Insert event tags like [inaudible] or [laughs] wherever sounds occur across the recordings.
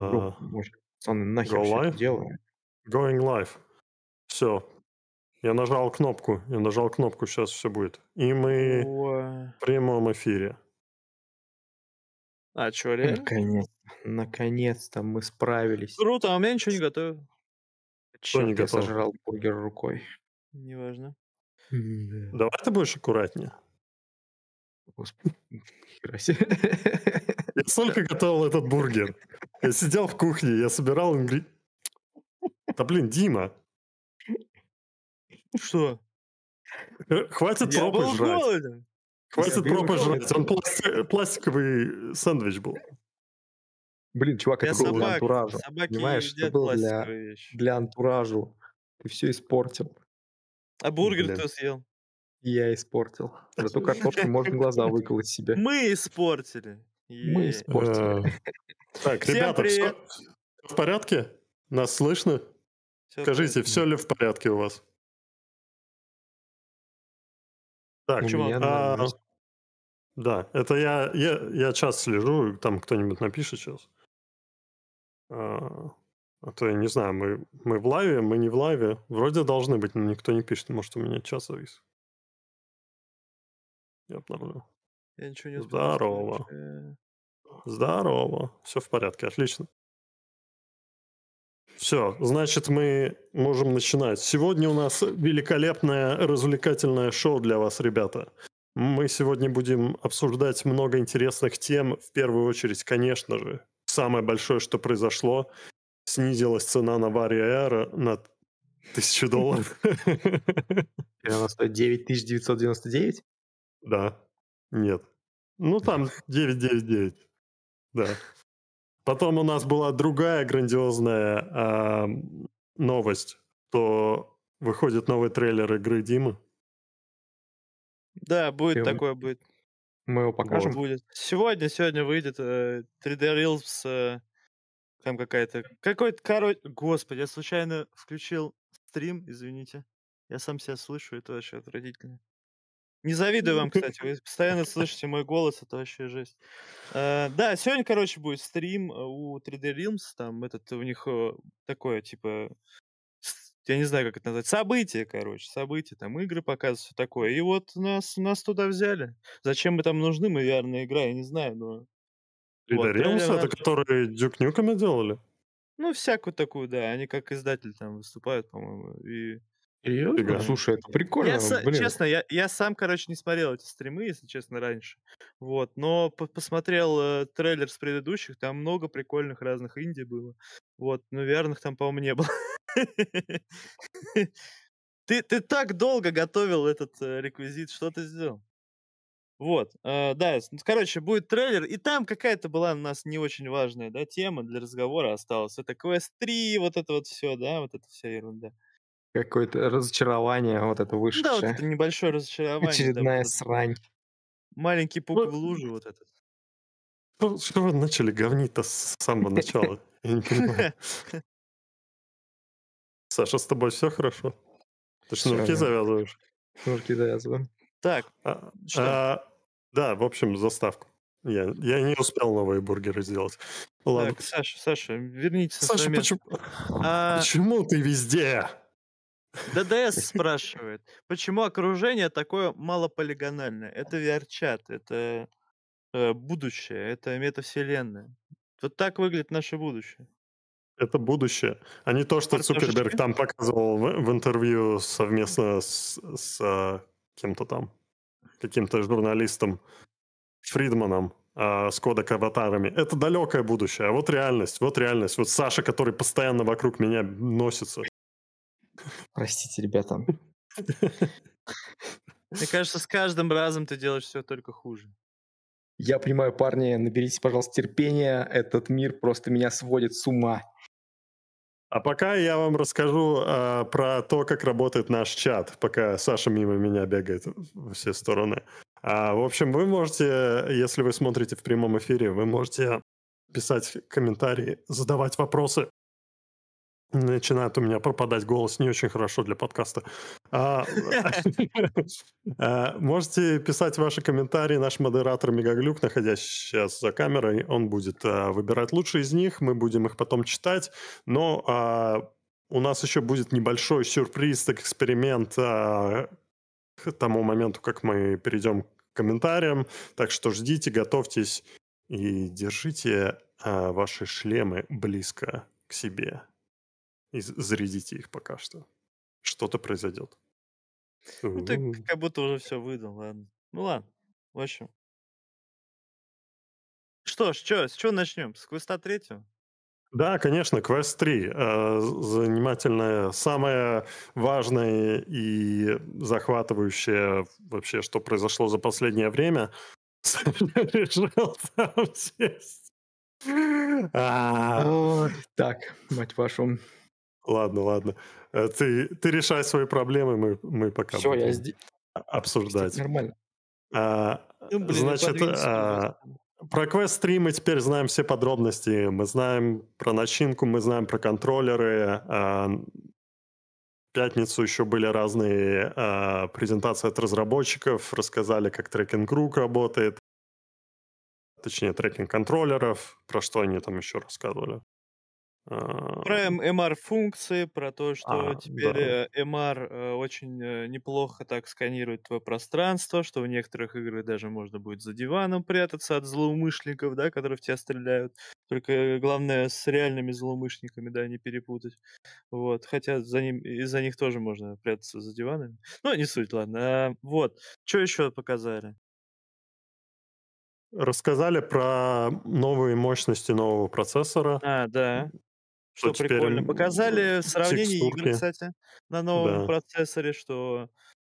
Может, пацаны, нахер все это дело. Going live. Все. Я нажал кнопку. Я нажал кнопку, сейчас все будет. И мы в прямом эфире. А, чё, реально? Наконец, наконец-то мы справились. Круто, а у меня ничего не готовил. Черт, не я готов? сожрал бургер рукой. Неважно. Давай ты будешь аккуратнее. Господи. [laughs] Я столько готовил этот бургер. Я сидел в кухне, я собирал ингри... Да блин, Дима, Что? э, хватит Я пропы был жрать. голоден. Хватит пропы жрать. Он пласти- пластиковый сэндвич был. Блин, чувак, Я это было для антуража. Собаки Понимаешь, это было для, вещи. для антуражу. Ты все испортил. А бургер Блин. кто съел? Я испортил. Зато картошкой можно глаза [laughs] выколоть себе. Мы испортили. Мы испортили. Так, Всем ребята, все привет. в порядке? Нас слышно? Всё Скажите, все ли в порядке у вас? Так, У меня а, да, это я, я, я час слежу, там кто-нибудь напишет сейчас. А, а то я не знаю, мы, мы в лайве, мы не в лайве. Вроде должны быть, но никто не пишет. Может, у меня час завис. Я обновлю. Я ничего не успел. Здорово. настроить. Здорово. Все в порядке, отлично. Все, значит, мы можем начинать. Сегодня у нас великолепное развлекательное шоу для вас, ребята. Мы сегодня будем обсуждать много интересных тем. В первую очередь, конечно же, самое большое, что произошло, снизилась цена на Varia Air на тысячу долларов. Она стоит 9999? Да. Нет. Ну, там 999. Да. Потом у нас была другая грандиозная а, новость, что выходит новый трейлер игры Димы. Да, будет Ты- такое, будет. Мы его покажем? Будет. Сегодня, сегодня выйдет э, 3D Reels, э, там какая-то, какой-то, короче, господи, я случайно включил стрим, извините. Я сам себя слышу, это вообще отвратительно. Не завидую вам, [laughs] кстати, вы постоянно слышите мой голос, это вообще жесть. Э, да, сегодня, короче, будет стрим э, у 3D Realms, там этот у них э, такое, типа, я не знаю, как это назвать, событие, короче, событие, там игры показывают, все такое. И вот нас, нас туда взяли. Зачем мы там нужны, мы VR игра, я не знаю, но... 3D Вот, Realms, это нам- которые Дюк Нюками делали? Ну, всякую такую, да, они как издатель там выступают, по-моему, и... Серьезно? Фига. Слушай, это прикольно. Я блин. честно, я, я сам, короче, не смотрел эти стримы, если честно, раньше. Вот, но по- посмотрел э, трейлер с предыдущих, там много прикольных разных инди было. Вот, но верных там, по-моему, не было. [laughs] Ты, ты так долго готовил этот э, реквизит, что ты сделал? Вот, э, да, с- короче, будет трейлер, и там какая-то была у нас не очень важная, да, тема для разговора осталась. Это Quest 3, вот это вот все, да, вот это вся ерунда. Какое-то разочарование вот это Ну Да, вот это небольшое разочарование. да, Очередная вот этот срань. Маленький пук Ну, в луже вот этот. Что, что вы начали говнить-то с самого начала? [laughs] Я не понимаю. Саша, с тобой все хорошо? Ты шнурки да. завязываешь? Шнурки завязываем. Так, А, а, да, в общем, заставку. Я, я не успел новые бургеры сделать. Ладно. так, Саша, Саша, вернитесь Саша, почему, А, почему ты везде? ДДС [laughs] спрашивает, почему окружение такое малополигональное? Это VR-чат, это э, будущее, это метавселенная. Вот так выглядит наше будущее. Это будущее, а не то, что Картошечки? Цукерберг там показывал в, в интервью совместно с, с, а, кем-то там, каким-то журналистом Фридманом а, с кодек аватарами. Это далекое будущее, а вот реальность, вот реальность. Вот Саша, который постоянно вокруг меня носится. Простите, ребята. Мне кажется, с каждым разом ты делаешь все только хуже. Я понимаю, парни, наберите, пожалуйста, терпения. Этот мир просто меня сводит с ума. А пока я вам расскажу а, про то, как работает наш чат, пока Саша мимо меня бегает во все стороны. А, в общем, вы можете, если вы смотрите в прямом эфире, вы можете писать комментарии, задавать вопросы. Начинает у меня пропадать голос, не очень хорошо для подкаста. А, а, можете писать ваши комментарии. Наш модератор Мегаглюк, находящийся сейчас за камерой, он будет а, выбирать лучшие из них. Мы будем их потом читать. Но у нас еще будет небольшой сюрприз, эксперимент к тому моменту, как мы перейдем к комментариям. Так что ждите, готовьтесь и держите ваши шлемы близко к себе и зарядите их пока что. Что-то произойдет. Ну, ты как будто уже все выдал, ладно. Ну ладно, в общем. Что ж, чё, с чего начнем? С квеста третьего? Да, конечно, квест 3. Э, занимательное, самое важное и захватывающее вообще, что произошло за последнее время. [laughs] Решил там сесть. А. Так, мать вашу. Ладно, ладно. Э, ты, ты решай свои проблемы, мы, мы пока Все, я здесь. обсуждать. Нормально. А, ну, блин, значит, а, про квест 3 мы теперь знаем все подробности. Мы знаем про начинку, мы знаем про контроллеры. А, в пятницу еще были разные а, презентации от разработчиков, рассказали, как трекинг-рук работает. Точнее, трекинг контроллеров, про что они там еще рассказывали. Про MR-функции, про то, что А, теперь да. э, MR э, очень э, неплохо так сканирует твое пространство, что в некоторых играх даже можно будет за диваном прятаться от злоумышленников, да, которые в тебя стреляют. Только главное с реальными злоумышленниками, да, не перепутать. Вот, хотя за ним, из-за них тоже можно прятаться за диванами. Ну, не суть, ладно. А, вот, что еще показали? Рассказали про новые мощности нового процессора. А, да. Что теперь прикольно. Показали сравнение игр, кстати, на новом Да. процессоре, что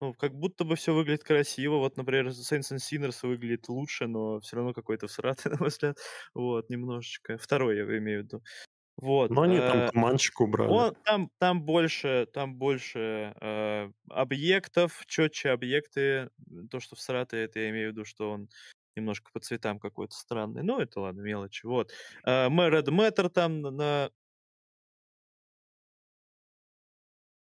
ну, как будто бы все выглядит красиво. Вот, например, Saints and Sinners выглядит лучше, но все равно какой-то всратый, [laughs] на мой взгляд. Вот, немножечко. Второй я имею в виду. Вот. Но они там э, туманчик убрали. Он, там, там больше, там больше э, объектов, четче объекты. То, что всратый, это я имею в виду, что он немножко по цветам какой-то странный. Ну, это ладно, мелочи. Вот. Э, Red Matter там на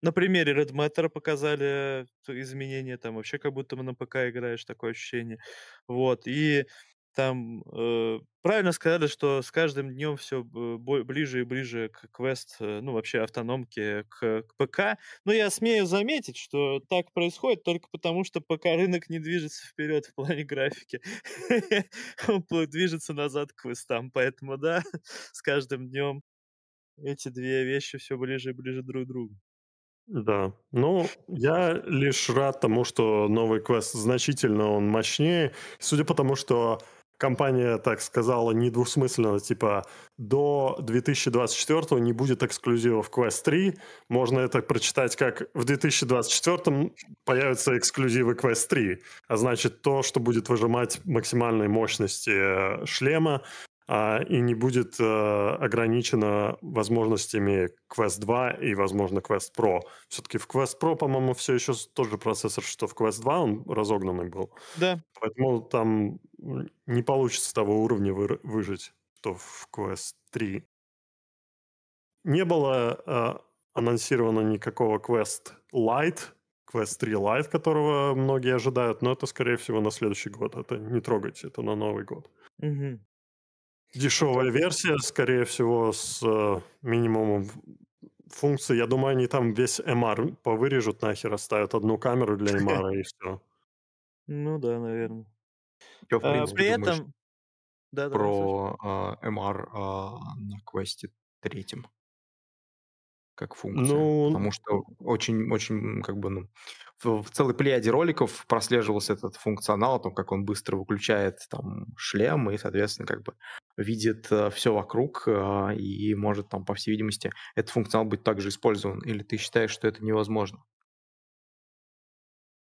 На примере Red Matter показали изменения, там вообще как будто на ПК играешь, такое ощущение. Вот, и там э, правильно сказали, что с каждым днем все ближе и ближе к квест, э, ну вообще автономке, к, к ПК. Но я смею заметить, что так происходит только потому, что ПК рынок не движется вперед в плане графики. [laughs] Он движется назад к квестам. Поэтому да, [laughs] с каждым днем эти две вещи все ближе и ближе друг к другу. Да, ну, я лишь рад тому, что новый квест значительно он мощнее. Судя по тому, что компания так сказала недвусмысленно, типа до 2024 не будет эксклюзивов Quest 3. Можно это прочитать как в 2024 появятся эксклюзивы Quest 3, а значит то, что будет выжимать максимальной мощности э, шлема, а, и не будет э, ограничено возможностями Quest 2 и, возможно, Quest Pro. Все-таки в Quest Pro, по-моему, все еще тот же процессор, что в Quest 2, он разогнанный был. Да. Поэтому там не получится того уровня вы, выжить, что в Quest 3. Не было э, анонсировано никакого Quest Lite, Quest 3 Lite, которого многие ожидают, но это, скорее всего, на следующий год. Это не трогайте, это на Новый год. Угу. Дешевая версия, скорее всего, с э, минимумом функций. Я думаю, они там весь MR повырежут нахер, оставят одну камеру для [laughs] MR и все. Ну да, наверное. Что, в а, принципе, при этом... Да, про а, MR а, на квесте третьем? как функция. Ну, Потому что очень-очень как бы ну, в, в целой плеяде роликов прослеживался этот функционал, о том, как он быстро выключает там шлем и, соответственно, как бы видит э, все вокруг э, и может там, по всей видимости, этот функционал быть также использован. Или ты считаешь, что это невозможно?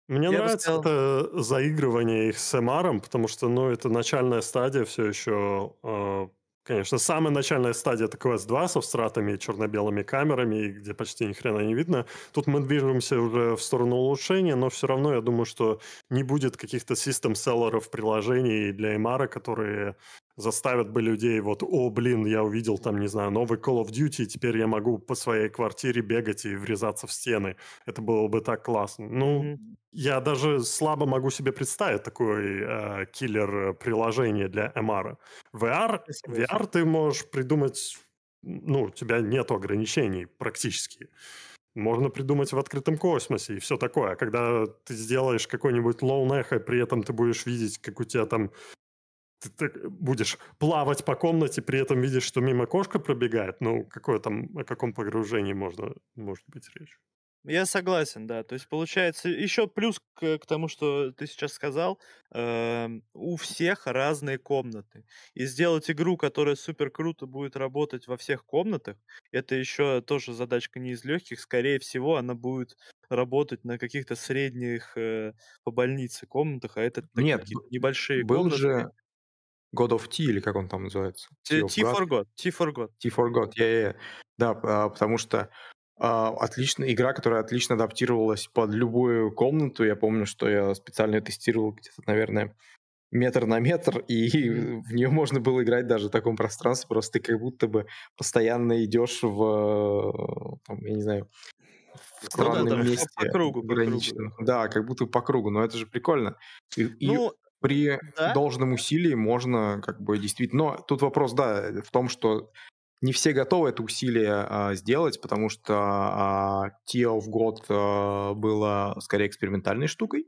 Мне Я нравится сказал... это заигрывание их с MR, потому что, ну, это начальная стадия все еще э, Конечно, самая начальная стадия это Quest 2 со стратами и черно-белыми камерами, где почти ни хрена не видно. Тут мы движемся уже в сторону улучшения, но все равно я думаю, что не будет каких-то систем-селлеров приложений для MR, которые заставят бы людей вот, о, блин, я увидел там, не знаю, новый Call of Duty, и теперь я могу по своей квартире бегать и врезаться в стены. Это было бы так классно. Ну, mm-hmm. я даже слабо могу себе представить такой э, киллер приложение для MR. VR, VR ты можешь придумать, ну, у тебя нет ограничений практически. Можно придумать в открытом космосе и все такое. А когда ты сделаешь какой-нибудь лоу эхо, при этом ты будешь видеть, как у тебя там ты, ты будешь плавать по комнате, при этом видишь, что мимо кошка пробегает. Ну, какое там, о каком погружении можно, может быть речь? Я согласен, да. То есть получается еще плюс к, к тому, что ты сейчас сказал, э, у всех разные комнаты. И сделать игру, которая супер круто будет работать во всех комнатах, это еще тоже задачка не из легких. Скорее всего, она будет работать на каких-то средних э, по больнице комнатах, а это Нет, небольшие был комнаты. же God of T, или как он там называется? T, T for God. T for God. T for God, yeah, yeah. Да, а, потому что а, отличная игра, которая отлично адаптировалась под любую комнату. Я помню, что я специально тестировал где-то, наверное, метр на метр, и в нее можно было играть даже в таком пространстве, просто ты как будто бы постоянно идешь в, там, я не знаю, в странном ну, да, да, месте. По кругу, по кругу. Да, как будто по кругу, но это же прикольно. И, ну, при да? должном усилии можно как бы действительно... Но тут вопрос, да, в том, что не все готовы это усилие а, сделать, потому что а, Tear of God а, было скорее экспериментальной штукой,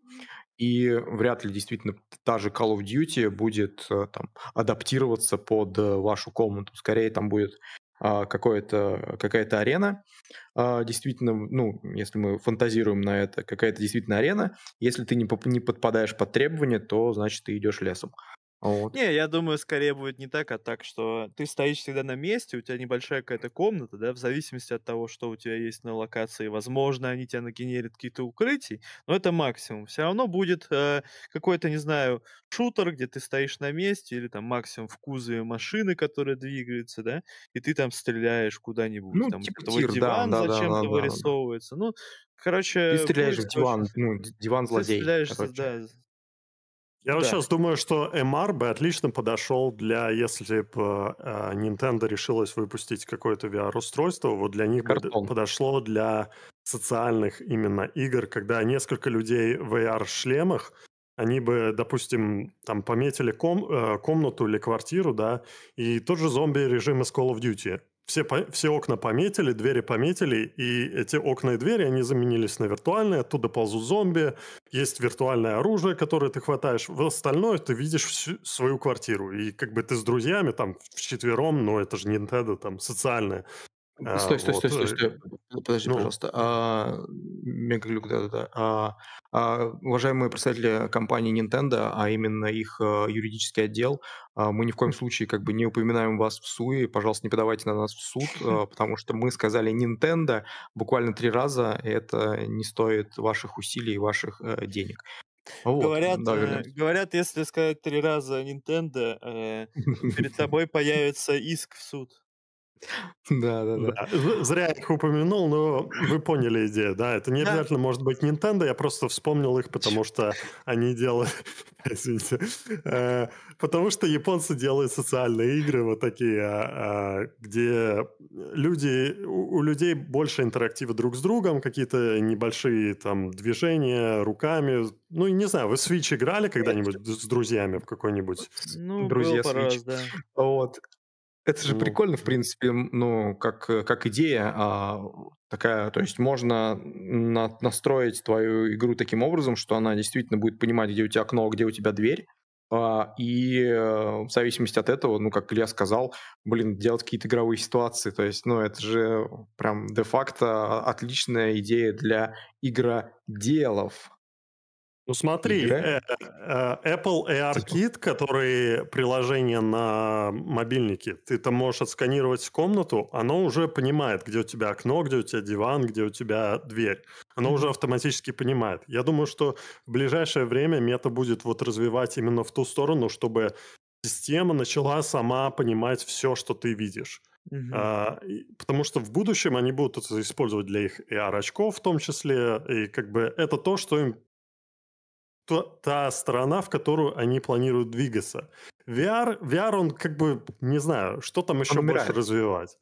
и вряд ли действительно та же Call of Duty будет а, там адаптироваться под а, вашу комнату. Скорее там будет какая-то арена, а, действительно, ну, если мы фантазируем на это, какая-то действительно арена. Если ты не, не подпадаешь под требования, то значит ты идешь лесом. Вот. Не, я думаю, скорее будет не так, а так, что ты стоишь всегда на месте, у тебя небольшая какая-то комната, да, в зависимости от того, что у тебя есть на локации. Возможно, они тебя нагенерят какие-то укрытия, но это максимум. Все равно будет э, какой-то, не знаю, шутер, где ты стоишь на месте, или там максимум в кузове машины, которая двигается, да, и ты там стреляешь куда-нибудь. Ну, там типа твой тир, диван да, зачем-то да, да, вырисовывается. Да, да. Ну, короче... Ты стреляешь в диван, очень... ну, диван злодей. Ты стреляешь, короче. да, я вот сейчас думаю, что MR бы отлично подошел для, если бы э, Nintendo решилась выпустить какое-то VR-устройство, вот для них Картон. бы подошло для социальных именно игр, когда несколько людей в VR-шлемах, они бы, допустим, там пометили ком, э, комнату или квартиру, да, и тот же зомби-режим из Call of Duty все, все окна пометили, двери пометили, и эти окна и двери, они заменились на виртуальные, оттуда ползут зомби, есть виртуальное оружие, которое ты хватаешь, в остальное ты видишь всю свою квартиру, и как бы ты с друзьями там вчетвером, но это же Nintendo, там, социальное, Стой, стой, стой, стой, стой. Подожди, ну. пожалуйста. А, Мегаглюк, да-да-да. А, а, уважаемые представители компании Nintendo, а именно их а, юридический отдел, а, мы ни в коем случае как бы не упоминаем вас в СУИ. Пожалуйста, не подавайте на нас в суд, а, потому что мы сказали Nintendo буквально три раза, и это не стоит ваших усилий и ваших а, денег. Вот, говорят, да, э, говорят, если сказать три раза Nintendo, э, перед [laughs] тобой появится иск в суд. Да, да, да. Зря их упомянул, но вы поняли идею, да? Это не обязательно может быть Nintendo, я просто вспомнил их, потому что они делают... [laughs] Извините. Э, потому что японцы делают социальные игры вот такие, а, а, где люди... У людей больше интерактива друг с другом, какие-то небольшие там движения руками. Ну, не знаю, вы Switch играли когда-нибудь с друзьями в какой-нибудь? Ну, Друзья Switch. да. Вот. Это же Ну, прикольно, в принципе, ну, как, как идея а, такая. То есть можно на- настроить твою игру таким образом, что она действительно будет понимать, где у тебя окно, где у тебя дверь. а, и э, в зависимости от этого, ну, как Илья сказал, блин, делать какие-то игровые ситуации. То есть, ну, это же прям де-факто отличная идея для игроделов. Ну смотри, э, э, Apple AR-Kit, который приложение на мобильнике, ты там можешь отсканировать комнату, оно уже понимает, где у тебя окно, где у тебя диван, где у тебя дверь. Оно mm-hmm. уже автоматически понимает. Я думаю, что в ближайшее время мета будет вот развивать именно в ту сторону, чтобы система начала сама понимать все, что ты видишь. Uh-huh. А, потому что в будущем они будут это использовать для их AR-очков в том числе, и как бы это то, что им то, та сторона, в которую они планируют двигаться. VR, VR, он как бы, не знаю, что там еще больше развивать.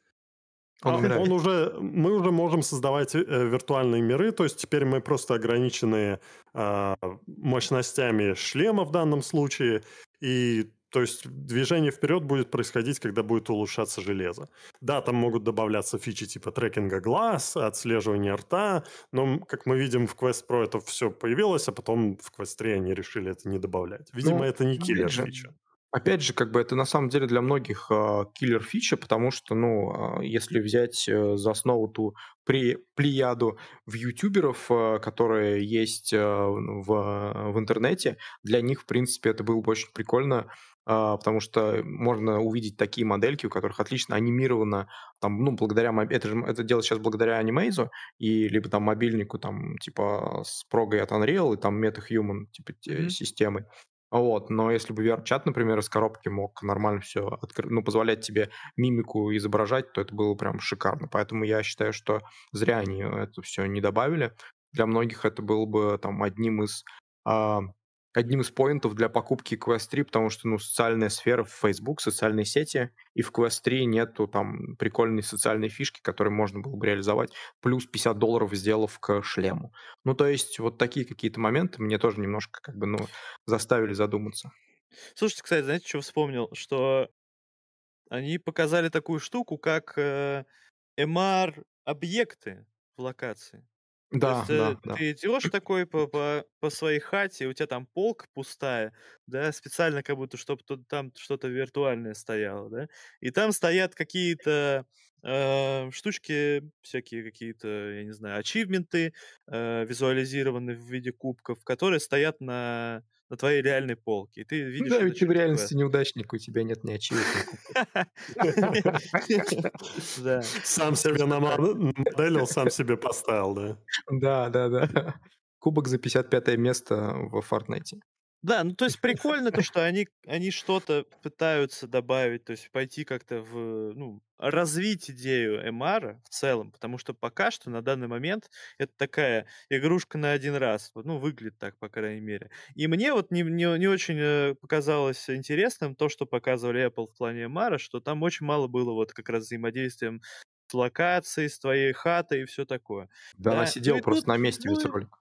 Он, а, он уже, мы уже можем создавать э, виртуальные миры, то есть теперь мы просто ограничены э, мощностями шлема в данном случае, и то есть движение вперед будет происходить, когда будет улучшаться железо. Да, там могут добавляться фичи типа трекинга глаз, отслеживания рта, но, как мы видим, в Quest Pro это все появилось, а потом в Quest 3 они решили это не добавлять. Видимо, ну, это не киллер фича. Опять же, как бы это на самом деле для многих э, киллер фича, потому что, ну, э, если взять э, за основу ту при, плеяду в ютуберов, э, которые есть э, в, в интернете, для них, в принципе, это было бы очень прикольно, потому что можно увидеть такие модельки, у которых отлично анимировано, там, ну, благодаря, это, же, это делать сейчас благодаря анимейзу, и либо там мобильнику, там, типа, с прогой от Unreal, и там MetaHuman, типа, mm-hmm. системой. Вот, но если бы VR-чат, например, из коробки мог нормально все открыть, ну, позволять тебе мимику изображать, то это было прям шикарно. Поэтому я считаю, что зря они это все не добавили. Для многих это было бы там одним из а, одним из поинтов для покупки Quest 3, потому что, ну, социальная сфера в Facebook, социальные сети, и в Quest 3 нету там прикольной социальной фишки, которые можно было бы реализовать, плюс 50 долларов сделав к шлему. Ну, то есть вот такие какие-то моменты мне тоже немножко как бы, ну, заставили задуматься. Слушайте, кстати, знаете, что вспомнил? Что они показали такую штуку, как э, MR-объекты в локации. То есть, э, да, ты идешь такой по, по, по своей хате, у тебя там полка пустая, да, специально как будто, чтобы тут там что-то виртуальное стояло, да, и там стоят какие-то э, штучки, всякие какие-то, я не знаю, ачивменты, э, визуализированные в виде кубков, которые стоят на, на твоей реальной полке, и ты Ну видишь да, ведь ты в реальности Quest. неудачник, у тебя нет ни [laughs] Да. Сам себе намоделил, сам себе поставил, да. Да, да, да. Кубок за 55 место в Fortnite. Да, ну то есть прикольно то, что [laughs] они, они что-то пытаются добавить, то есть пойти как-то в, ну, развить идею MR в целом, потому что пока что на данный момент это такая игрушка на один раз, ну, выглядит так, по крайней мере. И мне вот не, не, не очень э, показалось интересным то, что показывали Apple в плане MR, что там очень мало было вот как раз взаимодействием с локацией, с твоей хатой и все такое. Да, она сидела Ну просто тут, на месте весь ну, ролик.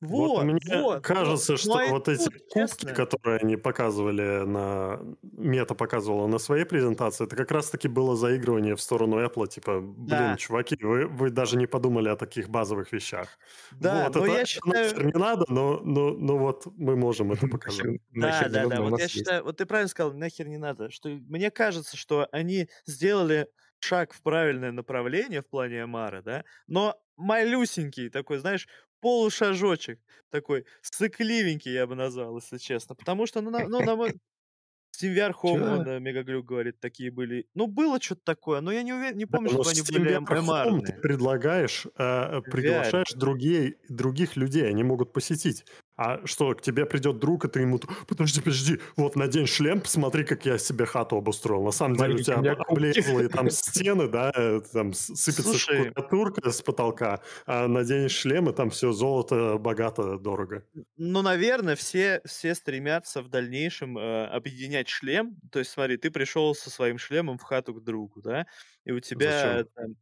Вот вот, мне вот, вот. кажется, Ну что а и вот эти кубки, честно, которые они показывали на... Мета показывала на своей презентации, это как раз-таки было заигрывание в сторону Apple, типа, блин, да, чуваки, вы, вы даже не подумали о таких базовых вещах. да, Вот, но это, я считаю, не надо, но, но, но вот мы можем это показать. Да, да, да. Вот я считаю, вот ты правильно сказал, нахер не надо. Что мне кажется, что они сделали шаг в правильное направление в плане Амара, да, но малюсенький такой, знаешь, полушажочек такой, сыкливенький, я бы назвал, если честно. Потому что, ну, на, ну, на мой... Steam VR Home, он, э, Мегаглюк говорит, такие были. Ну, было что-то такое, но я не уверен, не Да, помню, чтобы с они были VR Home ты предлагаешь, э, VR. приглашаешь другие, других людей, они могут посетить. А что, к тебе придет друг, и ты ему, подожди, подожди, вот надень шлем, посмотри, как я себе хату обустроил. На самом деле у тебя облезлые там стены, да, э, там сыпется Слушай, штукатурка с потолка, а наденешь шлем, и там все золото, богато, дорого. Ну, наверное, все, все стремятся в дальнейшем э, объединять шлем. То есть, смотри, ты пришел со своим шлемом в хату к другу, да, и у тебя Зачем? там,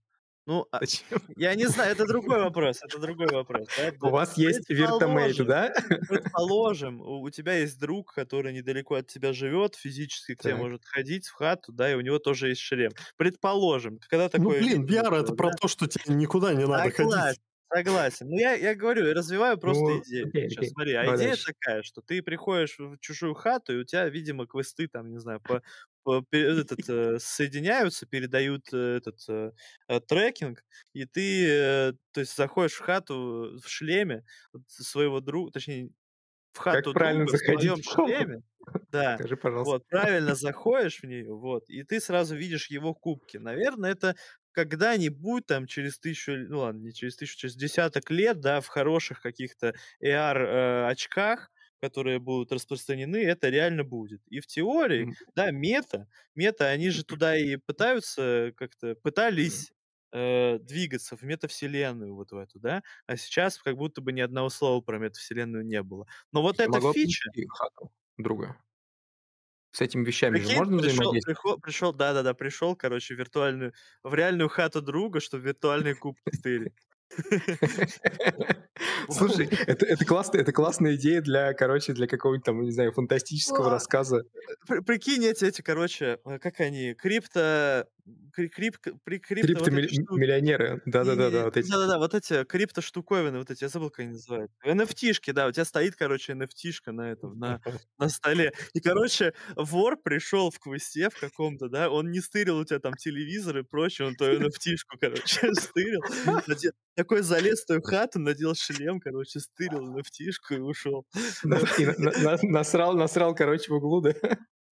ну, Зачем? я не знаю, это другой вопрос, это другой вопрос. У вас есть виртомейт, да? предположим, у, тебя есть друг, который недалеко от тебя живет, физически к тебе может ходить в хату, да, и у него тоже есть шлем. Предположим, когда Ну, такое блин, видео VR это про то, что тебе никуда не надо ходить. Согласен, согласен. Ну, я, я говорю, я развиваю просто Ну, идею окей, сейчас. окей. Смотри, а Давай идея дальше. такая, что ты приходишь в чужую хату, и у тебя, видимо, квесты там, не знаю, по, этот, э, соединяются, передают э, этот э, трекинг, и ты, то есть, заходишь в хату в шлеме своего друга, точнее, в Как хату правильно друга в своем заходить в комнату? шлеме, да, Скажи, пожалуйста. вот, правильно заходишь в нее, вот, и ты сразу видишь его кубки. Наверное, это когда-нибудь там через тысячу, ну ладно, не через тысячу, через десяток лет, да, в хороших каких-то AR э, очках, которые будут распространены, это реально будет. И в теории, М, да, мета, мета, они же туда и пытаются как-то, пытались э, двигаться в метавселенную вот в эту, да, а сейчас как будто бы ни одного слова про метавселенную не было. Но вот Я эта могу фича... хату друга. С этими вещами же Прикинь, можно пришел, взаимодействовать? пришел, пришел, да-да-да, пришел, короче, в виртуальную, в реальную хату друга, чтобы виртуальный куб стырить. [laughs] [laughs] Слушай, [laughs] это, это, классно, это классная идея для, короче, для какого-нибудь там, не знаю, фантастического рассказа. При- Прикинь, эти, эти, короче, э, как они, крипто... кри- Крип, при- крипто вот эти штуки. Криптомиллионеры. Да-да-да, вот эти. Да-да-да, вот эти крипто штуковины, вот эти, я забыл, как они называют. NFT-шки, да, у тебя стоит, короче, NFT-шка на этом, на, на столе. И, короче, вор пришел в квесте в каком-то, да, он не стырил у тебя там телевизор и прочее, он твою [laughs] NFT-шку, короче, [laughs] стырил. Такой залез в твою хату, надел шлем, короче, стырил NFT-шку и ушел. На- и на- на- Насрал, насрал, короче, в углу, да?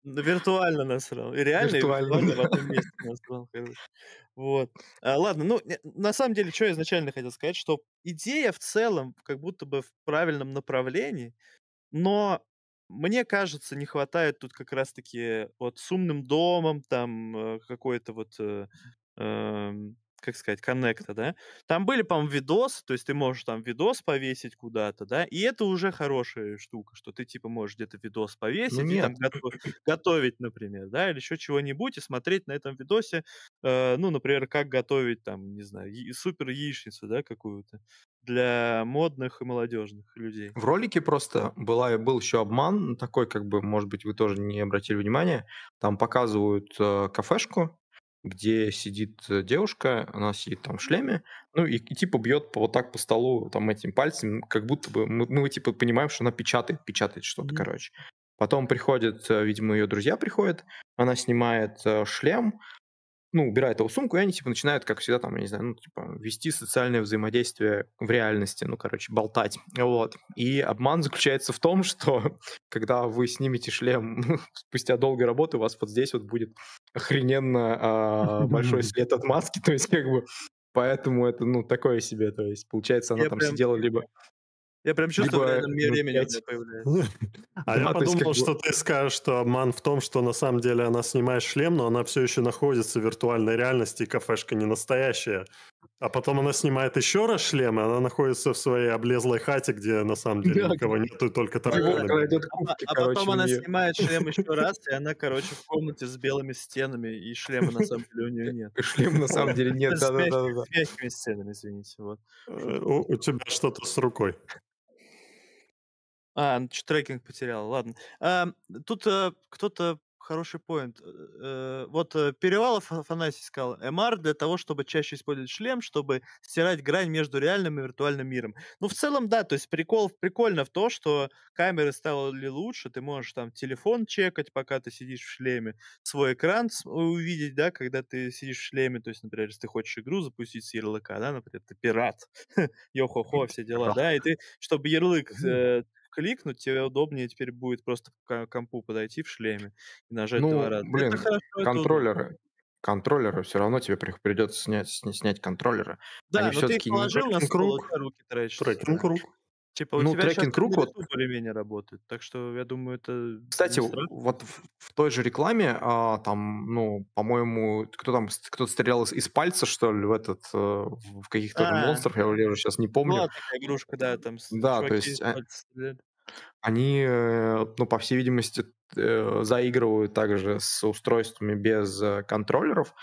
Ну, Виртуально насрал. И реально, и Виртуально, виртуально в одном месте насрал, короче. Вот. А, ладно, ну, на самом деле, что я изначально хотел сказать, что идея в целом как будто бы в правильном направлении, но мне кажется, не хватает тут как раз-таки вот с умным домом, там э, какой-то вот, э, эм, как сказать, коннекта, да. Там были, по-моему, видосы, то есть ты можешь там видос повесить куда-то, да, и это уже хорошая штука, что ты типа можешь где-то видос повесить и там нет. гото- готовить, например, да, или еще чего-нибудь, и смотреть на этом видосе, э, ну, например, как готовить там, не знаю, супер яичницу, да, какую-то для модных и молодежных людей. В ролике просто была, был еще обман ну, такой, как бы, может быть, вы тоже не обратили внимания. Там показывают э, кафешку, где сидит э, девушка, она сидит там в шлеме, ну и, и типа бьет по, вот так по столу там этим пальцем, как будто бы мы, мы типа понимаем, что она печатает, печатает что-то, Мгм. короче. Потом приходят, э, видимо, ее друзья приходят, она снимает э, шлем, ну, убирает его сумку, и они, типа, начинают, как всегда, там, я не знаю, ну, типа, вести социальное взаимодействие в реальности, ну, короче, болтать, вот. И обман заключается в том, [laughs] что когда вы снимете шлем [laughs] спустя долгой работы, у вас вот здесь вот будет охрененно а, большой [laughs] след от маски, то есть, как бы, поэтому это, ну, такое себе, то есть, получается, она Я там прям- сидела либо... Я прям чувствую, в Либо реальном минут времени у пять. меня появляется. [laughs] А я подумал, что ты скажешь, что обман в том, что на самом деле она снимает шлем, но она все еще находится в виртуальной реальности, и кафешка не настоящая. А потом она снимает еще раз шлем, и она находится в своей облезлой хате, где на самом деле никого нету, и только тараканы. А, а потом она снимает [laughs] шлем еще раз, и она, короче, в комнате с белыми стенами, и шлема на самом деле у нее нет. [laughs] Шлем на самом деле нет, да-да-да. с мягкими стенами, извините. Э, у тебя что-то с рукой. А, ну, трекинг потерял, ладно. Ам, тут э, кто-то хороший поинт. Э, вот э, Перевалов Аф- Афанасий сказал, MR для того, чтобы чаще использовать шлем, чтобы стирать грань между реальным и виртуальным миром. Ну, в целом, да, то есть прикол, прикольно в то, что камеры стали лучше, ты можешь там телефон чекать, пока ты сидишь в шлеме, свой экран увидеть, да, когда ты сидишь в шлеме, то есть, например, если ты хочешь игру запустить с ярлыка, да, например, ты пират, [laughs] йо-хо-хо, все дела, да, и ты, чтобы ярлык кликнуть, тебе удобнее теперь будет просто к компу подойти в шлеме и нажать два Ну, раза. Это блин, хорошо, это контроллеры, контроллеры, все равно тебе при- придется снять, сня- снять контроллеры. Да, Они но ты их все-таки не... положил на стол, круг. руки трачатся. Трекинг круг. Типа у Ну, тебя трекинг круг, вот, более-менее работает, так что я думаю, это кстати, вот в, в той же рекламе, а, там, ну, по-моему, кто там, кто-то стрелял из, из пальца, что ли, в этот, э, в каких-то же А, монстров, я уже сейчас не помню. была такая игрушка, да, там Да, то есть а, они, э, ну, по всей видимости, э, заигрывают также с устройствами без контроллеров,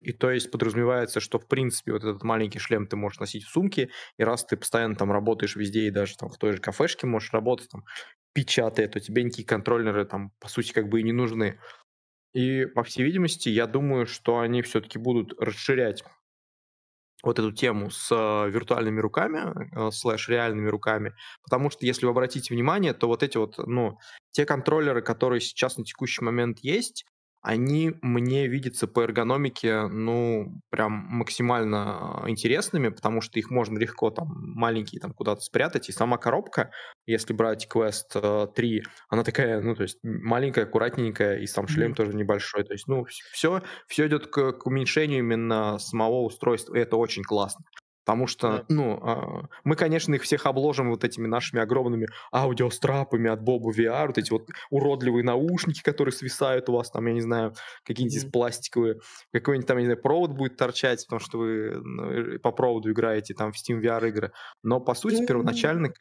И то есть подразумевается, что в принципе вот этот маленький шлем ты можешь носить в сумке, и раз ты постоянно там работаешь везде и даже там в той же кафешке можешь работать, там, печатая, то тебе никакие контроллеры там по сути как бы и не нужны. И по всей видимости, я думаю, что они все-таки будут расширять вот эту тему с э, виртуальными руками, э, слэш реальными руками, потому что, если вы обратите внимание, то вот эти вот, ну, те контроллеры, которые сейчас на текущий момент есть, они мне видятся по эргономике, ну, прям максимально э, интересными, потому что их можно легко там маленькие там куда-то спрятать, и сама коробка, если брать э, 3, она такая, ну, то есть маленькая, аккуратненькая, и сам шлем Мгм. тоже небольшой, то есть, ну, все, все идет к, к уменьшению именно самого устройства, и это очень классно. Потому что, да. ну, а, мы, конечно, их всех обложим вот этими нашими огромными аудиострапами от Боба VR, вот эти вот уродливые наушники, которые свисают у вас, там, я не знаю, какие-нибудь mm-hmm. пластиковые, какой-нибудь там, я не знаю, провод будет торчать, потому что вы ну, по проводу играете там в Steam VR игры. Но, по сути, mm-hmm. первоначально...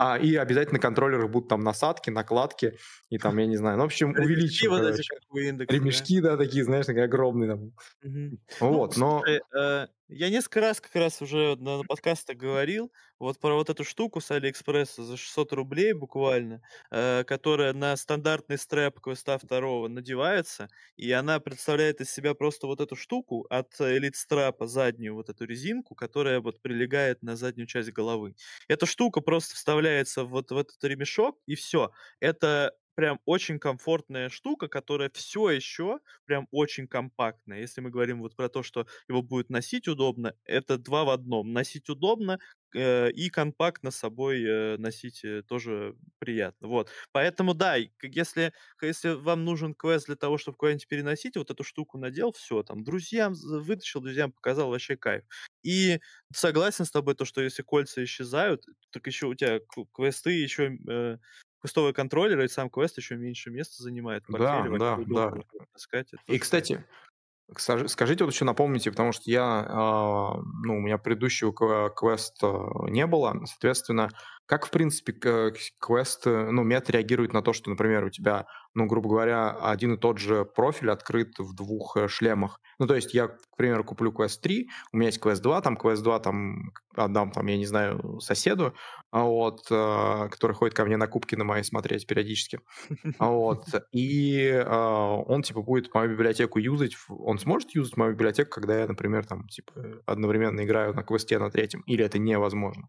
А, и обязательно контроллеры будут там насадки, накладки, и там, я не знаю, ну, в общем, увеличим, вот эти, как у индекса, Ремешки, да? да, такие, знаешь, такие огромные там. Mm-hmm. Вот, ну, но... Слушай, э, я несколько раз как раз уже на, на подкастах говорил вот про вот эту штуку с Алиэкспресса за 600 рублей буквально, э, которая на стандартный стрэп квеста второго надевается, и она представляет из себя просто вот эту штуку от элит страпа заднюю вот эту резинку, которая вот прилегает на заднюю часть головы. Эта штука просто вставляется вот в этот ремешок, и все. Это прям очень комфортная штука, которая все еще прям очень компактная. Если мы говорим вот про то, что его будет носить удобно, это два в одном. Носить удобно, э, и компактно с собой э, носить э, тоже приятно. Вот. Поэтому да, если, если вам нужен квест для того, чтобы куда-нибудь переносить, вот эту штуку надел, все, там, друзьям вытащил, друзьям показал, вообще кайф. И согласен с тобой, то, что если кольца исчезают, так еще у тебя квесты еще э, квестовые контроллеры и сам квест еще меньше места занимает. Да, да, да. Таскать, и, кстати, Скажите вот еще напомните, потому что я, а, ну, у меня предыдущего квеста не было, соответственно, как, в принципе, квест, ну, мет реагирует на то, что, например, у тебя, ну, грубо говоря, один и тот же профиль открыт в двух э, шлемах. Ну, то есть я, к примеру, куплю квест 3, у меня есть квест 2, там квест 2 там отдам, там, я не знаю, соседу, а вот, э, который ходит ко мне на кубки на мои смотреть периодически. [laughs] Вот, и он, типа, будет мою библиотеку юзать, он сможет юзать мою библиотеку, когда я, например, там, типа, одновременно играю на квесте на третьем, или это невозможно?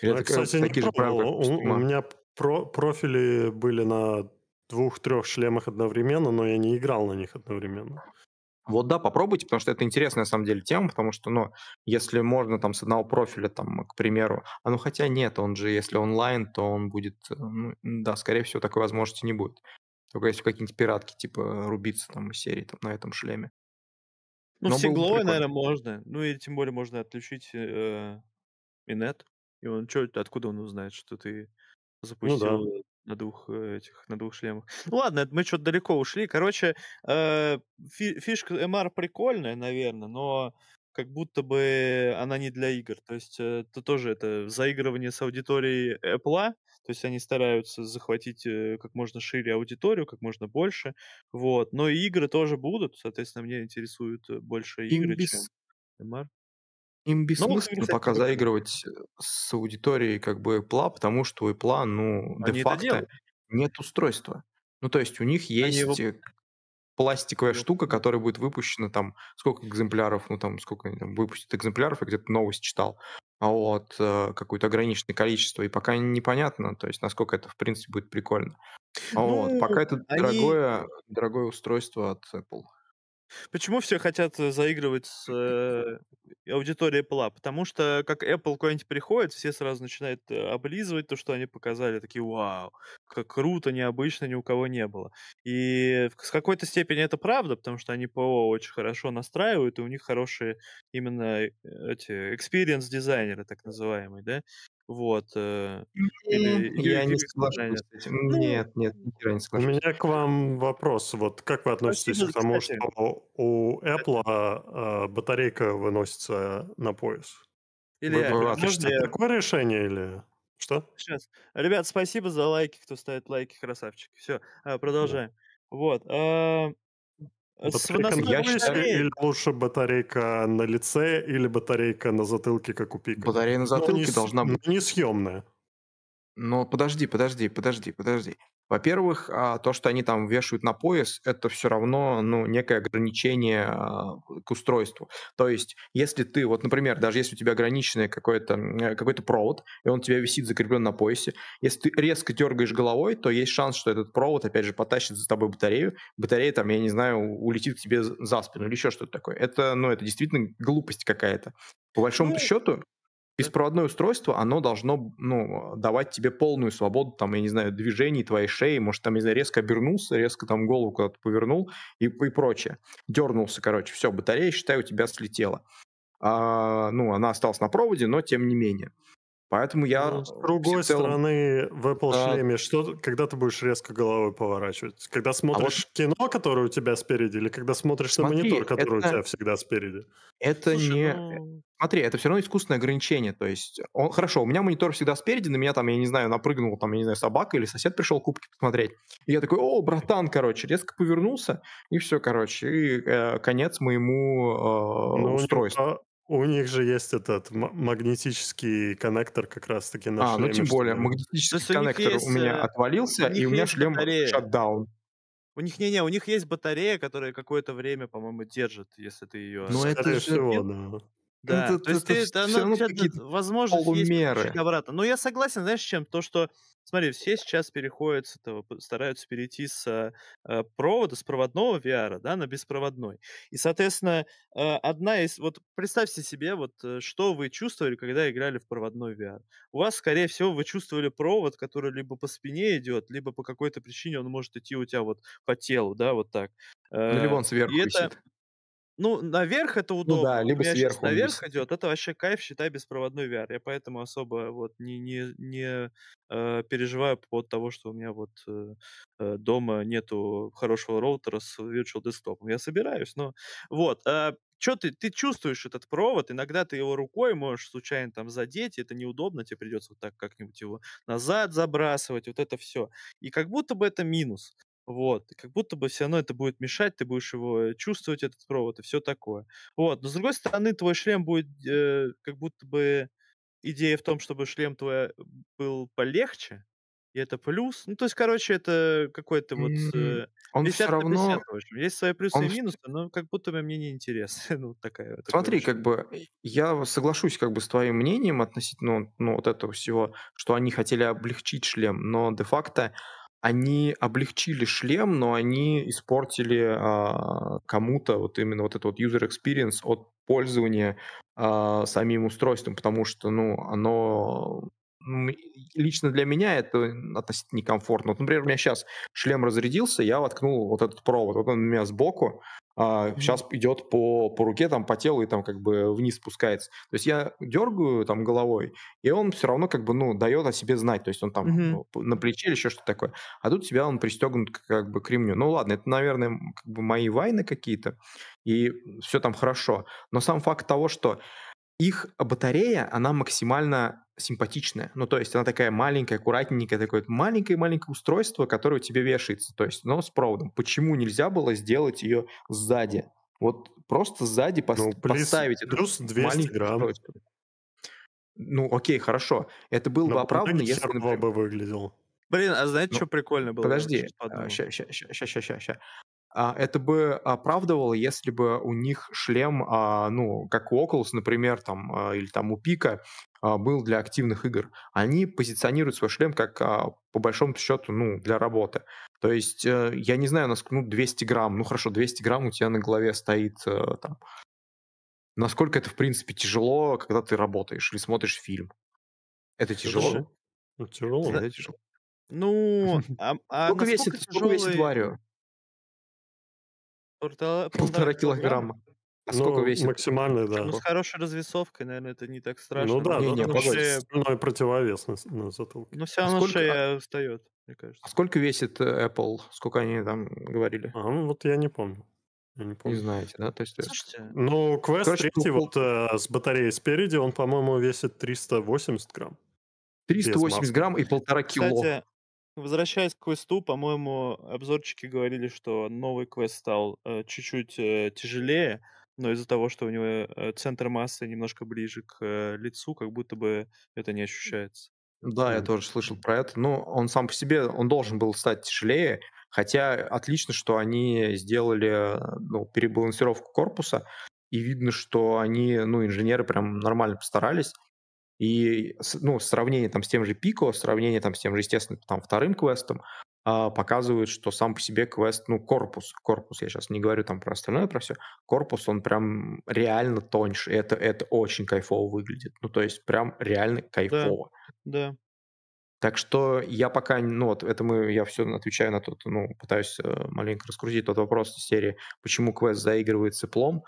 Или это, кстати, не такие же правила, у, у меня про профили были на двух-трех шлемах одновременно, но я не играл на них одновременно. Вот да, попробуйте, потому что это интересная на самом деле тема, потому что, ну, если можно там с одного профиля, там, к примеру, а ну хотя нет, он же, если онлайн, то он будет, э, ну, да, скорее всего, такой возможности не будет. Только если какие-нибудь пиратки, типа, рубиться там из серии там, на этом шлеме. Ну, Но сингловый, наверное, можно. Ну, и тем более можно отключить э, Минет. И он чё, откуда он узнает, что ты Ну да. запустил на двух э, этих, на двух шлемах? Ну ладно, мы что-то далеко ушли. Короче, э, фи- фишка MR прикольная, наверное, но как будто бы она не для игр. То есть это тоже это заигрывание с аудиторией Apple. То есть они стараются захватить э, как можно шире аудиторию, как можно больше. Вот. Но и игры тоже будут. Соответственно, меня интересуют э, больше игры, чем MR. Им бессмысленно пока заигрывать с аудиторией как бы Apple, потому что у Apple, ну, де-факто нет устройства. Ну, то есть у них есть его... Э, пластиковая штука, которая будет выпущена там, сколько экземпляров, ну, там, сколько они там выпустят экземпляров, я где-то новость читал, а вот, э, какое-то ограниченное количество, и пока непонятно, то есть насколько это, в принципе, будет прикольно. А вот, пока ну, это они... дорогое, дорогое устройство от Apple. Почему все хотят э, заигрывать с э, аудиторией Apple? Потому что как Apple куда-нибудь приходит, все сразу начинают э, облизывать то, что они показали, такие «Вау, как круто, необычно, ни у кого не было». И с какой-то степени это правда, потому что они ПО очень хорошо настраивают, и у них хорошие именно э, эти experience дизайнеры, так называемые, да? Вот. Э, или, я не соглашусь с этим. Ну, нет, нет, никогда не соглашусь. У меня к вам вопрос. Вот как вы относитесь Спасибо, к тому, кстати. что у Apple э, батарейка выносится на пояс? Или вы, можно я... такое решение или что? Сейчас. Ребят, спасибо за лайки, кто ставит лайки, красавчики. Все, продолжаем. Да. Вот. А, Батарейка на считаю... или лучше батарейка на лице, или батарейка на затылке, как у Пика? Батарея на затылке не, должна быть... Не съемная. Но подожди, подожди, подожди, подожди. Во-первых, а, то, что они там вешают на пояс, это все равно ну, некое ограничение а, к устройству. То есть, если ты, вот, например, даже если у тебя ограниченный какой-то э, какой провод, и он у тебя висит закреплен на поясе, если ты резко дергаешь головой, то есть шанс, что этот провод, опять же, потащит за тобой батарею, батарея там, я не знаю, улетит к тебе за спину или еще что-то такое. Это, ну, это действительно глупость какая-то. По большому ну, счету, Беспроводное устройство, оно должно ну, давать тебе полную свободу, там, я не знаю, движений твоей шеи, может, там, не знаю, резко обернулся, резко там голову куда-то повернул и, и прочее. Дернулся, короче, все, батарея, считай, у тебя слетела. а, ну, она осталась на проводе, но тем не менее. Поэтому я... Ну, с другой целом... стороны, в Apple а... шлеме, что, когда ты будешь резко головой поворачивать? Когда смотришь а вот... кино, которое у тебя спереди, или когда смотришь Смотри, на монитор, который это... у тебя всегда спереди? Это Слушай, не... Ну... Смотри, это все равно искусственное ограничение. То есть, он... хорошо, у меня монитор всегда спереди, на меня там, я не знаю, напрыгнул, там, я не знаю, собака или сосед пришел кубки посмотреть. И я такой, о, братан, короче, резко повернулся, и все, короче, и э, конец моему э, ну, устройству. У них же есть этот магнетический коннектор как раз-таки на А, ну тем более, магнетический коннектор у, есть, у меня э, отвалился, у и у меня шлем шатдаун. У них не-не, у них есть батарея, которая какое-то время, по-моему, держит, если ты ее. Ну это же всего, да. Да, это, то есть это, это, оно, возможность полумеры. есть обратно. Но я согласен, знаешь, чем? То, что Смотри, все сейчас переходят с этого, стараются перейти с э, провода, с проводного VR, да, на беспроводной. И, соответственно, э, одна из... Вот представьте себе, вот э, что вы чувствовали, когда играли в проводной VR. У вас, скорее всего, вы чувствовали провод, который либо по спине идет, либо по какой-то причине он может идти у тебя вот по телу, да, вот так. Ну, либо он сверху и висит. Ну, наверх это удобно. Ну да, либо У меня сверху наверх идет, это вообще кайф, считай, беспроводной VR. Я поэтому особо вот не, не, не э, переживаю по поводу того, что у меня вот э, э дома нету хорошего роутера с Virtual Desktop. Я собираюсь, но вот. Э, что ты, ты чувствуешь этот провод, иногда ты его рукой можешь случайно там задеть, это неудобно, тебе придется вот так как-нибудь его назад забрасывать, вот это все. И как будто бы это минус. Вот, и как будто бы все равно это будет мешать, ты будешь его чувствовать, этот провод, и все такое. Вот, но с другой стороны, твой шлем будет э, как будто бы идея в том, чтобы шлем твой э, был полегче, и это плюс. Ну, то есть, короче, это какой-то вот... Э, он все равно... 50, в общем. Есть свои плюсы он... и минусы, но как будто бы мне не интересно. [laughs] ну, такая, Смотри, как бы, я соглашусь как бы с твоим мнением относительно ну, вот этого всего, что они хотели облегчить шлем, но де-факто они облегчили шлем, но они испортили а, кому-то вот именно вот этот вот user experience от пользования а, самим устройством, потому что, ну, оно лично для меня это относительно некомфортно. Вот, например, у меня сейчас шлем разрядился, я воткнул вот этот провод, вот он у меня сбоку, а, mm-hmm. сейчас идет по, по руке, там, по телу и там как бы вниз спускается. То есть я дергаю там головой, и он все равно как бы, ну, дает о себе знать. То есть он там mm-hmm. на плече или еще что-то такое. А тут себя он пристегнут как бы к ремню. Ну ладно, это, наверное, как бы мои вайны какие-то, и все там хорошо. Но сам факт того, что их батарея, она максимально симпатичная. Ну, то есть она такая маленькая, аккуратненькая, такое маленькое-маленькое устройство, которое у тебя вешается, то есть, но с проводом. Почему нельзя было сделать ее сзади? Вот просто сзади пос- ну, плюс, поставить плюс 200 грамм. Устройство. Ну, окей, хорошо. Это было но бы оправдано, если, например... бы выглядел. Блин, а знаете, ну, что прикольно было? Подожди, сейчас, сейчас, сейчас, сейчас, сейчас. Это бы оправдывало, если бы у них шлем, а, ну, как у Oculus, например, там, а, или там у Пика, был для активных игр. Они позиционируют свой шлем как, по большому счету, ну, для работы. То есть, э, я не знаю, насколько, ну, 200 грамм, ну, хорошо, 200 грамм у тебя на голове стоит, э, там, насколько это, в принципе, тяжело, когда ты работаешь или смотришь фильм. Это тяжело? Это тяжело. Это тяжело. Ну, [laughs] а, а сколько, весит, тяжелый... сколько весит Варио? Полтора, полтора килограмма. А сколько ну, весит? Максимальный, да. Ну, с хорошей развесовкой, наверное, это не так страшно. Ну да, не, не, ну, шея... стальной противовес на, на затылке. Ну, все равно а сколько... шея встает, мне кажется. А сколько весит э, Apple? Сколько они там говорили? А, ну, вот я не помню. Я не помню. Не знаете, да? То есть, Слушайте. Ну, Quest Короче, 3 ну, вот э, с батареей спереди, он, по-моему, весит 380 грамм. 380 грамм и полтора кило. Кстати, Возвращаясь к квесту, по-моему, обзорчики говорили, что новый квест стал э, чуть-чуть э, тяжелее, но из-за того, что у него э, центр массы немножко ближе к э, лицу, как будто бы это не ощущается. Да, я тоже слышал про это. Ну, он сам по себе, он должен был стать тяжелее, хотя отлично, что они сделали ну, перебалансировку корпуса, и видно, что они, ну, инженеры прям нормально постарались. И ну, сравнение там с тем же Пико, сравнение там с тем же, естественно, там вторым квестом, а, показывает, что сам по себе квест, ну, корпус, корпус, я сейчас не говорю там про остальное, про все, корпус, он прям реально тоньше, это, это очень кайфово выглядит, ну, то есть прям реально кайфово. Да, да. Так что я пока, ну вот это мы, я все отвечаю на тот, ну, пытаюсь э, маленько раскрутить тот вопрос из серии, почему квест заигрывает Apple.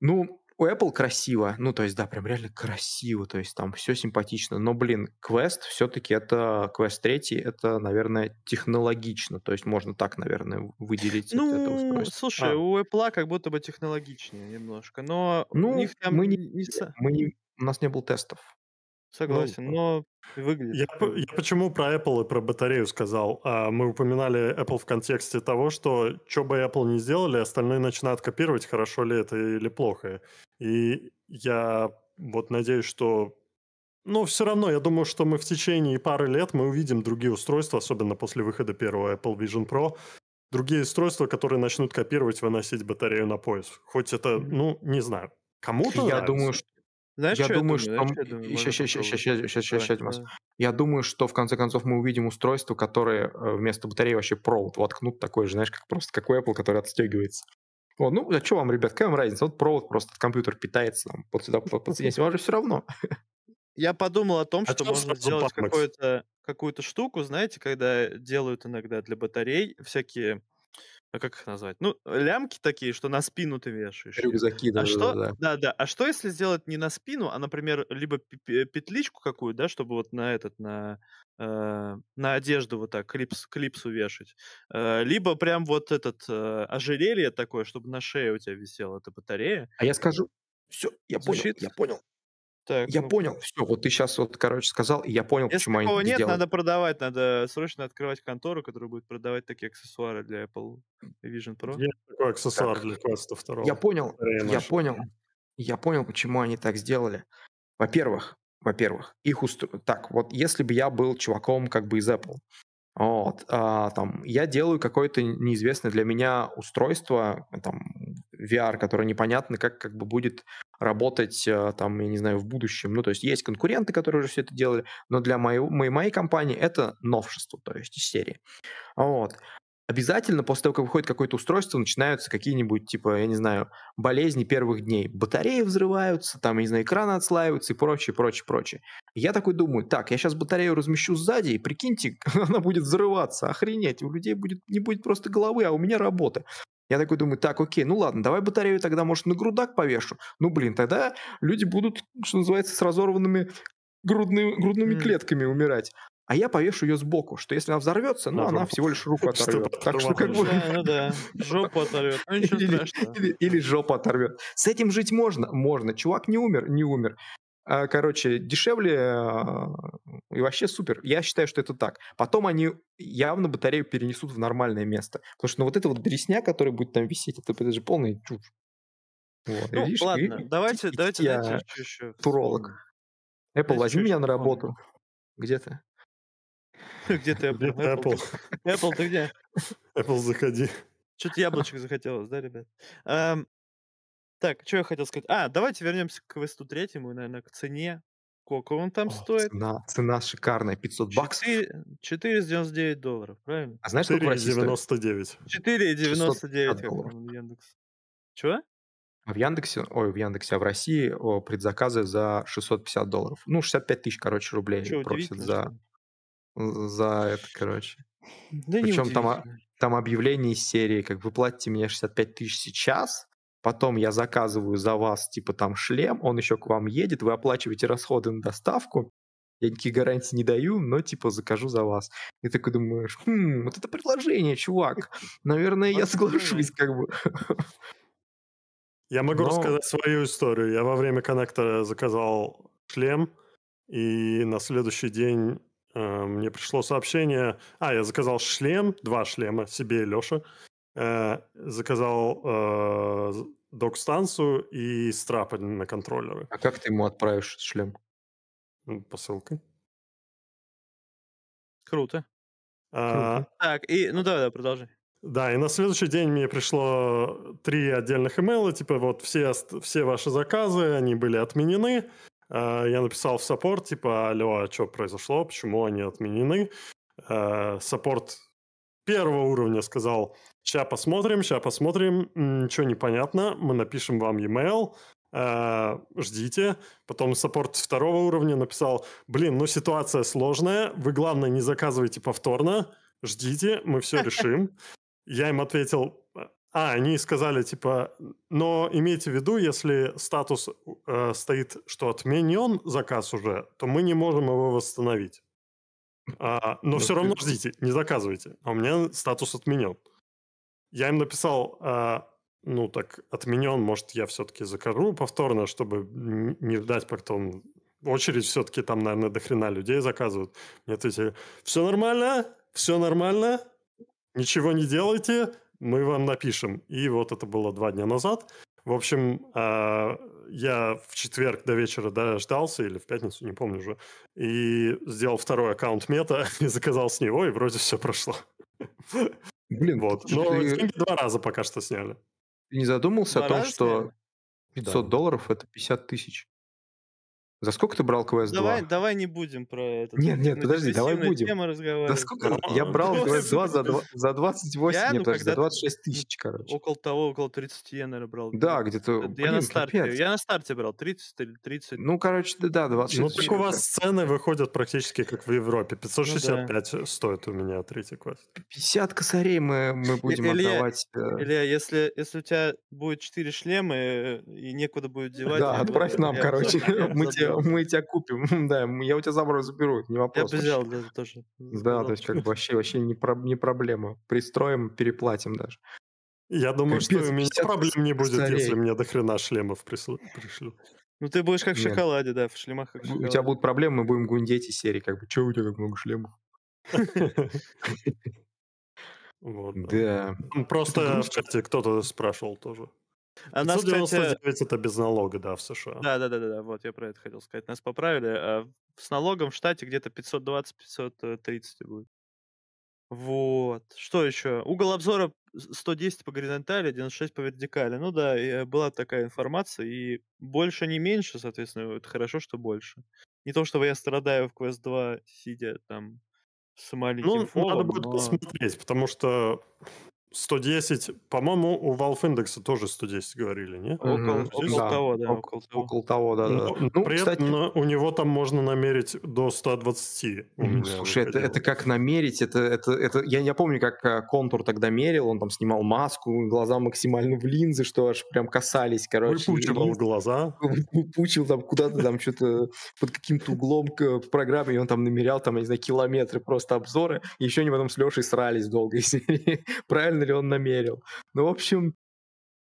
Ну, у Apple красиво, ну, то есть, да, прям реально красиво, то есть там все симпатично, но, блин, Quest все-таки это, Quest 3, это, наверное, технологично, то есть можно так, наверное, выделить ну, это устройство. слушай, а. у Apple как будто бы технологичнее немножко, но ну, у них там мы не, не... Мы не, у нас не было тестов. Согласен, ну, но выглядит. Я, я почему про Apple и про батарею сказал? А, мы упоминали Apple в контексте того, что что бы Apple не сделали, остальные начинают копировать, хорошо ли это или плохо. И я вот надеюсь, что но все равно, я думаю, что мы в течение пары лет мы увидим другие устройства, особенно после выхода первого Apple Vision Pro, другие устройства, которые начнут копировать, выносить батарею на пояс. Хоть это, ну, не знаю, кому-то Я нравится. думаю, что знаешь, я, думаю, что... Сейчас, сейчас, сейчас, сейчас, сейчас, Я думаю, что в конце концов мы увидим устройство, которое э, вместо батареи вообще провод воткнут такой же, знаешь, как просто как у Apple, который отстегивается. О, ну, а что вам, ребят, какая вам разница? Вот провод просто компьютер питается, там, под сюда подсоединяется, вам же все равно. Я подумал о том, а что можно сделать какую-то какую-то штуку, знаете, когда делают иногда для батарей всякие а как их назвать? Ну, лямки такие, что на спину ты вешаешь. Рюкзаки, да, а да, что, да, да, да. А что если сделать не на спину, а, например, либо петличку какую, да, чтобы вот на этот, на э, на одежду вот так клипс, клипсу вешать, э, либо прям вот этот э, ожерелье такое, чтобы на шее у тебя висела эта батарея. А я скажу, все, я Звучит? понял, я понял. Так, я ну... понял, все, вот ты сейчас вот, короче, сказал, и я понял, Если почему такого они нет, надо продавать, надо срочно открывать контору, которая будет продавать такие аксессуары для Apple Vision Pro. Есть такой аксессуар так, для Quest 2. Я понял, я понял, я понял, почему они так сделали. Во-первых, во-первых, их устро... Так, вот если бы я был чуваком как бы из Apple, вот, а, там, я делаю какое-то неизвестное для меня устройство, там, VR, которое непонятно, как, как бы будет работать, а, там, я не знаю, в будущем. Ну, то есть есть конкуренты, которые уже все это делали, но для моей, моей компании это новшество, то есть из серии. Вот обязательно после того, как выходит какое-то устройство, начинаются какие-нибудь, типа, я не знаю, болезни первых дней. Батареи взрываются, там, я не знаю, экраны отслаиваются и прочее, прочее, прочее. я такой думаю, так, я сейчас батарею размещу сзади, и прикиньте, [laughs] она будет взрываться, охренеть, у людей будет, не будет просто головы, а у меня работа. Я такой думаю, так, окей, ну ладно, давай батарею тогда, может, на грудак повешу. Ну, блин, тогда люди будут, что называется, с разорванными грудными, грудными mm. клетками умирать а я повешу ее сбоку, что если она взорвется, ну, она всего лишь руку оторвет. Так что как бы... Ну да, жопу оторвет. Ну ничего страшного. Или жопу оторвет. С этим жить можно? Можно. Чувак не умер? Не умер. А, короче, дешевле а, и вообще супер. Я считаю, что это так. Потом они явно батарею перенесут в нормальное место. Потому что ну, вот это вот дресня, которая будет там висеть, это, это же полная чушь. Вот. Ну, видишь, ладно, и, давайте, и, давайте, я давайте еще туролог. Apple, возьми меня на работу. Где ты? [laughs] Где ты, Apple? Apple. Apple, ты где? [laughs] Apple, заходи. Что-то яблочек захотелось, да, ребят? Так, что я хотел сказать? А, давайте вернемся к квесту третьему, наверное, к цене. Сколько он там стоит? Цена, цена шикарная, 500 баксов. 499 долларов, правильно? А знаешь, сколько в России 4,99. 4,99 как Яндекс. Чего? А в Яндексе, ой, в Яндексе, а в России о, предзаказы за 650 долларов. Ну, 65 тысяч, короче, рублей Что, просят за за это, короче. Да Причем там, там объявление из серии, как вы платите мне 65 тысяч сейчас, потом я заказываю за вас, типа, там шлем, он еще к вам едет, вы оплачиваете расходы на доставку, я никаких гарантий не даю, но, типа, закажу за вас. И такой думаешь, хм, вот это предложение, чувак, наверное, я соглашусь, как бы. Я могу но... рассказать свою историю. Я во время коннектора заказал шлем, и на следующий день Э, мне пришло сообщение, а, я заказал шлем, два шлема себе и Леша, э, заказал э, док-станцию и страпы на контроллеры. А как ты ему отправишь шлем? Посылкой. Круто. А, Круто. Так, и, ну давай, да, продолжи. Да, и на следующий день мне пришло три отдельных имейла, типа вот все, все ваши заказы, они были отменены, Э, я написал в саппорт, типа, алло, а что произошло, почему они отменены? Э, саппорт первого уровня сказал, сейчас посмотрим, сейчас посмотрим, ничего непонятно, мы напишем вам e-mail, Э, ждите. Потом саппорт второго уровня написал, блин, ну ситуация сложная, вы, главное, не заказывайте повторно, ждите, мы все [laughs] решим. Я им ответил, А, они сказали, типа, но имейте в виду, если статус э, стоит, что отменен заказ уже, то мы не можем его восстановить. А, но ну, все равно ждите, не заказывайте. А у меня статус отменен. Я им написал, а, ну так, отменен, может, я все-таки закажу повторно, чтобы не ждать потом. Очередь все-таки там, наверное, до хрена людей заказывают. Мне ответили, все нормально, все нормально, ничего не делайте, мы вам напишем. И вот это было два дня назад. В общем, а, я в четверг до вечера дождался, или в пятницу, не помню уже, и сделал второй аккаунт мета [laughs] и заказал с него, и вроде все прошло. Блин, вот. Но ты... деньги два раза пока что сняли. Ты не задумался два о том, что 500 да. долларов это 50 тысяч? За сколько ты брал квест 2? Давай, давай не будем про это. Нет, нет, подожди, давай будем. За сколько? Я брал квест 2 за, за 28, я, нет, ну, за 26 тысяч, короче. Около того, около 30 я, наверное, брал. Да, где-то, Я блин, на старте, капец. я на старте брал 30 или 30. Ну, короче, да, 26 Ну, так у вас цены выходят практически как в Европе. 565 ну, да. стоит у меня третий квест. 50 косарей мы, мы будем Илья, отдавать. Э. Илья, если, если у тебя будет 4 шлема э, и некуда будет девать... Да, отправь нам, короче, [laughs] мы тебя купим [laughs] да, я у тебя забрал заберу, не вопрос. Я бы взял даже тоже. Да, то есть как бы вообще, вообще не, про, не проблема. Пристроим, переплатим даже. Я думаю, Капец, что у меня проблем не будет, если мне до хрена шлемов пришлют. Ну ты будешь как в шоколаде, да, в шлемах как в У тебя будут проблемы, мы будем гундеть из серии, как бы, что у тебя так много шлемов? [laughs] Вот, да. Просто в чате кто-то спрашивал тоже. А нас, кстати... это без налога, да, в США. Да, да, да, да, да, вот я про это хотел сказать. Нас поправили. А с налогом в штате где-то 520-530 будет. Вот. Что еще? Угол обзора 110 по горизонтали, 96 по вертикали. Ну да, и была такая информация. И больше, не меньше, соответственно, это хорошо, что больше. Не то, чтобы я страдаю в Quest 2, сидя там с маленьким ну, фолом, надо будет но... посмотреть, потому что 110, по-моему, у Valve Index тоже 110 говорили, не? Около, около да. того, да, около, того. Около того, да. Но, да. Ну, при кстати... этом у него там можно намерить до 120. Ну, слушай, это, это как намерить, это, это, это, я не помню, как э, контур тогда мерил, он там снимал маску, глаза максимально в линзы, что аж прям касались, короче. Выпучивал глаза. [laughs] Выпучил там куда-то там что-то под каким-то углом в программе, и он там намерял там, я не знаю, километры просто обзоры, и еще они потом с Лешей срались долго серии. [laughs] Правильно правильно ли он намерил. Ну, в общем,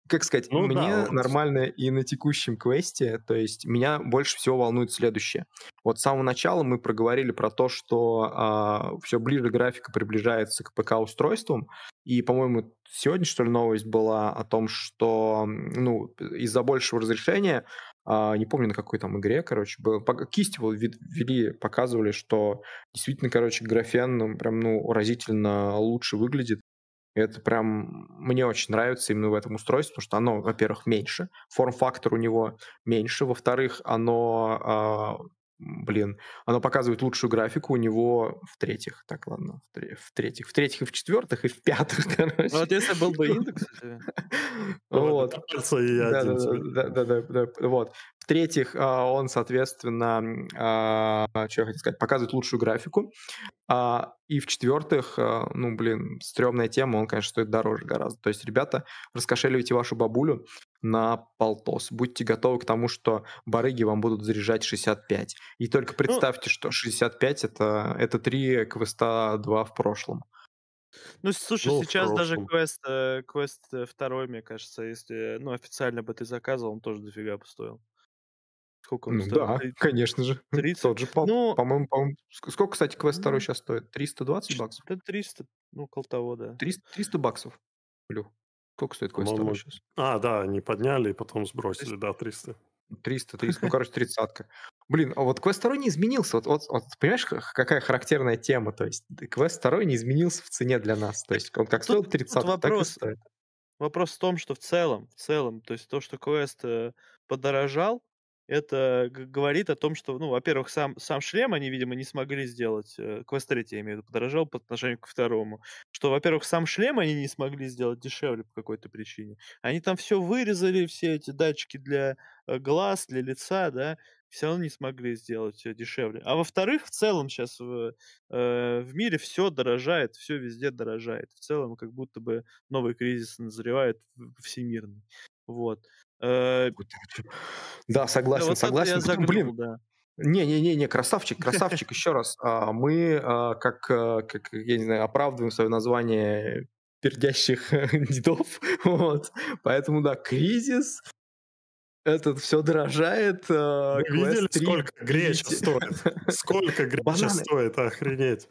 как сказать, ну, мне да, вот. нормально и на текущем квесте, то есть меня больше всего волнует следующее. Вот с самого начала мы проговорили про то, что а, все ближе графика приближается к ПК-устройствам, и, по-моему, сегодня, что ли, новость была о том, что ну, из-за большего разрешения а, не помню на какой там игре, короче, был, кисть его ввели, показывали, что действительно, короче, графен ну, прям, ну, разительно лучше выглядит, это прям мне очень нравится именно в этом устройстве, потому что оно, во-первых, меньше, форм-фактор у него меньше, во-вторых, оно, э, блин, оно показывает лучшую графику у него в-третьих, так, ладно, в-третьих, в-третьих и в-четвертых, и в-пятых, [laughs] короче. Ну, вот если был бы индекс, [laughs] вот. Да, да, да, да, вот. В-третьих, а, он, соответственно, а, что я хотел сказать, показывает лучшую графику. А, и в-четвертых, ну, блин, стрёмная тема, он, конечно, стоит дороже гораздо. То есть, ребята, раскошеливайте вашу бабулю на полтос. Будьте готовы к тому, что барыги вам будут заряжать 65. И только ну представьте, ну, что 65 это, это 3 квеста 2 в прошлом. Ну, слушай, ну, сейчас даже квест, э, квест э, второй, мне кажется, если ну, официально бы ты заказывал, он тоже дофига бы стоил. Сколько он ну, стоит? Да, 30? конечно же. 30? Тот же, по- ну, по-моему, по-моему, сколько, кстати, квест второй сейчас стоит? 320 баксов? Да 300, ну, около того, да. 300, 300 баксов, Плю. Сколько стоит квест второй сейчас? А, да, они подняли и потом сбросили, 300. да, 300. 300, 300, ну, короче, [laughs] тридцатка. Блин, а вот квест второй не изменился. Вот, вот, вот понимаешь, какая характерная тема? То есть квест второй не изменился в цене для нас. То есть он как стоил 30 вопрос, так и стоит. Вопрос в том, что в целом, в целом, то есть то, что квест э, подорожал, это говорит о том, что, ну, во-первых, сам, сам шлем они, видимо, не смогли сделать, э, квест 3, я имею в виду, подорожал по отношению к второму. Что, во-первых, сам шлем они не смогли сделать дешевле по какой-то причине. Они там все вырезали, все эти датчики для э, глаз, для лица, да, все равно не смогли сделать э, дешевле. А во-вторых, в целом сейчас в, в мире все дорожает, все везде дорожает. В целом, как будто бы новый кризис назревает всемирный. Вот. Э, да, согласен, вот согласен. Загнул, Блин, да. Не-не-не, красавчик, [laughs] красавчик, еще раз. А, мы, а, как, а, как, я не знаю, оправдываем свое название пердящих [laughs] дедов, вот. Поэтому, да, кризис, этот все дорожает. Вы видели, 3, сколько греча стоит? Сколько [laughs] греча стоит, охренеть.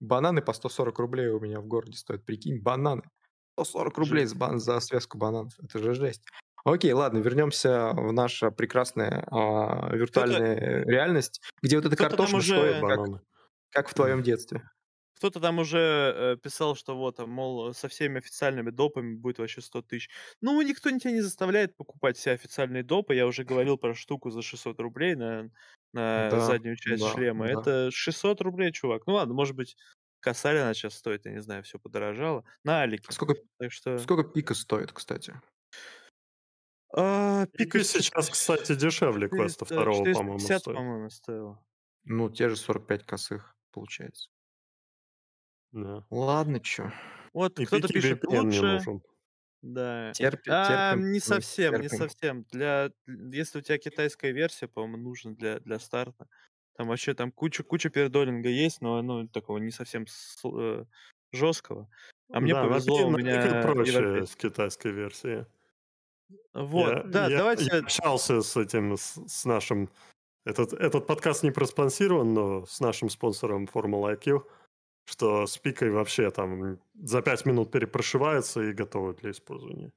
Бананы по 140 рублей у меня в городе стоят, прикинь, бананы. 140 рублей за связку бананов, это же жесть. Окей, ладно, вернемся в нашу прекрасную а, виртуальную реальность, где вот эта картошка уже... стоит как, как в твоем детстве. Кто-то там уже э, писал, что вот, мол, со всеми официальными допами будет вообще 100 тысяч. Ну, никто тебя не заставляет покупать все официальные допы. Я уже говорил про штуку за 600 рублей на, на да, заднюю часть да, шлема. Да. Это 600 рублей, чувак. Ну ладно, может быть, косарь она сейчас стоит, я не знаю, все подорожало. На Алике. Сколько, так что... сколько пика стоит, кстати? А, Пика сейчас, кстати, дешевле [laughs] квеста второго, по-моему, 450, стоит. по-моему, стоило. Ну, те же 45 косых, получается. Да. Ладно, чё. Вот кто-то пишет лучше. Да. Терпи, а, не совсем, терпим. не совсем. Для, если у тебя китайская версия, по-моему, нужно для, для старта. Там вообще там куча, куча пердолинга есть, но ну, такого не совсем с, э, жесткого. А мне да, повезло, у меня проще с китайской версии. Вот, я, да, я, давайте... Я общался с этим, с, с нашим... Этот, этот подкаст не проспонсирован, но с нашим спонсором Formula IQ, что с пикой вообще там за 5 минут перепрошивается и готовы для использования.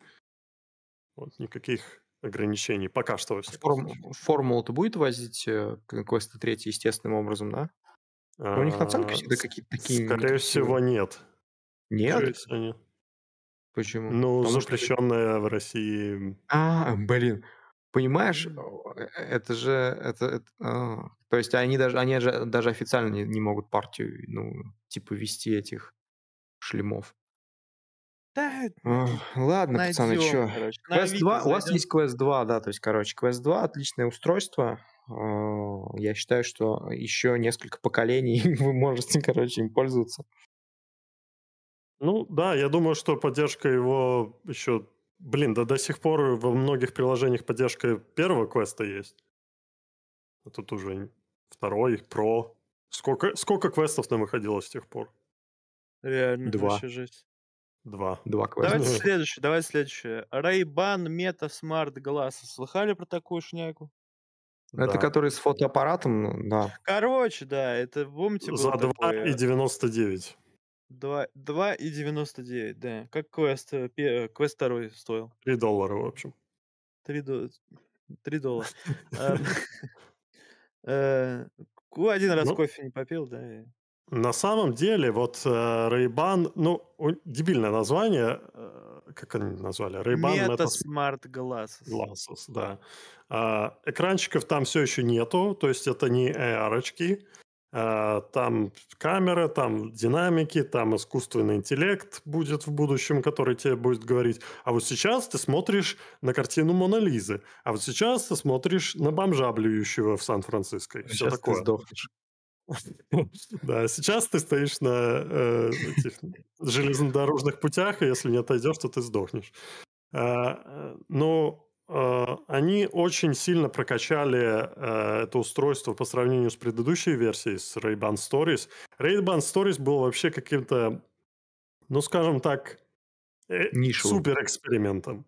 Вот, никаких ограничений пока что. Форм, формулу-то будет возить э, квесты 3 естественным образом, да? А, у них наценки всегда какие-то такие... Скорее всего, нет. Нет? Скорее всего, нет. Почему? Ну, Потому запрещенная что... в России. А, блин. Понимаешь, э, это же, это, это а, то есть они даже, они же даже официально не, не могут партию, ну, типа вести этих шлемов. Да, Ох, ладно, найдем, пацаны, что? Quest 2, у вас есть Quest 2, да, то есть, короче, Quest 2 отличное устройство. А, я считаю, что еще несколько поколений [laughs] вы можете, короче, им пользоваться. Ну да, я думаю, что поддержка его еще... Блин, да до сих пор во многих приложениях поддержка первого квеста есть. А тут уже второй, про. Сколько, сколько квестов нам выходило с тех пор? Реально, Два. жесть. Два. Два квеста. Давайте [laughs] следующее, давайте следующее. Ray-Ban Meta Smart Glasses. Слыхали про такую шняку? Это да. который с фотоаппаратом, ну, да. Короче, да, это, помните, За 2 такое... и 99. 2, 2 и 99, да. Как квест, э, квест второй стоил? 3 доллара, в общем. 3, до... 3 доллара. [laughs] [laughs] Э, один раз Ну, кофе не попил, да. на самом деле, вот э, Ray-Ban, ну, дебильное название, э, как они назвали? Meta Meta Smart Glasses. Glasses, да. А, экранчиков там все еще нету, то есть это не AR-очки. А, там камера, там динамики, там искусственный интеллект будет в будущем, который тебе будет говорить. А вот сейчас ты смотришь на картину Мона Лизы, а вот сейчас ты смотришь на бомжа, блюющего в Сан-Франциско. И все такое. ты сдохнешь. [laughs] Да, сейчас ты стоишь на э, железнодорожных путях, и если не отойдешь, то ты сдохнешь. А, э, но они очень сильно прокачали э, это устройство по сравнению с предыдущей версией, с Ray-Ban Stories. Ray-Ban Stories был вообще каким-то, ну, скажем так, э, супер экспериментом.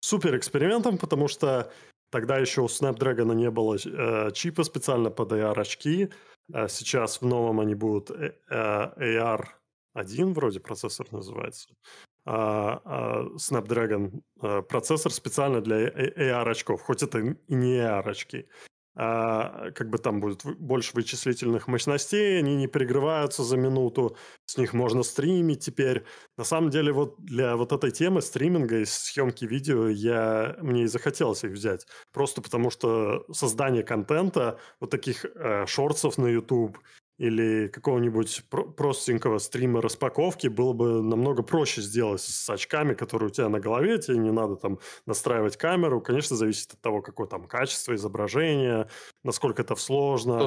Супер экспериментом, потому что тогда еще у Snapdragon не было э, чипа специально под AR-очки. А сейчас в новом они будут э, AR1, вроде процессор называется. А, а, Snapdragon а, процессор специально для AR-очков, хоть это и не AR-очки. а, как бы там будет больше вычислительных мощностей, они не перегреваются за минуту, с них можно стримить теперь. На самом деле вот для вот этой темы стриминга и съемки видео я, мне и захотелось их взять. Просто потому что создание контента, вот таких э, шортсов на YouTube или какого-нибудь простенького стрима распаковки было бы намного проще сделать с очками, которые у тебя на голове, тебе не надо там настраивать камеру. Конечно, зависит от того, какое там качество изображения, насколько это сложно.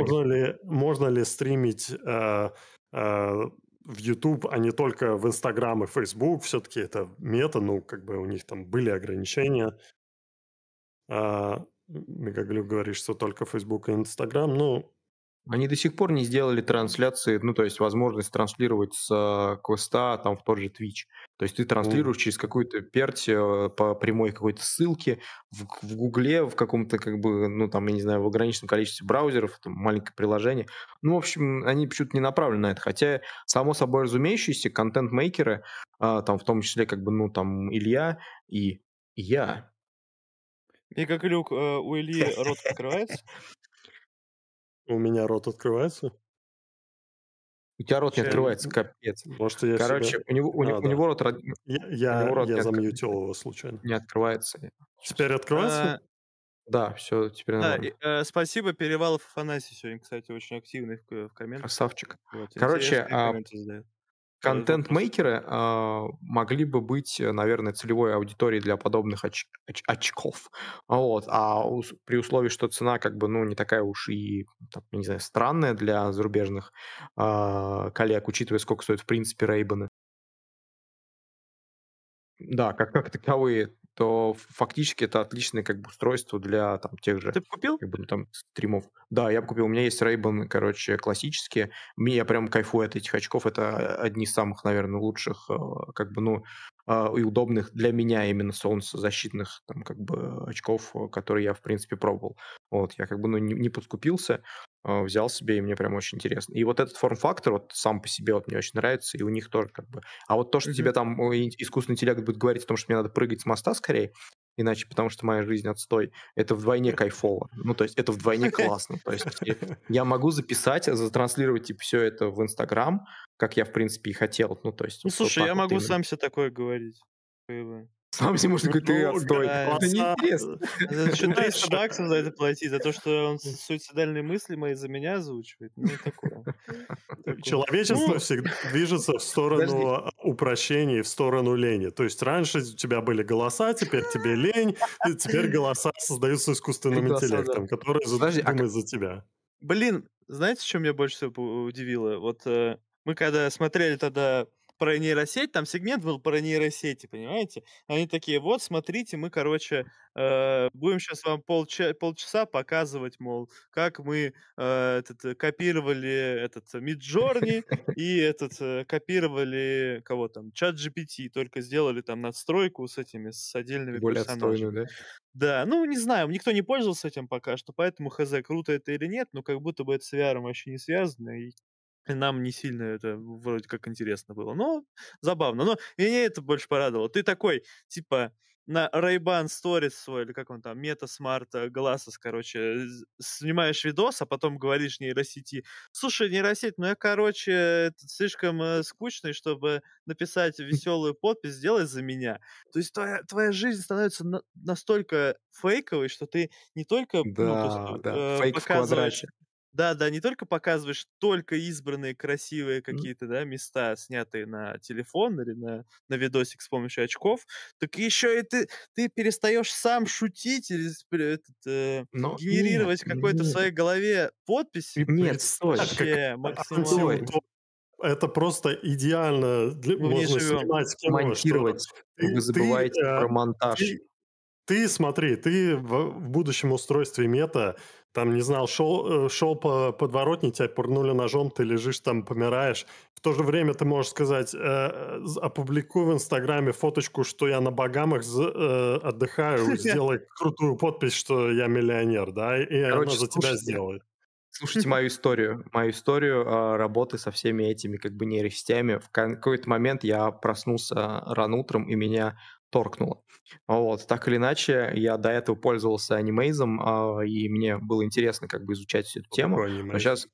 Можно ли, можно ли стримить э, э, в YouTube, а не только в Instagram и Facebook. Все-таки это мета, ну, как бы у них там были ограничения. А, Мегаглюк говорит, что только Facebook и Instagram. Ну, они до сих пор не сделали трансляции, ну, то есть возможность транслировать с э, квеста там в тот же Twitch. То есть ты транслируешь mm. через какую-то перть э, по прямой какой-то ссылке в, в Гугле, в каком-то, как бы, ну, там, я не знаю, в ограниченном количестве браузеров, там, маленькое приложение. Ну, в общем, они почему-то не направлены на это. Хотя, само собой разумеющиеся, контент-мейкеры, а, там, в том числе, как бы, ну, там, Илья и я. И как Люк, э, у Ильи рот открывается? [laughs] У меня рот открывается? У тебя рот не открывается, капец. Может, я Короче, себя... у, него, у, а, у да. него рот... Я, я, него рот я замьютил его случайно. Не открывается. Теперь открывается? А, да, все, теперь да, и, э, Спасибо, Перевалов Афанасий сегодня, кстати, очень активный в, в комментах. Красавчик. Вот, Короче, а, Контент-мейкеры э, могли бы быть, э, наверное, целевой аудиторией для подобных оч- оч- очков. Вот. А ус- при условии, что цена как бы, ну, не такая уж и, там, не знаю, странная для зарубежных э, коллег, учитывая, сколько стоят, в принципе, рейбаны. Да, как, как таковые то фактически это отличное как бы устройство для там тех же Ты купил? как бы, ну, там стримов. Да, я бы купил. У меня есть ray короче, классические. Мне я прям кайфую от этих очков. Это одни из самых, наверное, лучших, э, как бы, ну, и удобных для меня именно солнцезащитных там как бы очков, э, которые я в принципе пробовал. Вот, я как бы ну, не, не подкупился, а, взял себе, и мне прям очень интересно. И вот этот форм-фактор вот сам по себе вот мне очень нравится, и у них тоже как бы... А вот то, что mm-hmm. тебе там искусственный интеллект будет говорить о том, что мне надо прыгать с моста скорее, иначе потому что моя жизнь отстой, это вдвойне кайфово. Ну, то есть это вдвойне [laughs] классно. То есть я могу записать, затранслировать типа все это в Инстаграм, как я, в принципе, и хотел. Ну, то есть... Ну, слушай, я могу сам себе такое говорить. Сам себе можно говорить, ты отстой. Это неинтересно. Еще 300 баксов за это платить, за то, что он суицидальные мысли мои за меня озвучивает. Ну, такое. Человечество ну, всегда движется в сторону упрощений, в сторону лени. То есть раньше у тебя были голоса, теперь тебе лень, и теперь голоса создаются искусственным интеллектом, который а думает за тебя. Блин, знаете, что меня больше всего удивило? Вот э, мы когда смотрели тогда про нейросеть, там сегмент был про нейросети, понимаете? Они такие, вот, смотрите, мы, короче, э, будем сейчас вам полча полчаса показывать, мол, как мы э, этот, э, копировали этот Midjourney [laughs] и этот э, копировали кого там, чат GPT, только сделали там надстройку с этими, с отдельными Более персонажами. да? Да, ну, не знаю, никто не пользовался этим пока что, поэтому хз, круто это или нет, но как будто бы это с VR вообще не связано, и нам не сильно это вроде как интересно было. Но забавно. Но меня это больше порадовало. Ты такой, типа, на Ray-Ban Stories свой, или как он там, Meta Smart Glasses, короче, снимаешь видос, а потом говоришь нейросети, слушай, нейросеть, ну я, короче, это слишком э, скучный, чтобы написать веселую подпись, сделай за меня. То есть твоя, твоя жизнь становится на, настолько фейковой, что ты не только да, ну, то есть, да. Э, Фейк показываешь... Да, да, не только показываешь только избранные красивые какие-то, да, места, снятые на телефон или на, на видосик с помощью очков, так еще и ты, ты перестаешь сам шутить или этот, э, Но генерировать какой-то в своей голове подпись. Нет, стой. Вообще, максимально. Это просто идеально для, Мы можно снимать кино. Монтировать. Ты, Вы забываете ты, э, про монтаж. Ты, ты смотри, ты в, в будущем устройстве мета там, не знал, шел, э, шел по подворотне, тебя пырнули ножом, ты лежишь там, помираешь. В то же время ты можешь сказать, э, опубликуй в Инстаграме фоточку, что я на Багамах э, отдыхаю, [laughs] сделай крутую подпись, что я миллионер, да, и Короче, она за тебя сделает. Слушайте мою историю, мою историю э, работы со всеми этими как бы нейросетями. В какой-то момент я проснулся рано утром, и меня торкнуло. Вот, так или иначе, я до этого пользовался анимейзом, а, и мне было интересно как бы изучать всю эту тему. Но сейчас,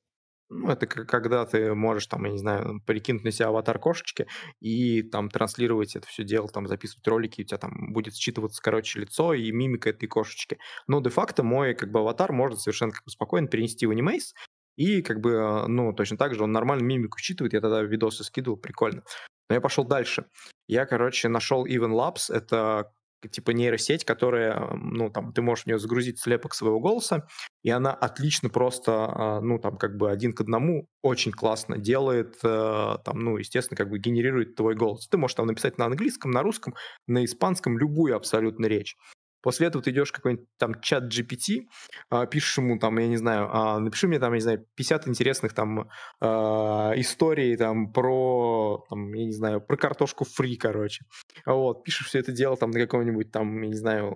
ну, это когда ты можешь, там, я не знаю, прикинуть на себя аватар кошечки и там транслировать это все дело, там, записывать ролики, у тебя там будет считываться, короче, лицо и мимика этой кошечки. Но де-факто мой, как бы, аватар может совершенно как бы спокойно перенести в анимейс, и, как бы, ну, точно так же он нормально мимику считывает, я тогда видосы скидывал, прикольно. Но я пошел дальше. Я, короче, нашел Even Labs, это типа нейросеть, которая, ну, там, ты можешь в нее загрузить слепок своего голоса, и она отлично просто, а, ну, там, как бы один к одному очень классно делает, э, там, ну, естественно, как бы генерирует твой голос. Ты можешь там написать на английском, на русском, на испанском, любую абсолютно речь. После этого ты идешь в какой-нибудь там чат GPT, а, пишешь ему там, я не знаю, а, напиши мне там, я не знаю, 50 интересных там а, историй там про, там, я не знаю, про картошку фри, короче. Вот, пишешь все это дело там на каком-нибудь там, я не знаю,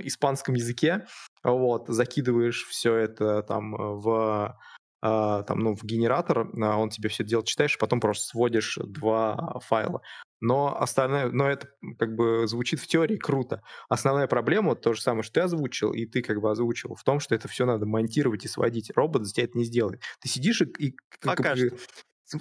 испанском языке, вот, закидываешь все это там в там, ну, в генератор, он тебе все дело читаешь, потом просто сводишь два файла но остальное, но это как бы звучит в теории круто. Основная проблема, то же самое, что ты озвучил, и ты как бы озвучил, в том, что это все надо монтировать и сводить. Робот за тебя это не сделает. Ты сидишь и, и как, как бы,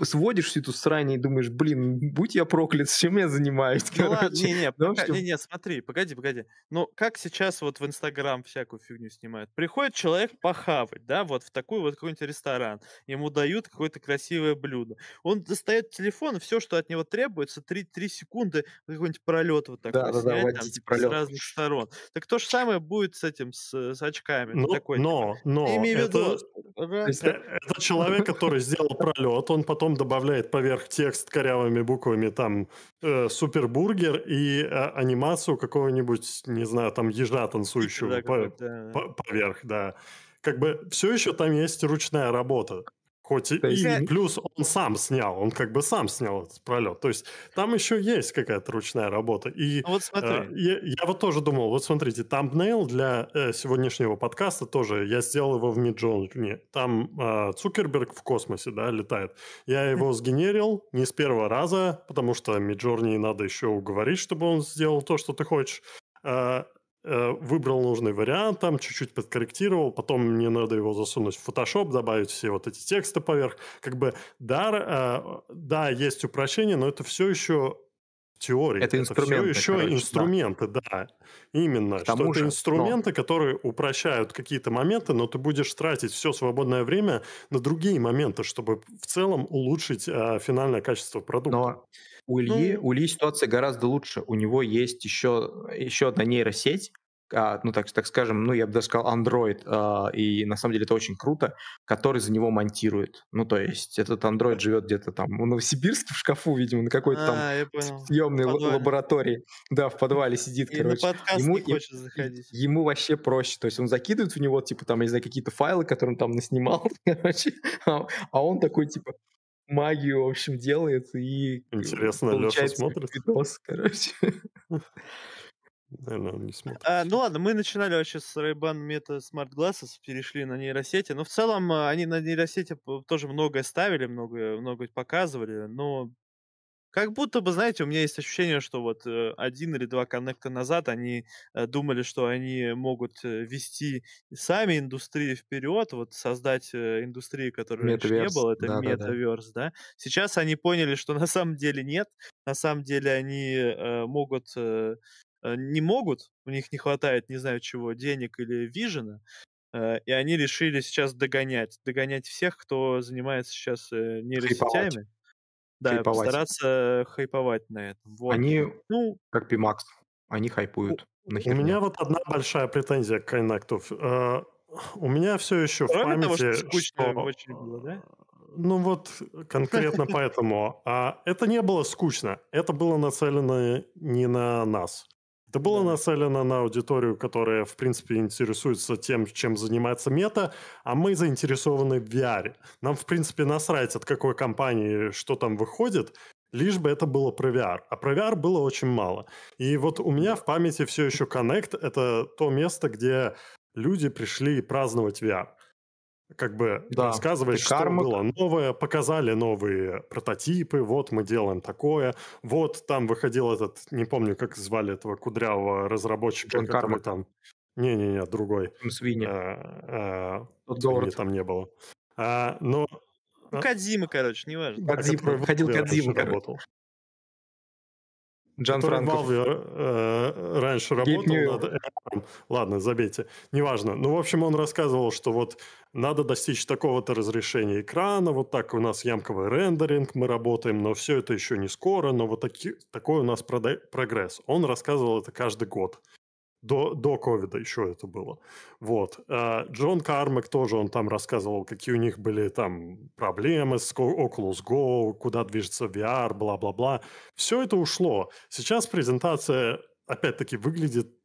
сводишь всю эту срань и думаешь, блин, будь я проклят, чем я занимаюсь, ну, короче. Не, не, ну, пока, не, не, смотри, погоди, погоди. Ну, как сейчас вот в Инстаграм всякую фигню снимают? Приходит человек похавать, да, вот в такой вот какой-нибудь ресторан, ему дают какое-то красивое блюдо. Он достает телефон, все, что от него требуется, 3, 3 секунды какой-нибудь пролет вот такой да, снять, да, да, там, типа, пролет. с разных сторон. Так то же самое будет с этим, с, с очками. Но, такой, но, типа, но, это, это, это человек, который сделал пролет, он потом потом добавляет поверх текст корявыми буквами там э, супербургер и э, анимацию какого-нибудь, не знаю, там ежа танцующего по, по, поверх, да. Как бы все еще там есть ручная работа. Хоть и, и плюс он сам снял, он как бы сам снял этот пролет. То есть там еще есть какая-то ручная работа. И ну вот смотри. Э, я, я вот тоже думал, вот смотрите, тамбнейл для э, сегодняшнего подкаста тоже, я сделал его в Midjourney. Там э, Цукерберг в космосе, да, летает. Я его сгенерил не с первого раза, потому что Midjourney надо еще уговорить, чтобы он сделал то, что ты хочешь. Э, выбрал нужный вариант, там чуть-чуть подкорректировал, потом мне надо его засунуть в Photoshop, добавить все вот эти тексты поверх. Как бы, да, э, да, есть упрощение, но это все еще теория. Это, это все еще короче, инструменты, да. да. Именно. К что же, это инструменты, но... которые упрощают какие-то моменты, но ты будешь тратить все свободное время на другие моменты, чтобы в целом улучшить а, финальное качество продукта. Но у Ильи, ну... у Ильи ситуация гораздо лучше. У него есть еще, еще одна нейросеть, а, ну так, так скажем, ну я бы даже сказал Android, а, и на самом деле это очень круто, который за него монтирует. Ну то есть этот Android живет где-то там в Новосибирске в шкафу, видимо, на какой-то а, там съемной лаборатории. Да, в подвале сидит, и короче. Ему, не хочет заходить. Ему вообще проще, то есть он закидывает в него, типа там, я не знаю, какие-то файлы, которые он там наснимал, [laughs] короче, а, а он такой, типа, магию, в общем, делает и Интересно, Леша смотрит? Видос, короче. Наверное, он не смотрит. А, ну ладно, мы начинали вообще с Ray-Ban Meta Smart Glasses, перешли на нейросети. Но в целом а, они на нейросети тоже многое ставили, многое, многое показывали. Но как будто бы, знаете, у меня есть ощущение, что вот э, один или два коннекта назад они э, думали, что они могут э, вести сами индустрию вперед, вот создать индустрию, которой раньше не было, это да, метаверс, да, да. Сейчас они поняли, что на самом деле нет, на самом деле они могут, не могут, у них не хватает, не знаю чего, денег или вижена, и они решили сейчас догонять, догонять всех, кто занимается сейчас нейросетями. Хайповать. Да, хайповать. постараться хайповать на этом. Вот. Они, ну, как Pimax, они хайпуют. У, у меня вот одна большая претензия к Connect. Э, у меня все еще Кроме в памяти, того, что, скучно что... очень было, да? Ну вот конкретно [laughs] поэтому. А это не было скучно. Это было нацелено не на нас. Это было да. нацелено на аудиторию, которая, в принципе, интересуется тем, чем занимается мета, а мы заинтересованы в VR. Нам, в принципе, насрать от какой компании, что там выходит, лишь бы это было про VR. А про VR было очень мало. И вот у меня в памяти все еще Connect — это то место, где люди пришли праздновать VR. Как бы да. рассказывать, что кармак. было новое, показали новые прототипы, вот мы делаем такое, вот там выходил этот, не помню, как звали этого кудрявого разработчика, Джон который Кармак. там... Не-не-не, другой. Свиньи. А, а, Свиньи там не было. А, но... Ну, Кадзима, короче, неважно. Кадзима, ходил Кадзима. Работал. Джан Франко. Э, раньше работал над Ладно, забейте. Неважно. Ну, в общем, он рассказывал, что вот надо достичь такого-то разрешения экрана, вот так у нас ямковый рендеринг, мы работаем, но все это еще не скоро, но вот таки, такой у нас прогресс. Он рассказывал это каждый год. До, до ковида еще это было. Вот. А Джон Кармак тоже, он там рассказывал, какие у них были там проблемы с Oculus Go, куда движется VR, бла-бла-бла. Все это ушло. Сейчас презентация, опять-таки, выглядит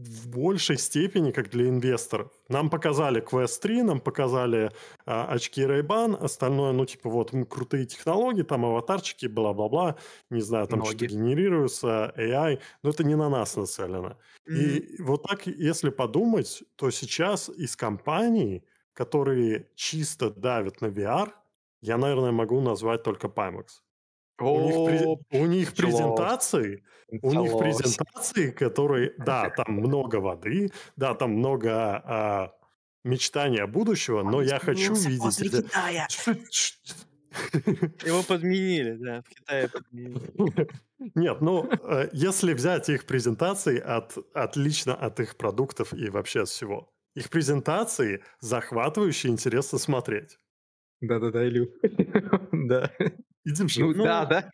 в большей степени как для инвесторов. Нам показали Quest 3, нам показали а, очки Ray-Ban, остальное, ну, типа, вот, мы крутые технологии, там аватарчики, бла-бла-бла, не знаю, там что-то генерируется, AI, но это не на нас нацелено. Mm-hmm. И вот так, если подумать, то сейчас из компаний, которые чисто давят на VR, я, наверное, могу назвать только Pimax. У них, у них презентации, у них презентации, которые, [laughs] да, там много воды, да, там много а, мечтания будущего, но я хочу видеть... Его подменили, да, в Китае подменили. Нет, ну, э, если взять их презентации от, отлично от их продуктов и вообще от всего, их презентации захватывающие, интересно смотреть. Да-да-да, Илю. [laughs] Да. Идем же. Ну, да, да.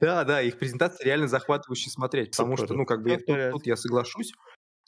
Да, да, их презентация реально захватывающе смотреть, потому что, ну, как бы, тут я соглашусь,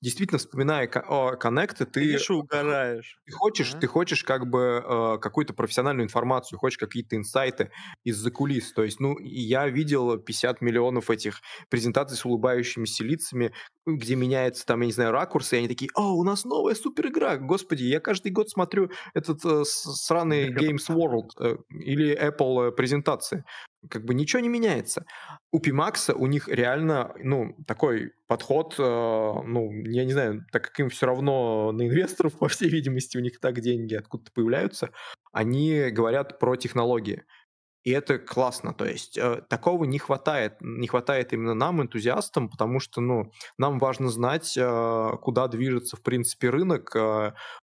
действительно, вспоминая о коннекты, ты... Ты угораешь. Ты хочешь, ты хочешь как бы э, какую-то профессиональную информацию, хочешь какие-то инсайты из-за кулис. То есть, ну, я видел 50 миллионов этих презентаций с улыбающимися лицами, где меняется там, я не знаю, ракурсы, и они такие, о, у нас новая супер игра, господи, я каждый год смотрю этот э, сраный Games World э, или Apple э, презентации как бы ничего не меняется. У Pimax у них реально, ну, такой подход, э, ну, я не знаю, так как им все равно на инвесторов, [laughs] по всей видимости, у них так деньги откуда-то появляются, они говорят про технологии. И это классно, то есть э, такого не хватает, не хватает именно нам, энтузиастам, потому что, ну, нам важно знать, э, куда движется, в принципе, рынок, э,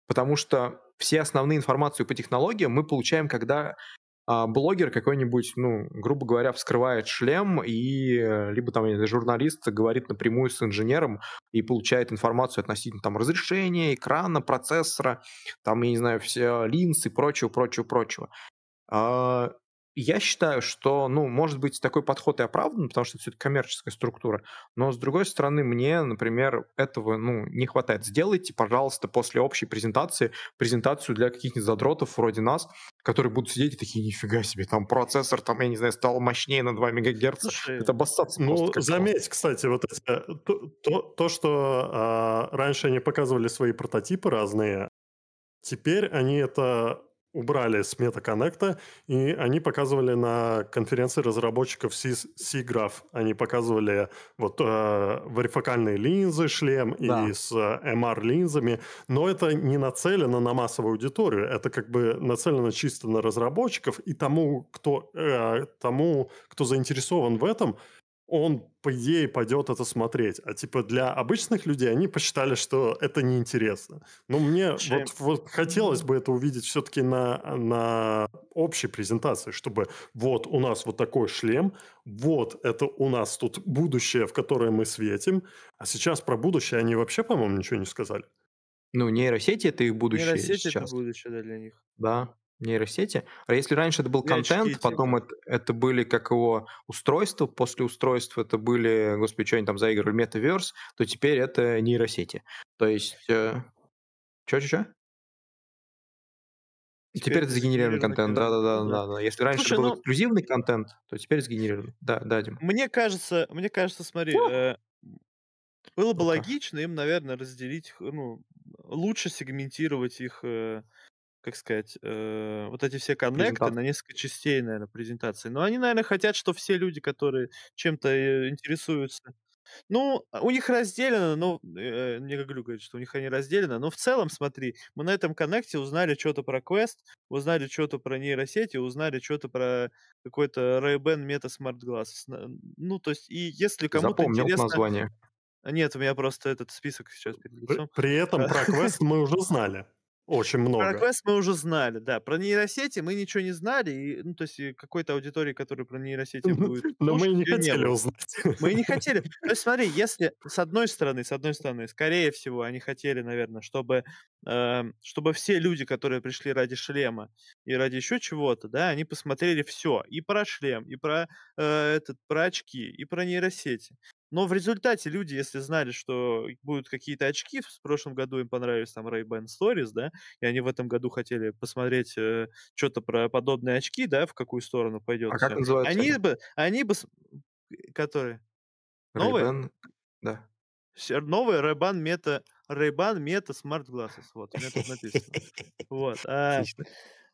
потому что все основные информацию по технологиям мы получаем, когда блогер какой-нибудь, ну, грубо говоря, вскрывает шлем, и э, либо там журналист говорит напрямую с инженером и получает информацию относительно там разрешения, экрана, процессора, там, я не знаю, все линз и прочего, прочего, прочего. Я считаю, что, ну, может быть, такой подход и оправдан, потому что это все-таки коммерческая структура, но, с другой стороны, мне, например, этого, ну, не хватает. Сделайте, пожалуйста, после общей презентации презентацию для каких-нибудь задротов вроде нас, которые будут сидеть и такие, нифига себе, там процессор, там, я не знаю, стал мощнее на 2 МГц. Слушай, это обоссаться Ну, заметь, кстати, вот эти, то, то, то, что а, раньше они показывали свои прототипы разные, теперь они это убрали с MetaConnect, и они показывали на конференции разработчиков SIGGRAPH, они показывали вот э, варифокальные линзы, шлем да. и с MR-линзами, но это не нацелено на массовую аудиторию, это как бы нацелено чисто на разработчиков. И тому, кто, э, тому, кто заинтересован в этом, он, по идее, пойдет это смотреть. А типа для обычных людей они посчитали, что это неинтересно. Но мне вот, вот хотелось бы это увидеть все-таки на, на общей презентации, чтобы вот у нас вот такой шлем, вот это у нас тут будущее, в которое мы светим, а сейчас про будущее они вообще, по-моему, ничего не сказали. Ну, нейросети — это их будущее Нейросети сейчас. это будущее да, для них. Да нейросети. А если раньше это был И контент, очки, потом это, это были как его устройства, после устройства это были, господи, что они там заигрывали, метаверс, то теперь это нейросети. То есть... Э, Че-че-че? Теперь, теперь это сгенерированный контент, да-да-да. да, да. Если раньше Слушай, был ну... эксклюзивный контент, то теперь сгенерированный. Да, да, Дим. Мне кажется, мне кажется, смотри, э, было бы ну логично им, наверное, разделить, ну, лучше сегментировать их э, как сказать, э, вот эти все коннекты на несколько частей, наверное, презентации. Но они, наверное, хотят, что все люди, которые чем-то э, интересуются Ну, а, у них разделено, ну, э, мне Гаглю говорит, что у них они разделены, но в целом, смотри, мы на этом коннекте узнали что-то про квест, узнали что-то про нейросети, узнали что-то про какой-то Ray-Ban Meta Smart Glasses. Ну, то есть, и если кому-то Запомнил интересно... название. Нет, у меня просто этот список сейчас перед лицом. При этом про квест мы уже знали. Очень много. Про квест мы уже знали, да. Про нейросети мы ничего не знали. И, ну, то есть какой-то аудитории, которая про нейросети будет Но мы не хотели узнать. Мы не [laughs] хотели. То есть смотри, если с одной стороны, с одной стороны, скорее всего, они хотели, наверное, чтобы, эм, чтобы все люди, которые пришли ради шлема и ради еще чего-то, да, они посмотрели все и про шлем, и про э, этот, про очки, и про нейросети. Но в результате люди, если знали, что будут какие-то очки, в прошлом году им понравились там Ray-Ban Stories, да, и они в этом году хотели посмотреть э, что-то про подобные очки, да, в какую сторону пойдет А как называются Они они? бы, они бы, которые новые, Ray-Ban? Да. Новые Ray-Ban Meta, Ray-Ban Meta Smart Glasses, вот, у меня тут написано. Вот, а, Отлично.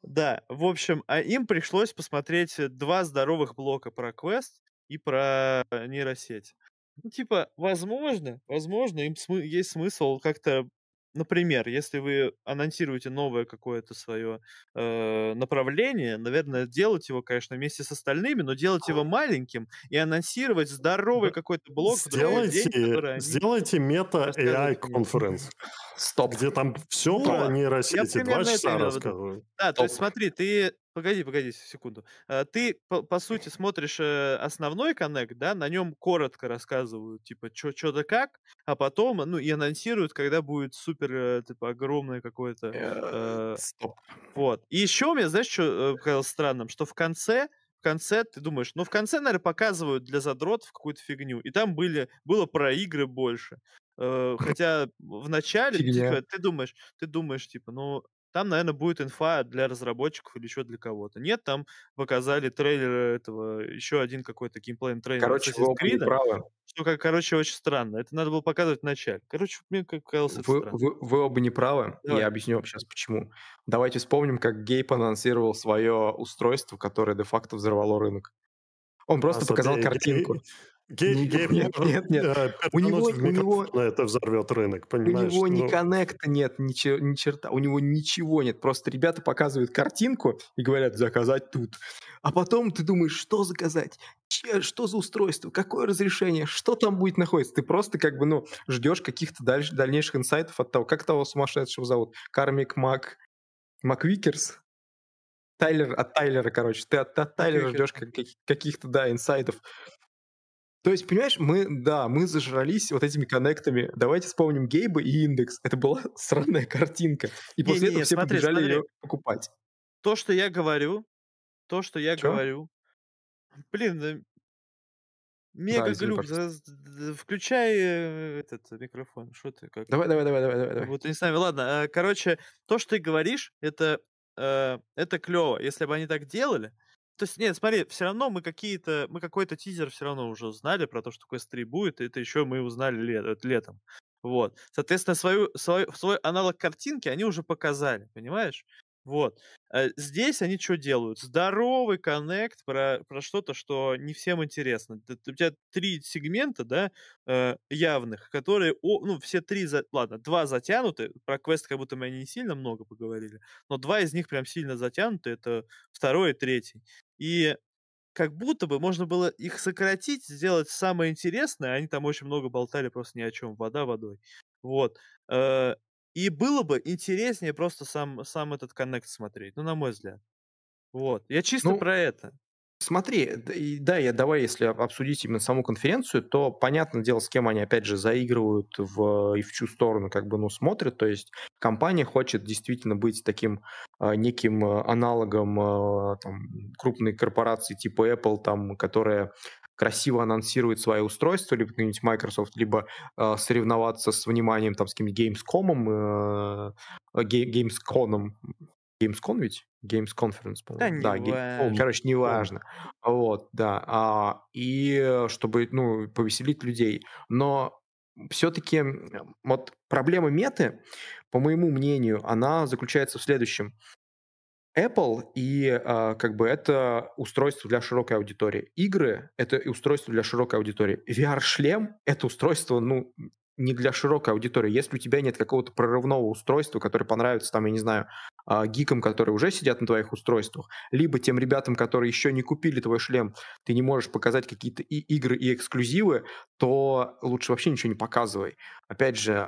да, в общем, а им пришлось посмотреть э, два здоровых блока про квест и про э, нейросеть. Ну, типа, возможно, возможно, им смы- есть смысл как-то, например, если вы анонсируете новое какое-то свое э, направление, наверное, делать его, конечно, вместе с остальными, но делать его маленьким и анонсировать здоровый какой-то блок в другой день, Сделайте, сделайте мета AI конференс, Стоп. где там все про Вот, я нейросети, два часа рассказывают. Да, то есть Стоп. смотри, ты... Погоди, погоди секунду. Э, Ты, по, по сути, смотришь э, основной коннект, да, на нем коротко рассказывают, типа, что да как, а потом, ну, и анонсируют, когда будет супер, э, типа, огромное какое-то... Э, Стоп. вот. И еще мне, знаешь, что показалось странным? Что в конце, в конце ты думаешь, ну, в конце, наверное, показывают для задротов какую-то фигню. И там были, было про игры больше. Э, [laughs] Хотя в начале, Фигня. типа, ты думаешь, ты думаешь, типа, ну, там, наверное, будет инфа для разработчиков или еще для кого-то. Нет, там показали трейлер этого, еще один какой-то геймплейный трейлер Короче, вы Creed, правы. что, как, короче, очень странно. Это надо было показывать в начале. Короче, мне как казалось это Вы, странно. вы, вы оба не правы. Давай. Я объясню вам сейчас почему. Давайте вспомним, как Гейп анонсировал свое устройство, которое де-факто взорвало рынок. Он просто А, показал смотри, [laughs] картинку. Гей- Не- Гейб нет, может, нет, нет. э, У него- у него- и это взорвет рынок, У понимаешь? него ни Ну, коннекта нет, ни, чер- ни черта. У него ничего нет. Просто ребята показывают картинку и говорят заказать тут. А потом ты думаешь, что заказать? Че- что за устройство? Какое разрешение? Что там будет находиться? Ты просто как бы, ну, ждешь каких-то дальш- дальнейших инсайтов от того, как того сумасшедшего зовут? Кармик Мак... Маквикерс? Тайлер, от Тайлера, короче. Ты от, от Тайлера ждешь как- каких- каких-то, да, инсайтов. То есть, понимаешь, мы, да, мы зажрались вот этими коннектами. Давайте вспомним Гейба и индекс. Это была [laughs] странная картинка. И после Не-не-не, этого все смотри, побежали смотри. ее покупать. То, что я говорю, то, что я Чё? говорю, блин, да Да, Мега извини, глюк, за- включай э, этот микрофон. Что ты как? Давай, давай, давай, давай, давай. Будто не с нами. Ладно, э, короче, то, что ты говоришь, это, э, это клево. Если бы они так делали. То есть, нет, смотри, все равно мы какие-то, мы какой-то тизер все равно уже знали про то, что Quest 3 будет, и это еще мы узнали лет, э, летом. Вот. Соответственно, свою, свой, свой аналог картинки они уже показали, понимаешь? Вот. Э, Здесь они что делают? Здоровый коннект про, про что-то, что не всем интересно. У тебя три сегмента, да, э, явных, которые, ну, все три, за- ладно, два затянуты, про квест как будто мы не сильно много поговорили, но два из них прям сильно затянуты, это второй и третий. И как будто бы можно было их сократить, сделать самое интересное, они там очень много болтали просто ни о чем, вода водой. Вот. Э, И было бы интереснее просто сам, сам этот коннект смотреть, ну, на мой взгляд. Вот. Я чисто Ну, про это. Смотри, и да, я давай, если об- обсудить именно саму конференцию, то понятное дело, с кем они опять же заигрывают в, и в чью сторону как бы, ну, смотрят. То есть компания хочет действительно быть таким а, неким а, аналогом а, там, крупной корпорации типа Apple, там, которая красиво анонсирует свои устройства, либо какой-нибудь Microsoft, либо а, соревноваться с вниманием там с каким-нибудь Gamescom, э, Ге- Gamescom, Gamescom ведь? Games Conference, Да по-моему. Да, не Ге- важно. короче, неважно. Вот, да. А, и э, чтобы, ну, повеселить людей. Но все-таки вот проблема меты, по моему мнению, она заключается в следующем. Apple и а, как бы это устройство для широкой аудитории. Игры — это устройство для широкой аудитории. VR-шлем — это устройство, ну, не для широкой аудитории. Если у тебя нет какого-то прорывного устройства, которое понравится, там, я не знаю, а, гикам, которые уже сидят на твоих устройствах, либо тем ребятам, которые еще не купили твой шлем, ты не можешь показать какие-то и игры и эксклюзивы, то лучше вообще ничего не показывай. Опять же,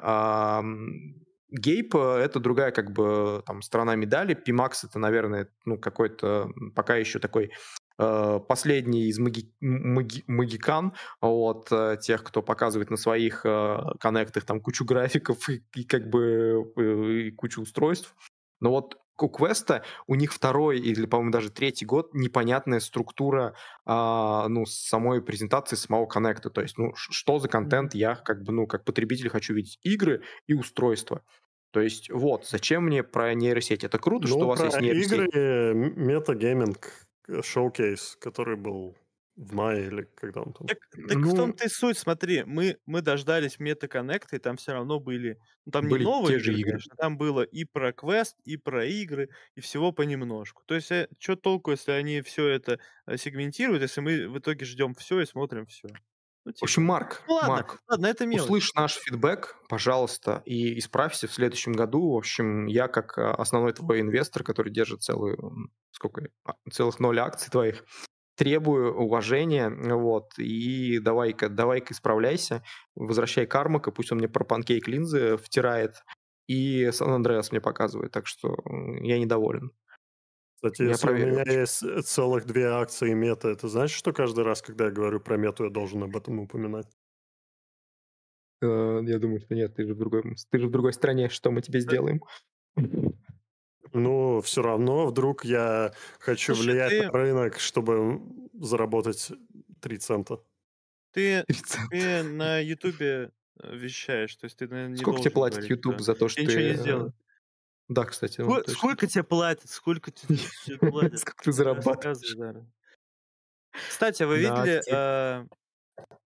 Гейп — это другая как бы там сторона медали. Pimax — это, наверное, ну, какой-то пока еще такой э, последний из маги, маги, магикан, вот, э, тех, кто показывает на своих э, коннектах там кучу графиков и, и как бы и кучу устройств. Но вот у Квеста у них второй или, по-моему, даже третий год непонятная структура а, ну, самой презентации самого коннекта. То есть, ну, что за контент я как бы, ну, как потребитель хочу видеть? Игры и устройства. То есть, вот, зачем мне про нейросеть? Это круто, ну, что у вас есть нейросеть. игры метагейминг шоукейс, который был в мае или когда он там. Так, так ну, в том-то и суть, смотри, мы, мы дождались метаконнекта, и там все равно были, ну там были не новые те же игры, конечно, там было и про квест, и про игры, и всего понемножку. То есть, э, что толку, если они все это э, сегментируют, если мы в итоге ждем все и смотрим все? Ну, типа. В общем, Марк, ну, ладно, Марк, ладно, это мелочь. услышь наш фидбэк, пожалуйста, и исправься в следующем году. В общем, я как а, основной твой инвестор, который держит целую, сколько, а, целых ноль акций твоих, требую уважения, вот, и давай-ка, давай-ка исправляйся, возвращай Кармака, пусть он мне про панкейк линзы втирает, и Сан-Андреас мне показывает, так что я недоволен. Кстати, я если проверю. у меня есть э, целых две акции мета, это значит, что каждый раз, когда я говорю про мету, я должен об этом упоминать? Э, я думаю, что нет, ты же в другой, ты же в другой стране, что мы тебе сделаем? Ну, все равно вдруг я хочу Слушай, влиять ты... на рынок, чтобы заработать 3 цента. Ты, 3 цента. ты на [laughs] Ютубе э, вещаешь, то есть ты, наверное, не Сколько тебе платит YouTube за то, что ты... ничего не сделал? Да, кстати. Сколько, сколько тебе платят? Сколько тебе [laughs] платят? Сколько ты зарабатываешь? Кстати, вы видели э,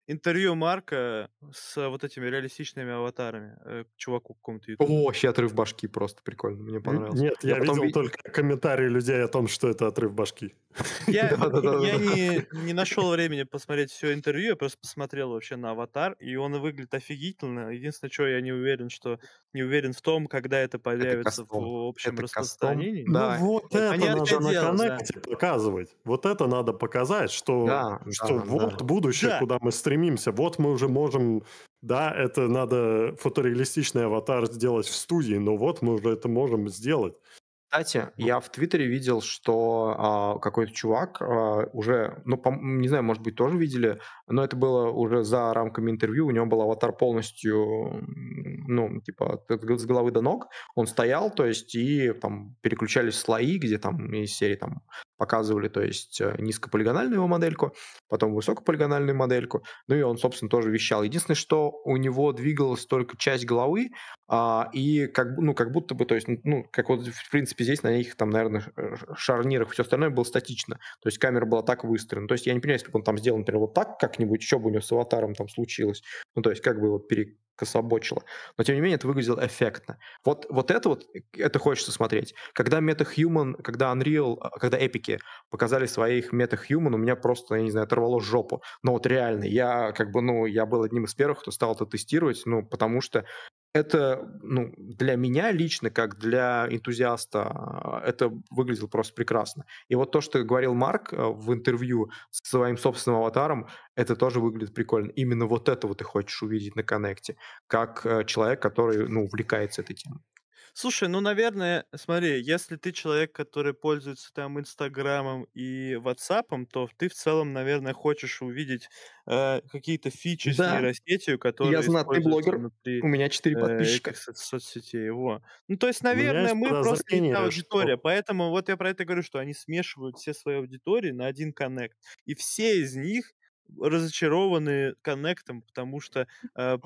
интервью Марка с вот этими реалистичными аватарами э, чуваку какому-то? О, вообще отрыв башки просто прикольно, мне понравилось. Нет, я, я видел вид... только комментарии людей о том, что это отрыв башки. [laughs] [laughs] Я, я не, не нашел времени посмотреть все интервью, я просто посмотрел вообще на аватар, и он выглядит офигительно. Единственное, что я не уверен, что не уверен в том, когда это появится это в общем это распространении. Да. Ну вот это Они надо на коннекте да. показывать. Вот это надо показать, что, да, что да, вот да. будущее, да. куда мы стремимся. Вот мы уже можем да, это надо фотореалистичный аватар сделать в студии, но вот мы уже это можем сделать. Кстати, я в Твиттере видел, что а, какой-то чувак а, уже, ну, по, не знаю, может быть, тоже видели, но это было уже за рамками интервью, у него был аватар полностью, ну, типа, с головы до ног, он стоял, то есть, и там переключались слои, где там из серии там показывали, то есть, э, низкополигональную его модельку, потом высокополигональную модельку, ну, и он, собственно, тоже вещал. Единственное, что у него двигалась только часть головы, а, и как, ну, как будто бы, то есть, ну, как вот, в принципе, здесь на них там, наверное, шарнирах, все остальное было статично. То есть камера была так выстроена. То есть я не понимаю, если бы он там сделал, например, вот так как-нибудь, что бы у него с аватаром там случилось. Ну, то есть как бы вот перекособочило. Но, тем не менее, это выглядело эффектно. Вот, вот это вот, это хочется смотреть. Когда MetaHuman, когда Unreal, а, когда эпики показали своих MetaHuman, у меня просто, я не знаю, оторвало жопу. Но вот реально, я как бы, ну, я был одним из первых, кто стал это тестировать, ну, потому что это ну, для меня лично, как для энтузиаста, это выглядело просто прекрасно. И вот то, что говорил Марк э, в интервью с своим собственным аватаром, это тоже выглядит прикольно. Именно вот это вот ты хочешь увидеть на коннекте, как э, человек, который ну, увлекается этой темой. Слушай, ну, наверное, смотри, если ты человек, который пользуется там Инстаграмом и Ватсапом, то ты в целом, наверное, хочешь увидеть э, какие-то фичи с Да, нейросетью, которые я знатный блогер, внутри у меня 4 э, подписчика. этих соцсетей. Во. Ну, то есть, наверное, мы просто не та что аудитория, поэтому вот я про это говорю, что они смешивают все свои аудитории на один коннект, и все из них разочарованы коннектом, потому что э,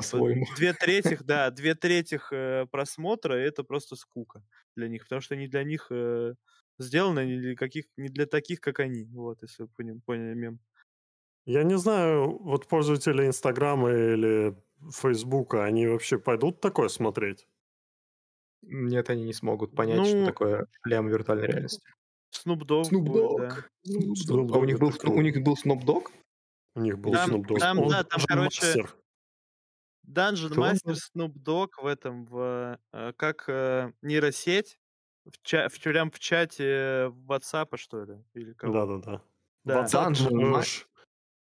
две третьих, [laughs] да, две третьих э, просмотра это просто скука для них, потому что не для них э, сделано, не для каких, не для таких, как они. Вот, если вы поняли, поняли мем. Я не знаю, вот пользователи Инстаграма или Фейсбука, они вообще пойдут такое смотреть? Нет, они не смогут понять, что ну такое шлем виртуальной реальности. Snoop Dogg Snoop будет, да. Dogg. А у них был у них был Dogg? У них был Там Snoop Dogg. там, Он да, там, короче, мастер. Dungeon Кто он Master? Snoop Dogg в этом, в, э, как э, нейросеть, в, ча- в, прям в чате WhatsApp, что ли, или кого? Да-да-да. Да. WhatsApp Dungeon можешь-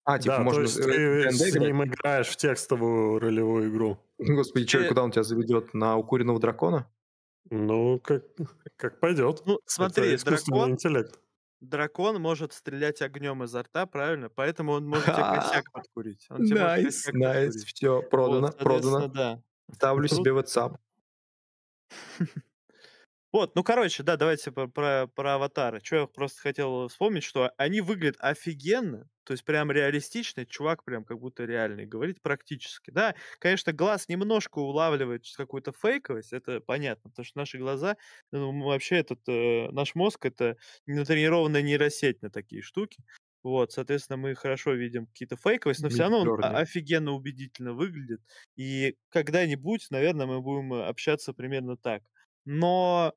А, типа Да, то можно есть э, ты с играть? ним играешь в текстовую ролевую игру. Господи, чё, Ты- куда он тебя заведет? На укуренного дракона? Ну, как, как пойдет. Ну, смотри, Это искусственный дракон, интеллект. Дракон может стрелять огнем изо рта, правильно? Поэтому он может тебе косяк подкурить. Nice, nice, все, продано, продано. Ставлю себе WhatsApp. Вот, ну, короче, да, давайте про, про, про аватары. Что я просто хотел вспомнить, что они выглядят офигенно, то есть прям реалистично, чувак прям как будто реальный, говорит практически. Да, конечно, глаз немножко улавливает какую-то фейковость, это понятно, потому что наши глаза, ну, вообще этот, э, наш мозг это натренированная нейросеть на такие штуки. Вот, соответственно, мы хорошо видим какие-то фейковости, но все равно он офигенно убедительно выглядит. И когда-нибудь, наверное, мы будем э, общаться примерно так. Но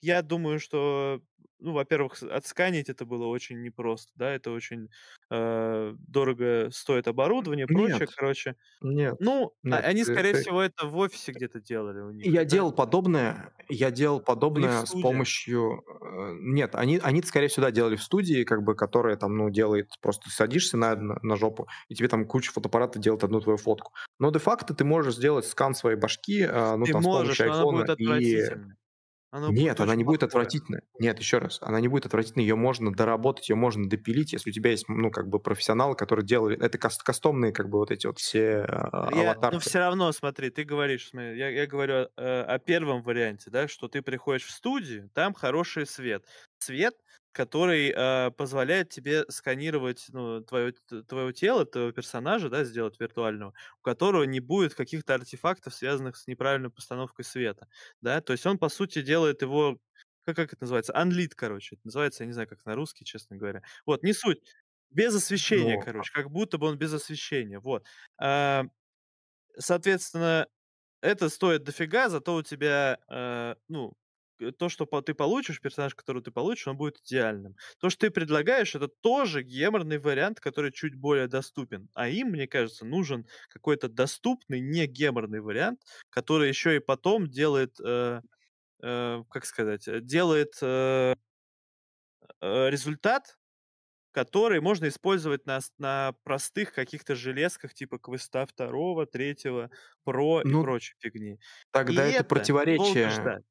я думаю, что, ну, во-первых, отсканить это было очень непросто, да, это очень э, дорого стоит оборудование, прочее, Нет, короче. нет, Ну, а- нет. они, скорее ты- всего, это в офисе где-то делали у них. Я да. делал подобное, я делал подобное с помощью... э, Нет, они, они скорее всего, да, делали в студии, как бы, которая там, ну, делает, просто садишься на, на, на жопу, и тебе там куча фотоаппарата делает одну твою фотку. Но де-факто ты можешь сделать скан своей башки, э, ну, Ты там, можешь, с помощью айфона, и... будет Нет, она не будет плохое. отвратительной. Нет, еще раз, она не будет отвратительной. Ее можно доработать, ее можно допилить, если у тебя есть, ну, как бы профессионалы, которые делали... Это кас- кастомные, как бы, вот эти вот все э, Я, но все равно, смотри, ты говоришь, смотри, я, я говорю э, о первом варианте, да, что ты приходишь в студию, там хороший свет. Свет, который э, позволяет тебе сканировать ну, твое, твое тело, твоего персонажа, да, сделать виртуального, у которого не будет каких-то артефактов, связанных с неправильной постановкой света, да, то есть он, по сути, делает его, как, как это называется, анлит, короче, это называется, я не знаю, как на русский, честно говоря. Вот, не суть. Без освещения, Ну, короче, как будто бы он без освещения, вот. А, соответственно, это стоит дофига, зато у тебя, э, ну, э, то, что ты получишь, персонаж, который ты получишь, он будет идеальным. То, что ты предлагаешь, это тоже геморный вариант, который чуть более доступен. А им, мне кажется, нужен какой-то доступный, не геморный вариант, который еще и потом делает, э, э, как сказать, э, делает э, э, результат, который можно использовать на, на простых каких-то железках типа квеста второго, третьего, про и Ну, прочей фигни. И тогда это это долго противоречие.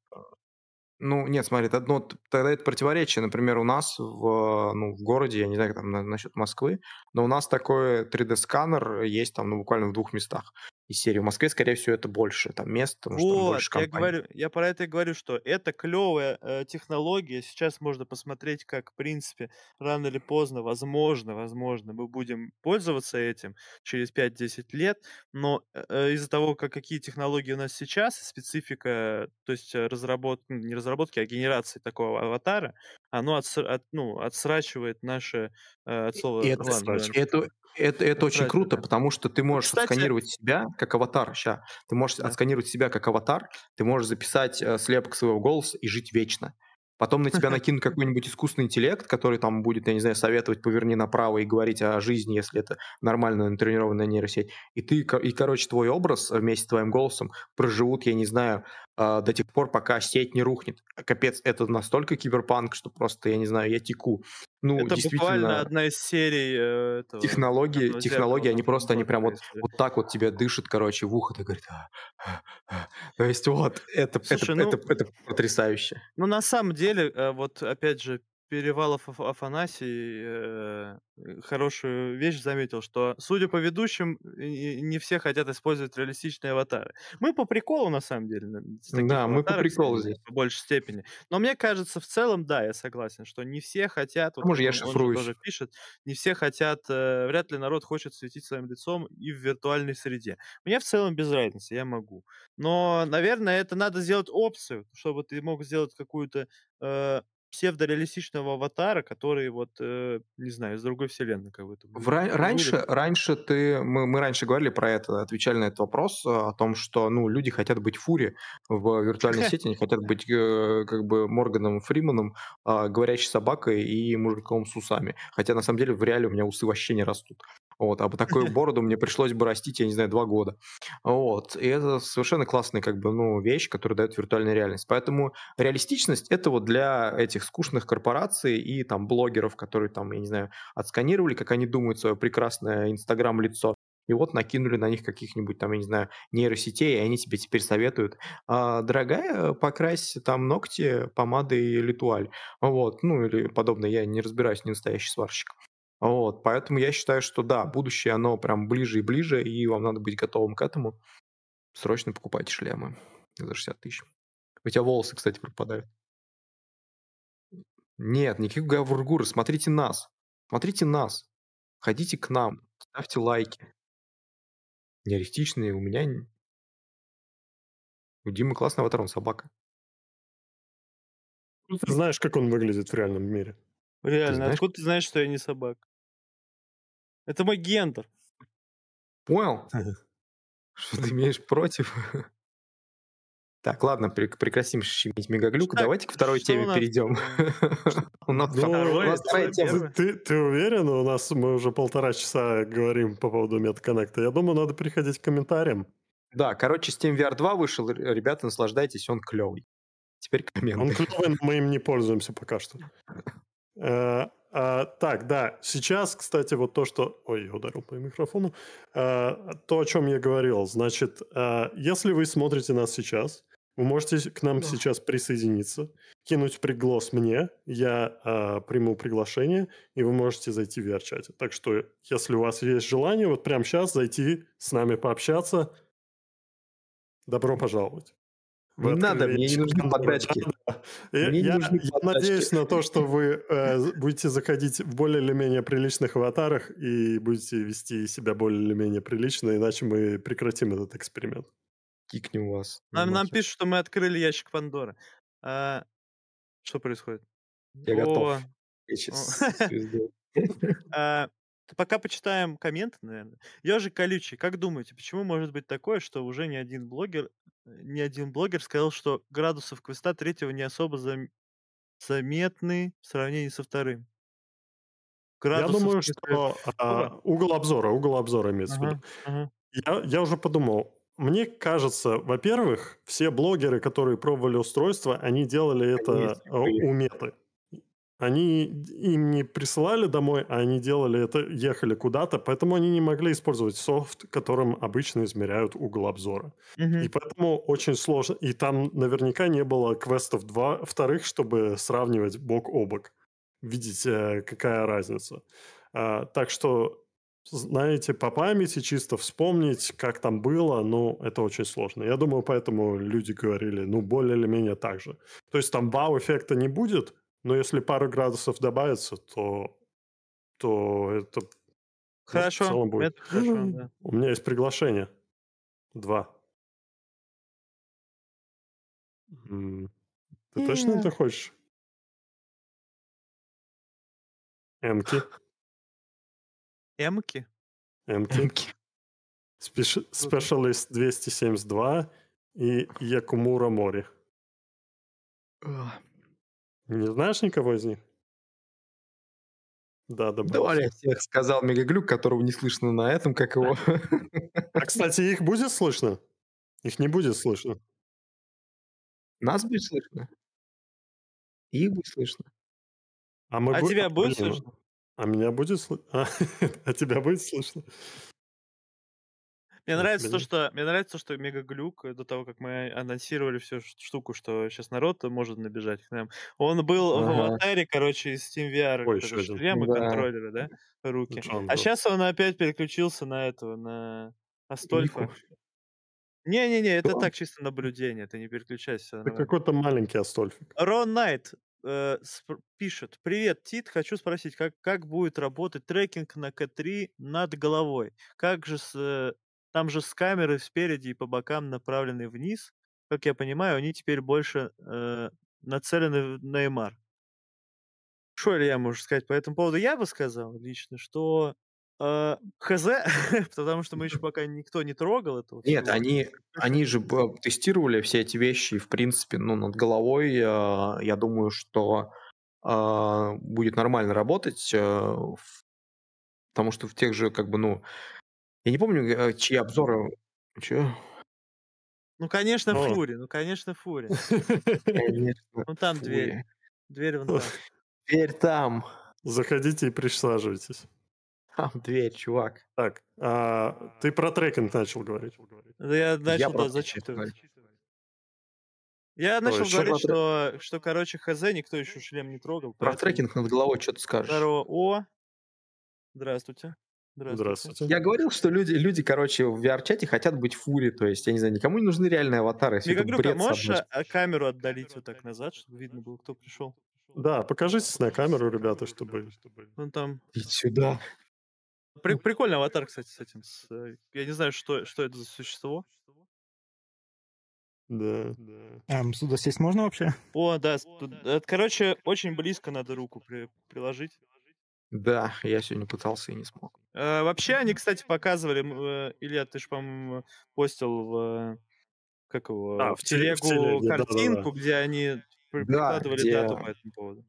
Ну, нет, смотри, это одно, тогда это противоречие. Например, у нас в, ну, в городе, я не знаю, там на- насчет Москвы, но у нас такой 3D-сканер есть там, ну, буквально в двух местах из серии. В Москве, скорее всего, это больше там мест, потому что там больше я компаний. говорю, я про это и говорю, что это клевая э, технология. Сейчас можно посмотреть, как, в принципе, рано или поздно, возможно, возможно, мы будем пользоваться этим через 5-10 лет. Но э, э, из-за того, как, какие технологии у нас сейчас, специфика, то есть э, разработки, не разработки, а генерации такого аватара, оно отсра- от- ну, отсрачивает наше э, от И слова, это, ладно, отсрачивает. ладно, это, это, это очень отсрачивает, круто, потому что ты можешь кстати, отсканировать себя как аватар. Ща. Ты можешь да. отсканировать себя как аватар, ты можешь записать э, слепок своего голоса и жить вечно. Потом на тебя [laughs] накинут какой-нибудь искусственный интеллект, который там будет, я не знаю, советовать поверни направо и говорить о жизни, если это нормальная натренированная нейросеть. И ты, и, короче, твой образ вместе с твоим голосом проживут, я не знаю, э, до тех пор, пока сеть не рухнет. Капец, это настолько киберпанк, что просто, я не знаю, я теку. Ну, Это буквально одна из серий э, этого технологии, «Черного технологии, зеркала» они просто, они прям вот, вот так вот тебе дышат, короче, в ухо, ты говорит, «А, а, а». то есть вот, это, это, Слушай, ну, это, это потрясающе. ну на самом деле, э, вот опять же, Перевалов Аф- Афанасий э, э, хорошую вещь заметил, что, судя по ведущим, не все хотят использовать реалистичные аватары. Мы по приколу, на самом деле, Да, мы по приколу здесь. по большей степени. Но мне кажется, в целом, да, я согласен, что не все хотят, А вот может, как я он, он же шифруюсь. тоже пишет, не все хотят, э, вряд ли народ хочет светить своим лицом и в виртуальной среде. Мне в целом без разницы, я могу. Но, наверное, это надо сделать опцию, чтобы ты мог сделать какую-то э, псевдореалистичного аватара, который вот, э, не знаю, из другой вселенной как будто В ра- раньше, раньше ты, мы, мы раньше говорили про это, отвечали на этот вопрос э, о том, что, ну, люди хотят быть фури в виртуальной [laughs] сети, они хотят быть э, как бы Морганом Фриманом, э, говорящей собакой и мужиком с усами. Хотя на самом деле в реале у меня усы вообще не растут. Вот, а бы такую бороду мне пришлось бы растить, я не знаю, два года. Вот, и это совершенно классная, как бы, ну, вещь, которая дает виртуальная реальность. Поэтому реалистичность — это вот для этих скучных корпораций и там блогеров, которые там, я не знаю, отсканировали, как они думают, свое прекрасное Инстаграм-лицо, и вот накинули на них каких-нибудь там, я не знаю, нейросетей, и они тебе теперь советуют, а, дорогая, покрась там ногти помадой Литуаль, вот, ну или подобное, я не разбираюсь, не настоящий сварщик. Вот, поэтому я считаю, что да, будущее, оно прям ближе и ближе, и вам надо быть готовым к этому. Срочно покупайте шлемы за 60 тысяч. У тебя волосы, кстати, пропадают. Нет, никаких гавургуры, смотрите нас. Смотрите нас. Ходите к нам, ставьте лайки. Нереалистичные у меня... У Димы классный аватар, он собака. Ты знаешь, как он выглядит в реальном мире. Реально, откуда ты знаешь, что я не собака? Это мой гендер. Понял? [laughs] Что ты имеешь против? Так, ладно, прекратим щемить мегаглюк. Давайте к второй теме перейдем. [laughs] У нас вторая тема. Ты уверен? У нас мы уже полтора часа говорим по поводу метаконнекта. Я думаю, надо переходить к комментариям. Да, короче, Steam VR 2 вышел. Ребята, наслаждайтесь, он клевый. Теперь комменты. Он клевый, но мы им не пользуемся пока что. [laughs] А, так, да, сейчас, кстати, вот то, что... Ой, я ударил по микрофону. А, то, о чем я говорил. Значит, а, если вы смотрите нас сейчас, вы можете к нам да. сейчас присоединиться, кинуть приглас мне, я а, приму приглашение, и вы можете зайти в VR-чате. Так что, если у вас есть желание, вот прямо сейчас зайти с нами пообщаться, добро пожаловать. Не надо, мне не нужны подачки. [laughs] Я, я, нужны я надеюсь на то, что вы [laughs] э, будете заходить в более или менее приличных аватарах и будете вести себя более или менее прилично, иначе мы прекратим этот эксперимент. Кикнем вас. Нам, нам пишут, что мы открыли ящик Пандоры. А, что происходит? Я О, готов. [laughs] А, Пока почитаем комменты, наверное. Ежик колючий, как думаете, почему может быть такое, что уже не один блогер, ни один блогер сказал, что градусов квеста третьего не особо зам... заметны в сравнении со вторым? Градусов я думаю, что а, угол обзора, угол обзора имеется ага, в виду. Ага. Я, я уже подумал, мне кажется, во-первых, все блогеры, которые пробовали устройство, они делали это они у меты. Они им не присылали домой, а они делали это, ехали куда-то, поэтому они не могли использовать софт, которым обычно измеряют угол обзора. Угу. И поэтому очень сложно. И там наверняка не было квестов два, вторых, чтобы сравнивать бок о бок. Видите, какая разница. А, так что, знаете, по памяти чисто вспомнить, как там было, ну, это очень сложно. Я думаю, поэтому люди говорили, ну, более или менее так же. То есть там вау-эффекта не будет, но если пару градусов добавится, то, то это хорошо. Ну, будет. Это хорошо да. У меня есть приглашение. Два. Ты точно это хочешь? Эмки. Эмки? Эмки. Спешалист 272 и Якумура Мори. Не знаешь никого из них? Да, да. Давай всех сказал Мегаглюк, которого не слышно на этом, как его. [laughs] А, кстати, их будет слышно? Их не будет слышно. Нас будет слышно. Их будет слышно. А, мы а бу... тебя будет слышно? А меня будет слышно? [laughs] А, а тебя будет слышно? Мне нравится то, что мне нравится то, что Мегаглюк до того, как мы анонсировали всю штуку, что сейчас народ может набежать к нам. Он был ага. в аватаре, короче, из Steam VR, Ой, шлемы, да. контроллеры, да, руки. Джон а сейчас он опять переключился на этого, на Астольфа. Не-не-не, это так чисто наблюдение, ты не переключайся. Это какой-то маленький Астольфик. Рон Найт э, пишет. Привет, Тит, хочу спросить, как, как будет работать трекинг на К3 над головой? Как же с э, там же с камеры спереди и по бокам направлены вниз. Как я понимаю, они теперь больше э, нацелены на MR. Что ли я могу сказать по этому поводу? Я бы сказал лично, что э, хз, [laughs] потому что мы еще пока никто не трогал этого. Нет, всего. они, они же тестировали все эти вещи, и, в принципе, ну, над головой, э, я думаю, что э, будет нормально работать, э, потому что в тех же, как бы, ну, я не помню, э, чьи обзоры... Че? Ну, конечно, Фури, ну, конечно, Фури. Ну, там дверь. Дверь вон там. Дверь там. Заходите и присаживайтесь. Там дверь, чувак. Так, а, ты про трекинг начал говорить. Да я начал, да, зачитывать. Я начал Ой, говорить, что, что, что, короче, хз, никто еще шлем не трогал. Про поэтому... трекинг над головой что ты скажешь? Здорово. О, здравствуйте. Здравствуйте. Я говорил, что люди, люди, короче, в VR-чате хотят быть фури, то есть, я не знаю, никому не нужны реальные аватары. Мегагруппа, можешь а, камеру отдалить вот так назад, чтобы видно было, кто пришел? Да, покажитесь на камеру, ребята, чтобы... Вон там. Иди сюда. При, прикольный аватар, кстати, с этим. С, э, я не знаю, что, что это за существо. Да, да. А, сюда сесть можно вообще? О, да. Тут, это, короче, очень близко надо руку при, приложить. Да, я сегодня пытался и не смог. Э, вообще, они, кстати, показывали, э, Илья, ты же, по-моему, постил в, как его, а, в, в телегу в телеге, картинку, да, да, да. где они прикладывали где... дату по этому поводу.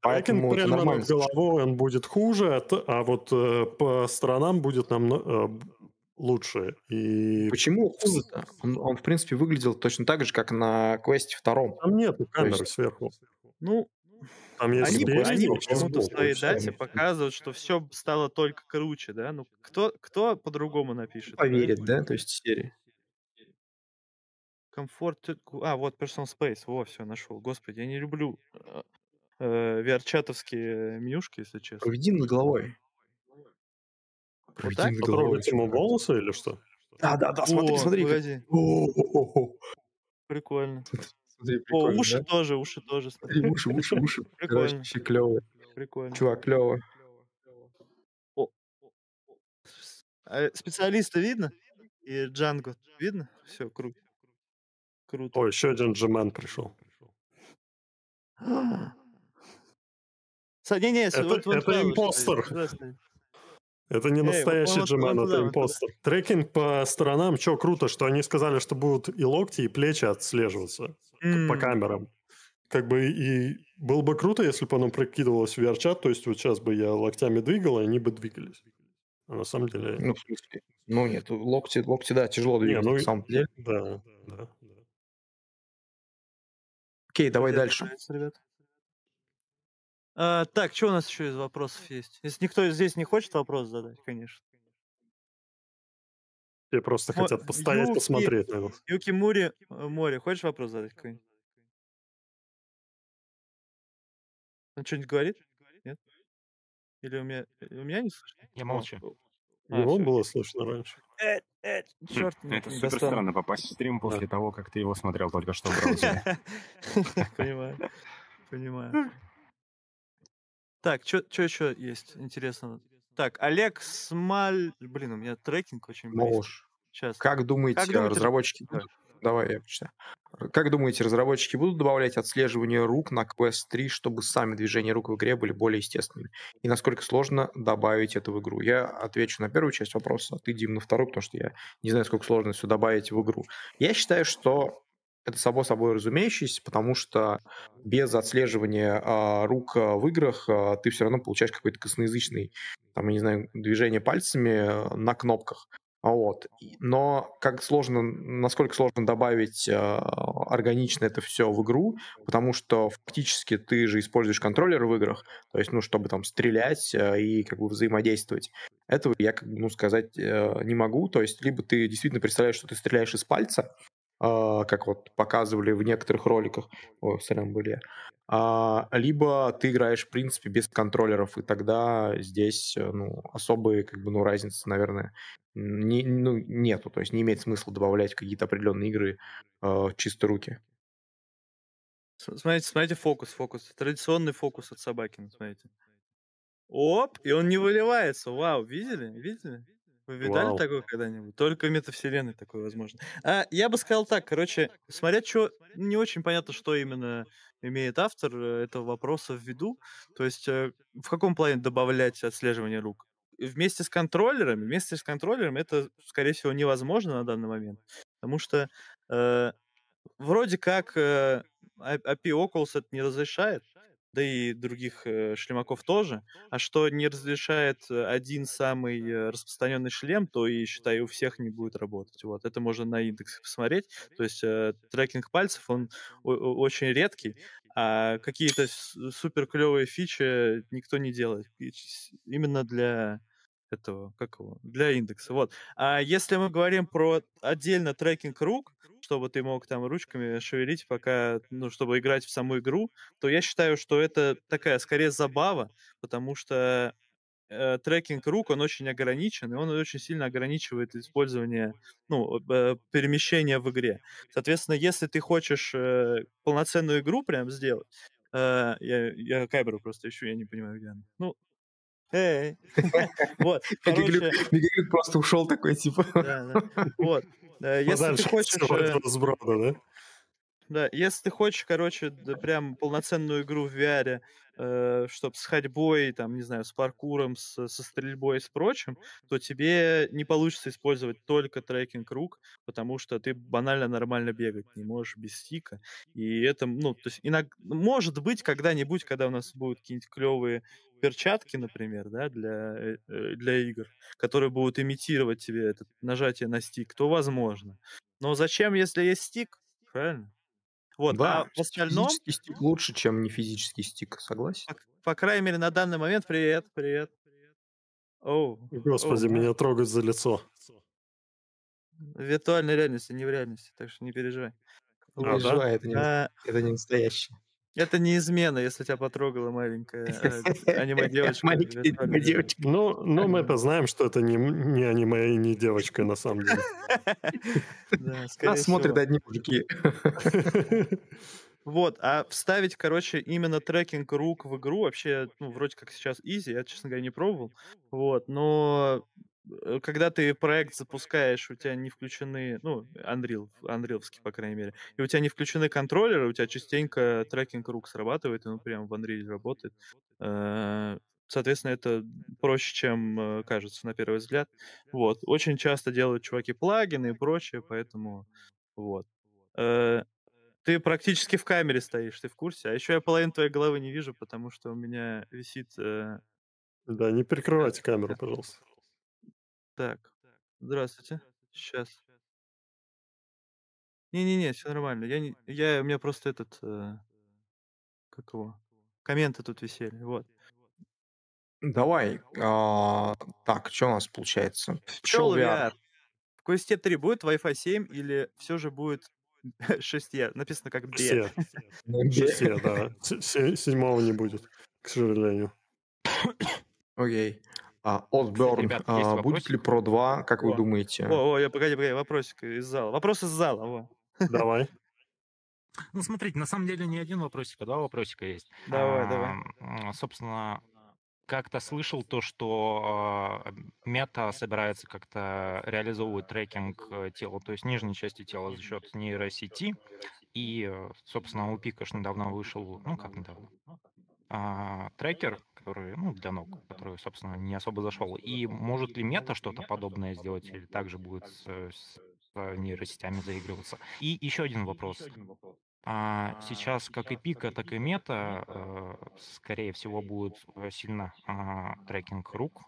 Поэтому прямо над головой он будет хуже, а вот э, по сторонам будет нам э, лучше. И... Почему хуже-то? Он, он, в принципе, выглядел точно так же, как на квесте втором. Там нет камеры есть... сверху. Ну, там есть они, спереди, они почему-то в своей дате показывают, что все стало только круче, да? Ну, кто, кто по-другому напишет? Поверит, да? да? То есть серии. Комфорт... А, вот Personal Space. Во, все, нашел. Господи, я не люблю э, э VR-чатовские менюшки, если честно. Проведи над головой. Проведи вот над головой. ему волосы или что? Да, да, да, смотри, О, смотри. Погоди. Прикольно. Смотри, О, уши да? тоже, уши тоже. Смотри, уши, уши, уши. [laughs] Прикольно. Вообще клево. Прикольно. Чувак, клево. А специалиста видно? И Джанго видно? Все, круто. Круто. О, еще один джемен пришел. [gasps] Не-не, это, вот, вот это импостер. Это не настоящий Эй, джемен, это импостер. Трекинг по сторонам, что круто, что они сказали, что будут и локти, и плечи отслеживаться mm. по камерам. Как бы и было бы круто, если бы оно прокидывалось в VR-чат, то есть вот сейчас бы я локтями двигал, и они бы двигались. А на самом деле... Ну, в смысле? Ну, нет, локти, локти, да, тяжело двигать, не, ну, на самом деле. Да, да. Окей, давай дальше. Ребят. А, так, что у нас еще из вопросов есть? Если никто здесь не хочет вопрос задать, конечно. Все просто Мо- хотят постоять, Юки, посмотреть на нас. Юки Мури, э, море, хочешь вопрос задать какой-нибудь? Он что-нибудь говорит? Нет? Или у меня, у меня не слышно? Я молчу. А, Его было слышно раньше. Э, э, черт, Это супер странно попасть в стрим после того, как ты его смотрел только что в [laughs] браузере. Понимаю. Понимаю. Так, что еще есть интересно? Так, Олег Смаль... Блин, у меня трекинг очень Мож. Сейчас. Как думаете, как думаете разработчики... Так. Давай я почитаю. Как думаете, разработчики будут добавлять отслеживание рук на Quest 3, чтобы сами движения рук в игре были более естественными? И насколько сложно добавить это в игру? Я отвечу на первую часть вопроса, а ты, Дим, на вторую, потому что я не знаю, сколько сложно все добавить в игру. Я считаю, что это само собой разумеющееся, потому что без отслеживания а, рук а, в играх а, ты все равно получаешь какой-то косноязычный, там, я не знаю, движение пальцами а, на кнопках. Вот. Но как сложно, насколько сложно добавить э, органично это все в игру, потому что фактически ты же используешь контроллер в играх, то есть, ну, чтобы там стрелять э, и как бы взаимодействовать. Этого я, как бы, ну, сказать э, не могу. То есть, либо ты действительно представляешь, что ты стреляешь из пальца, э, как вот показывали в некоторых роликах, о, сорян, были, а, либо ты играешь, в принципе, без контроллеров, и тогда здесь, э, ну, особой, как бы, ну, разницы, наверное, не, ну, нету. То есть не имеет смысла добавлять какие-то определенные игры э, чисто руки. Смотрите, смотрите, фокус, фокус. Традиционный фокус от собаки, смотрите. Оп, и он не выливается. Вау, видели? Видели? Вы видали Вау. такое когда-нибудь? Только в метавселенной такое возможно. А, я бы сказал так, короче, смотря что, не очень понятно, что именно имеет автор э, этого вопроса в виду. То есть э, в каком плане добавлять отслеживание рук? Вместе с контроллерами, вместе с контроллером это, скорее всего, невозможно на данный момент, потому что э, вроде как э, API Oculus это не разрешает, да и других э, шлемаков тоже. А что не разрешает э, один самый э, распространенный шлем, то и, считаю, у всех не будет работать. Вот, это можно на индексе посмотреть. То есть трекинг пальцев, он очень редкий, а какие-то супер клевые фичи никто не делает. Именно для этого, как его, для индекса. Вот. А если мы говорим про отдельно трекинг рук, чтобы ты мог там ручками шевелить, пока, ну, чтобы играть в саму игру, то я считаю, что это такая, скорее, забава, потому что э, трекинг рук, он очень ограничен, и он очень сильно ограничивает использование, ну, э, перемещения в игре. Соответственно, если ты хочешь э, полноценную игру прям сделать, э, я, я Кайберу просто ищу, я не понимаю, где она. Ну. [laughs] Вот. [laughs] Мигалюк просто ушел такой, типа... Вот. Если ты хочешь... да? Да, если ты хочешь, короче, да, прям полноценную игру в VR, э, чтобы с ходьбой, там, не знаю, с паркуром, с, со стрельбой и с прочим, то тебе не получится использовать только трекинг рук, потому что ты банально нормально бегать не можешь без стика. И это, ну, то есть, иногда, может быть, когда-нибудь, когда у нас будут какие-нибудь клевые перчатки, например, да, для, э, для игр, которые будут имитировать тебе это нажатие на стик, то возможно. Но зачем, если есть стик? Правильно? Вот, да, а в остальном... Физический стик лучше, чем не физический стик, согласен? По, по крайней мере, на данный момент, привет, привет. Оу. Господи, оу. меня трогают за лицо. В виртуальной реальности, не в реальности, так что не переживай. Не а, переживай, да? это, не, а... это не настоящее. Это не измена, если тебя потрогала маленькая э, [laughs] аниме-девочка. Маленькая. Ну, ну, мы это знаем, что это не, не аниме и не девочка, на самом деле. [laughs] Да, Нас смотрят одни мужики. [laughs] Вот, а вставить, короче, именно трекинг рук в игру вообще, ну, вроде как сейчас изи, я, честно говоря, не пробовал. Вот, но когда ты проект запускаешь, у тебя не включены, ну, Unreal, Unrealский, по крайней мере, и у тебя не включены контроллеры, у тебя частенько трекинг рук срабатывает, и он прям в Unreal работает. Э, соответственно, это проще, чем э, кажется на первый взгляд. Вот. Очень часто делают чуваки плагины и прочее, поэтому вот. Ты практически в камере стоишь, ты в курсе. А еще я половину твоей головы не вижу, потому что у меня висит... Да, не перекрывайте камеру, [laughs] пожалуйста. Так, здравствуйте. Сейчас. Не-не-не, все нормально. Я, не, я, у меня просто этот, э, как его, комменты тут висели, вот. Давай. а, так, что у нас получается? Пчел VR. В Квесте 3 будет Wi-Fi 7 или все же будет [laughs] 6E? Написано как B. Все. Все, [laughs] да. Се- Седьмого не будет, к сожалению. Окей. А, Osborne, а, будет ли Pro 2, как вы думаете? О, о, я, погоди, погоди, вопросик из зала. Вопрос из зала, во. Давай. [laughs] Ну, смотрите, на самом деле не один вопросик, а два вопросика есть. Давай, давай. А, собственно, как-то слышал то, что э, мета собирается как-то реализовывать трекинг э, тела, то есть нижней части тела за счет нейросети. И, собственно, у Пикаш недавно вышел, ну как недавно, а, трекер, который, ну, для ног, который, собственно, не особо зашел. И может ли мета что-то подобное сделать, или также будет с, с нейросетями заигрываться? И еще один вопрос. А, сейчас как и пика, так и мета, э, скорее всего, будут э, сильно а, трекинг рук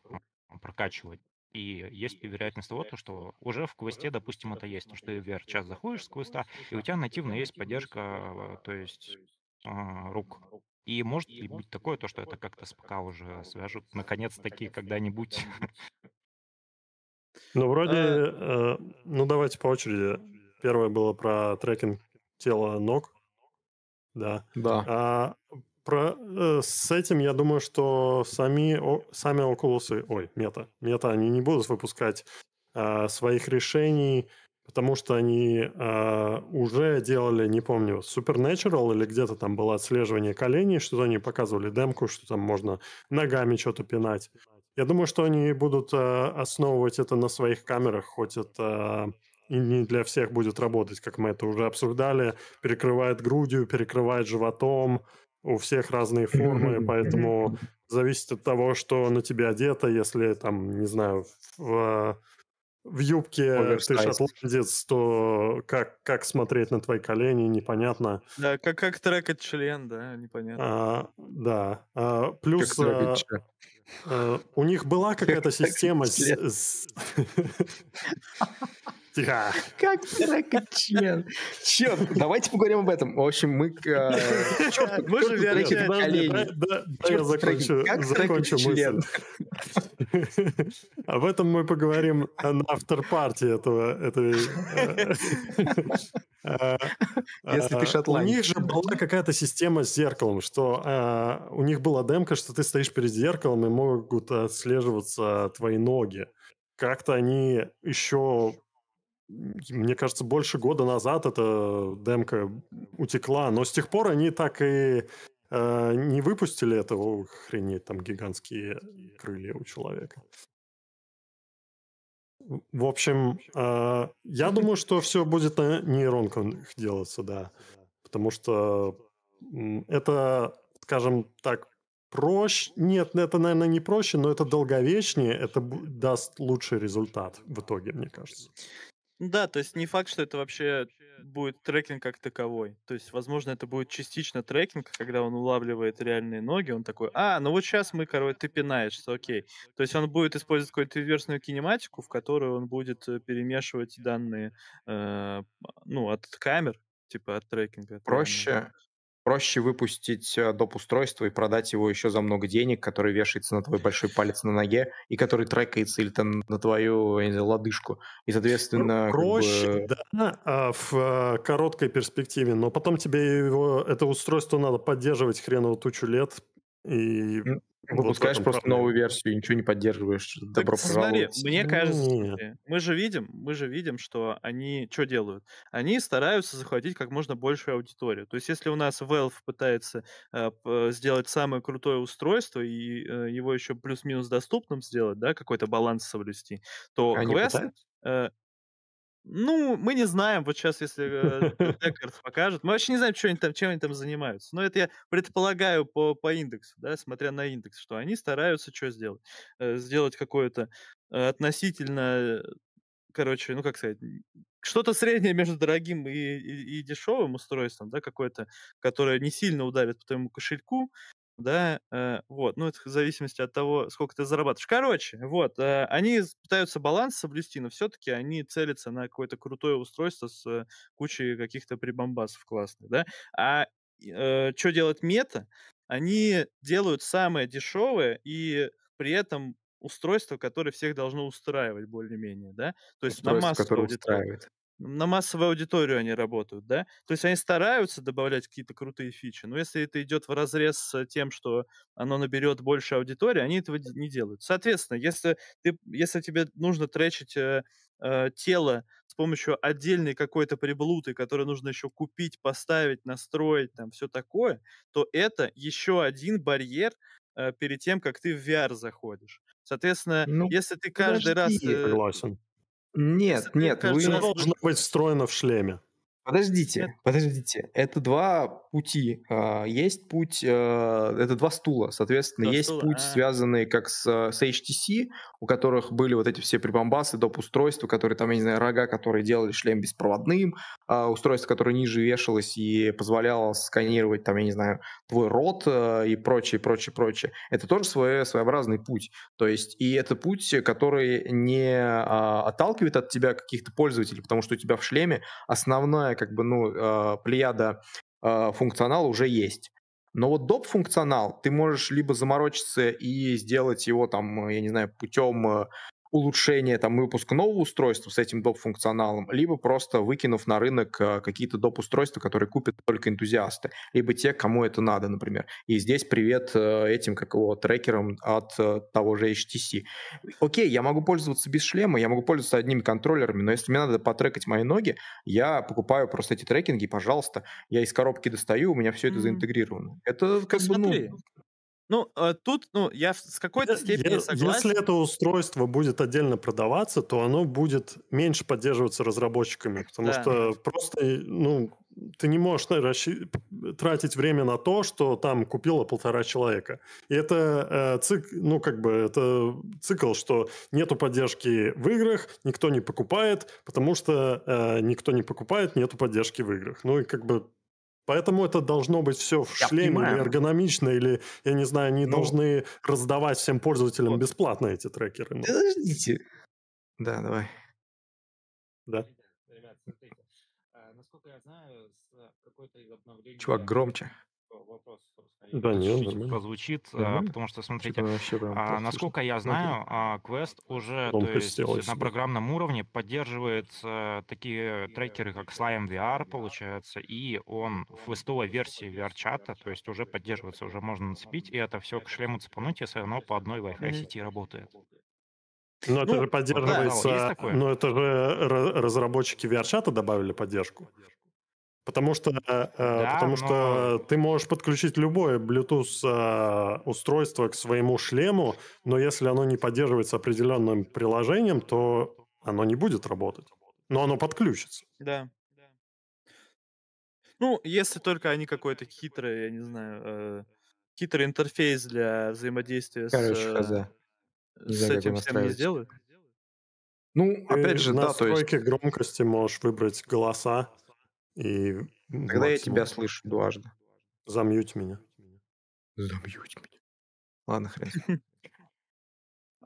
прокачивать. И есть вероятность того, то, что уже в квесте, допустим, это есть, то, что ты в VR-час заходишь с квеста, и у тебя нативно есть поддержка, э, то есть а, рук. И может ли быть такое, то, что это как-то с ПК уже свяжут наконец-таки когда-нибудь? [laughs] Ну, вроде, э, ну, давайте по очереди. Первое было про трекинг тела ног. Да. Да. А про, э, с этим я думаю, что сами, о, сами Oculus, ой, мета, мета, они не будут выпускать э, своих решений Потому что они э, уже делали, не помню, Supernatural или где-то там было отслеживание коленей, что-то они показывали демку, что там можно ногами что-то пинать. Я думаю, что они будут э, основывать это на своих камерах, хоть это и не для всех будет работать, как мы это уже обсуждали. Перекрывает грудью, перекрывает животом, у всех разные формы, поэтому зависит от того, что на тебе одето. Если там, не знаю, в, в юбке Оверсайз. ты шотландец, то как, как смотреть на твои колени, непонятно. Да, как, как трекать член, да, непонятно. А, да. А, плюс а, а, у них была [laughs] какая-то система с... [laughs] [laughs] Как член? Черт, давайте поговорим об этом. В общем, мы... Э, мы же вернее... Да, я закончу, закончу мысль. [laughs] Об этом мы поговорим на автор-партии этого... [laughs] Э, Если ты э, У них же была какая-то система с зеркалом, что у них была демка, что ты стоишь перед зеркалом и могут отслеживаться твои ноги. Как-то они еще мне кажется, больше года назад эта демка утекла, но с тех пор они так и э, не выпустили этого, охренеть, там гигантские крылья у человека. В общем, э, я думаю, что все будет на нейронках делаться, да. Потому что это, скажем так, проще. Нет, это, наверное, не проще, но это долговечнее, это даст лучший результат в итоге, мне кажется. Да, то есть не факт, что это вообще будет трекинг как таковой. То есть, возможно, это будет частично трекинг, когда он улавливает реальные ноги, он такой, а, ну вот сейчас мы, короче, ты пинаешься, окей. То есть он будет использовать какую-то реверсную кинематику, в которую он будет э, перемешивать данные, э, ну, от камер, типа от трекинга. Проще, проще выпустить э, доп. устройство и продать его еще за много денег, который вешается на твой большой палец на ноге и который трекается или там на твою знаю, лодыжку. И, соответственно... Проще, как бы... да, а, в э, короткой перспективе, но потом тебе его, это устройство надо поддерживать хреново тучу лет, и Выпускаешь вот просто проблема. новую версию, ничего не поддерживаешь. Добро так, пожаловать. Смотри, мне кажется, Нет. мы же видим, мы же видим, что они что делают? Они стараются захватить как можно большую аудиторию. То есть, если у нас Valve пытается э, сделать самое крутое устройство и э, его еще плюс-минус доступным сделать, да, какой-то баланс соблюсти, то они Quest, э, ну, мы не знаем, вот сейчас, если э, [laughs] покажет, мы вообще не знаем, что они там, чем они там занимаются. Но это я предполагаю по, по индексу, да, смотря на индекс, что они стараются что сделать? Э, сделать какое-то э, относительно, короче, ну, как сказать, что-то среднее между дорогим и, и, и дешевым устройством, да, какое-то, которое не сильно ударит по твоему кошельку, да, э, вот, ну, это в зависимости от того, сколько ты зарабатываешь. Короче, вот, э, они пытаются баланс соблюсти, но все-таки они целятся на какое-то крутое устройство с э, кучей каких-то прибамбасов классных, да, а э, что делать мета? Они делают самое дешевое и при этом устройство, которое всех должно устраивать более-менее, да, то есть устройство, на массовую аудиторию. На массовую аудиторию они работают, да? То есть они стараются добавлять какие-то крутые фичи, но если это идет в разрез с тем, что оно наберет больше аудитории, они этого не делают. Соответственно, если, ты, если тебе нужно тречить э, э, тело с помощью отдельной какой-то приблуды, которую нужно еще купить, поставить, настроить, там все такое, то это еще один барьер э, перед тем, как ты в VR заходишь. Соответственно, ну, если ты каждый подожди. раз... Э, Согласен. Нет, нет, вы... Все должно быть встроено в шлеме. Подождите, это... подождите. Это два пути. А, есть путь, э, это два стула. Соответственно, два есть стула, путь, а. связанный как с, с HTC, у которых были вот эти все прибамбасы, доп. устройства, которые там, я не знаю, рога, которые делали шлем беспроводным, а, устройство, которое ниже вешалось и позволяло сканировать, там, я не знаю, твой рот э, и прочее, прочее, прочее. Это тоже свой, своеобразный путь. То есть, и это путь, который не отталкивает от тебя каких-то пользователей, потому что у тебя в шлеме основная как бы, ну, э, плеяда э, функционала уже есть. Но вот доп. функционал ты можешь либо заморочиться и сделать его там, я не знаю, путем улучшение там, выпуска нового устройства с этим доп-функционалом, либо просто выкинув на рынок э, какие-то доп-устройства, которые купят только энтузиасты, либо те, кому это надо, например. И здесь привет э, этим, как его, трекерам от э, того же HTC. Окей, я могу пользоваться без шлема, я могу пользоваться одними контроллерами, но если мне надо потрекать мои ноги, я покупаю просто эти трекинги, пожалуйста, я из коробки достаю, у меня все это заинтегрировано. Это как бы, ну... Ну, э, тут, ну, я с какой-то степени согласен. Если это устройство будет отдельно продаваться, то оно будет меньше поддерживаться разработчиками, потому да. что просто, ну, ты не можешь расщ... тратить время на то, что там купило полтора человека. И это э, цик... ну, как бы, это цикл, что нету поддержки в играх, никто не покупает, потому что э, никто не покупает, нету поддержки в играх. Ну, и как бы Поэтому это должно быть все в я шлеме понимаю. или эргономично, или, я не знаю, они ну, должны раздавать всем пользователям вот. бесплатно эти трекеры. Ну. Подождите. Да, давай. Да. Ребят, смотрите. Насколько я знаю, с какой-то из обновлений... Чувак, громче вопрос, да, нет, чуть прозвучит, угу. потому что, смотрите, а, насколько я знаю, а, Quest уже то есть, на программном уровне поддерживает а, такие трекеры, как Slime VR, получается, и он в вестовой версии VR-чата, то есть уже поддерживается, уже можно нацепить, и это все к шлему цепануть, если оно по одной Wi-Fi сети работает. Но это ну, же поддерживается, да, но это же разработчики VR-чата добавили поддержку. Потому что, э, да, потому но... что ты можешь подключить любое Bluetooth э, устройство к своему шлему, но если оно не поддерживается определенным приложением, то оно не будет работать. Но оно подключится. Да. Ну, если только они какой-то хитрый, я не знаю, э, хитрый интерфейс для взаимодействия Короче, с, э, с этим всем не сделают. Ну, опять же, да, то есть... громкости можешь выбрать голоса. И Когда я тебя слышу дважды. Замьють меня. Замьють меня. Ладно, хрен. [laughs]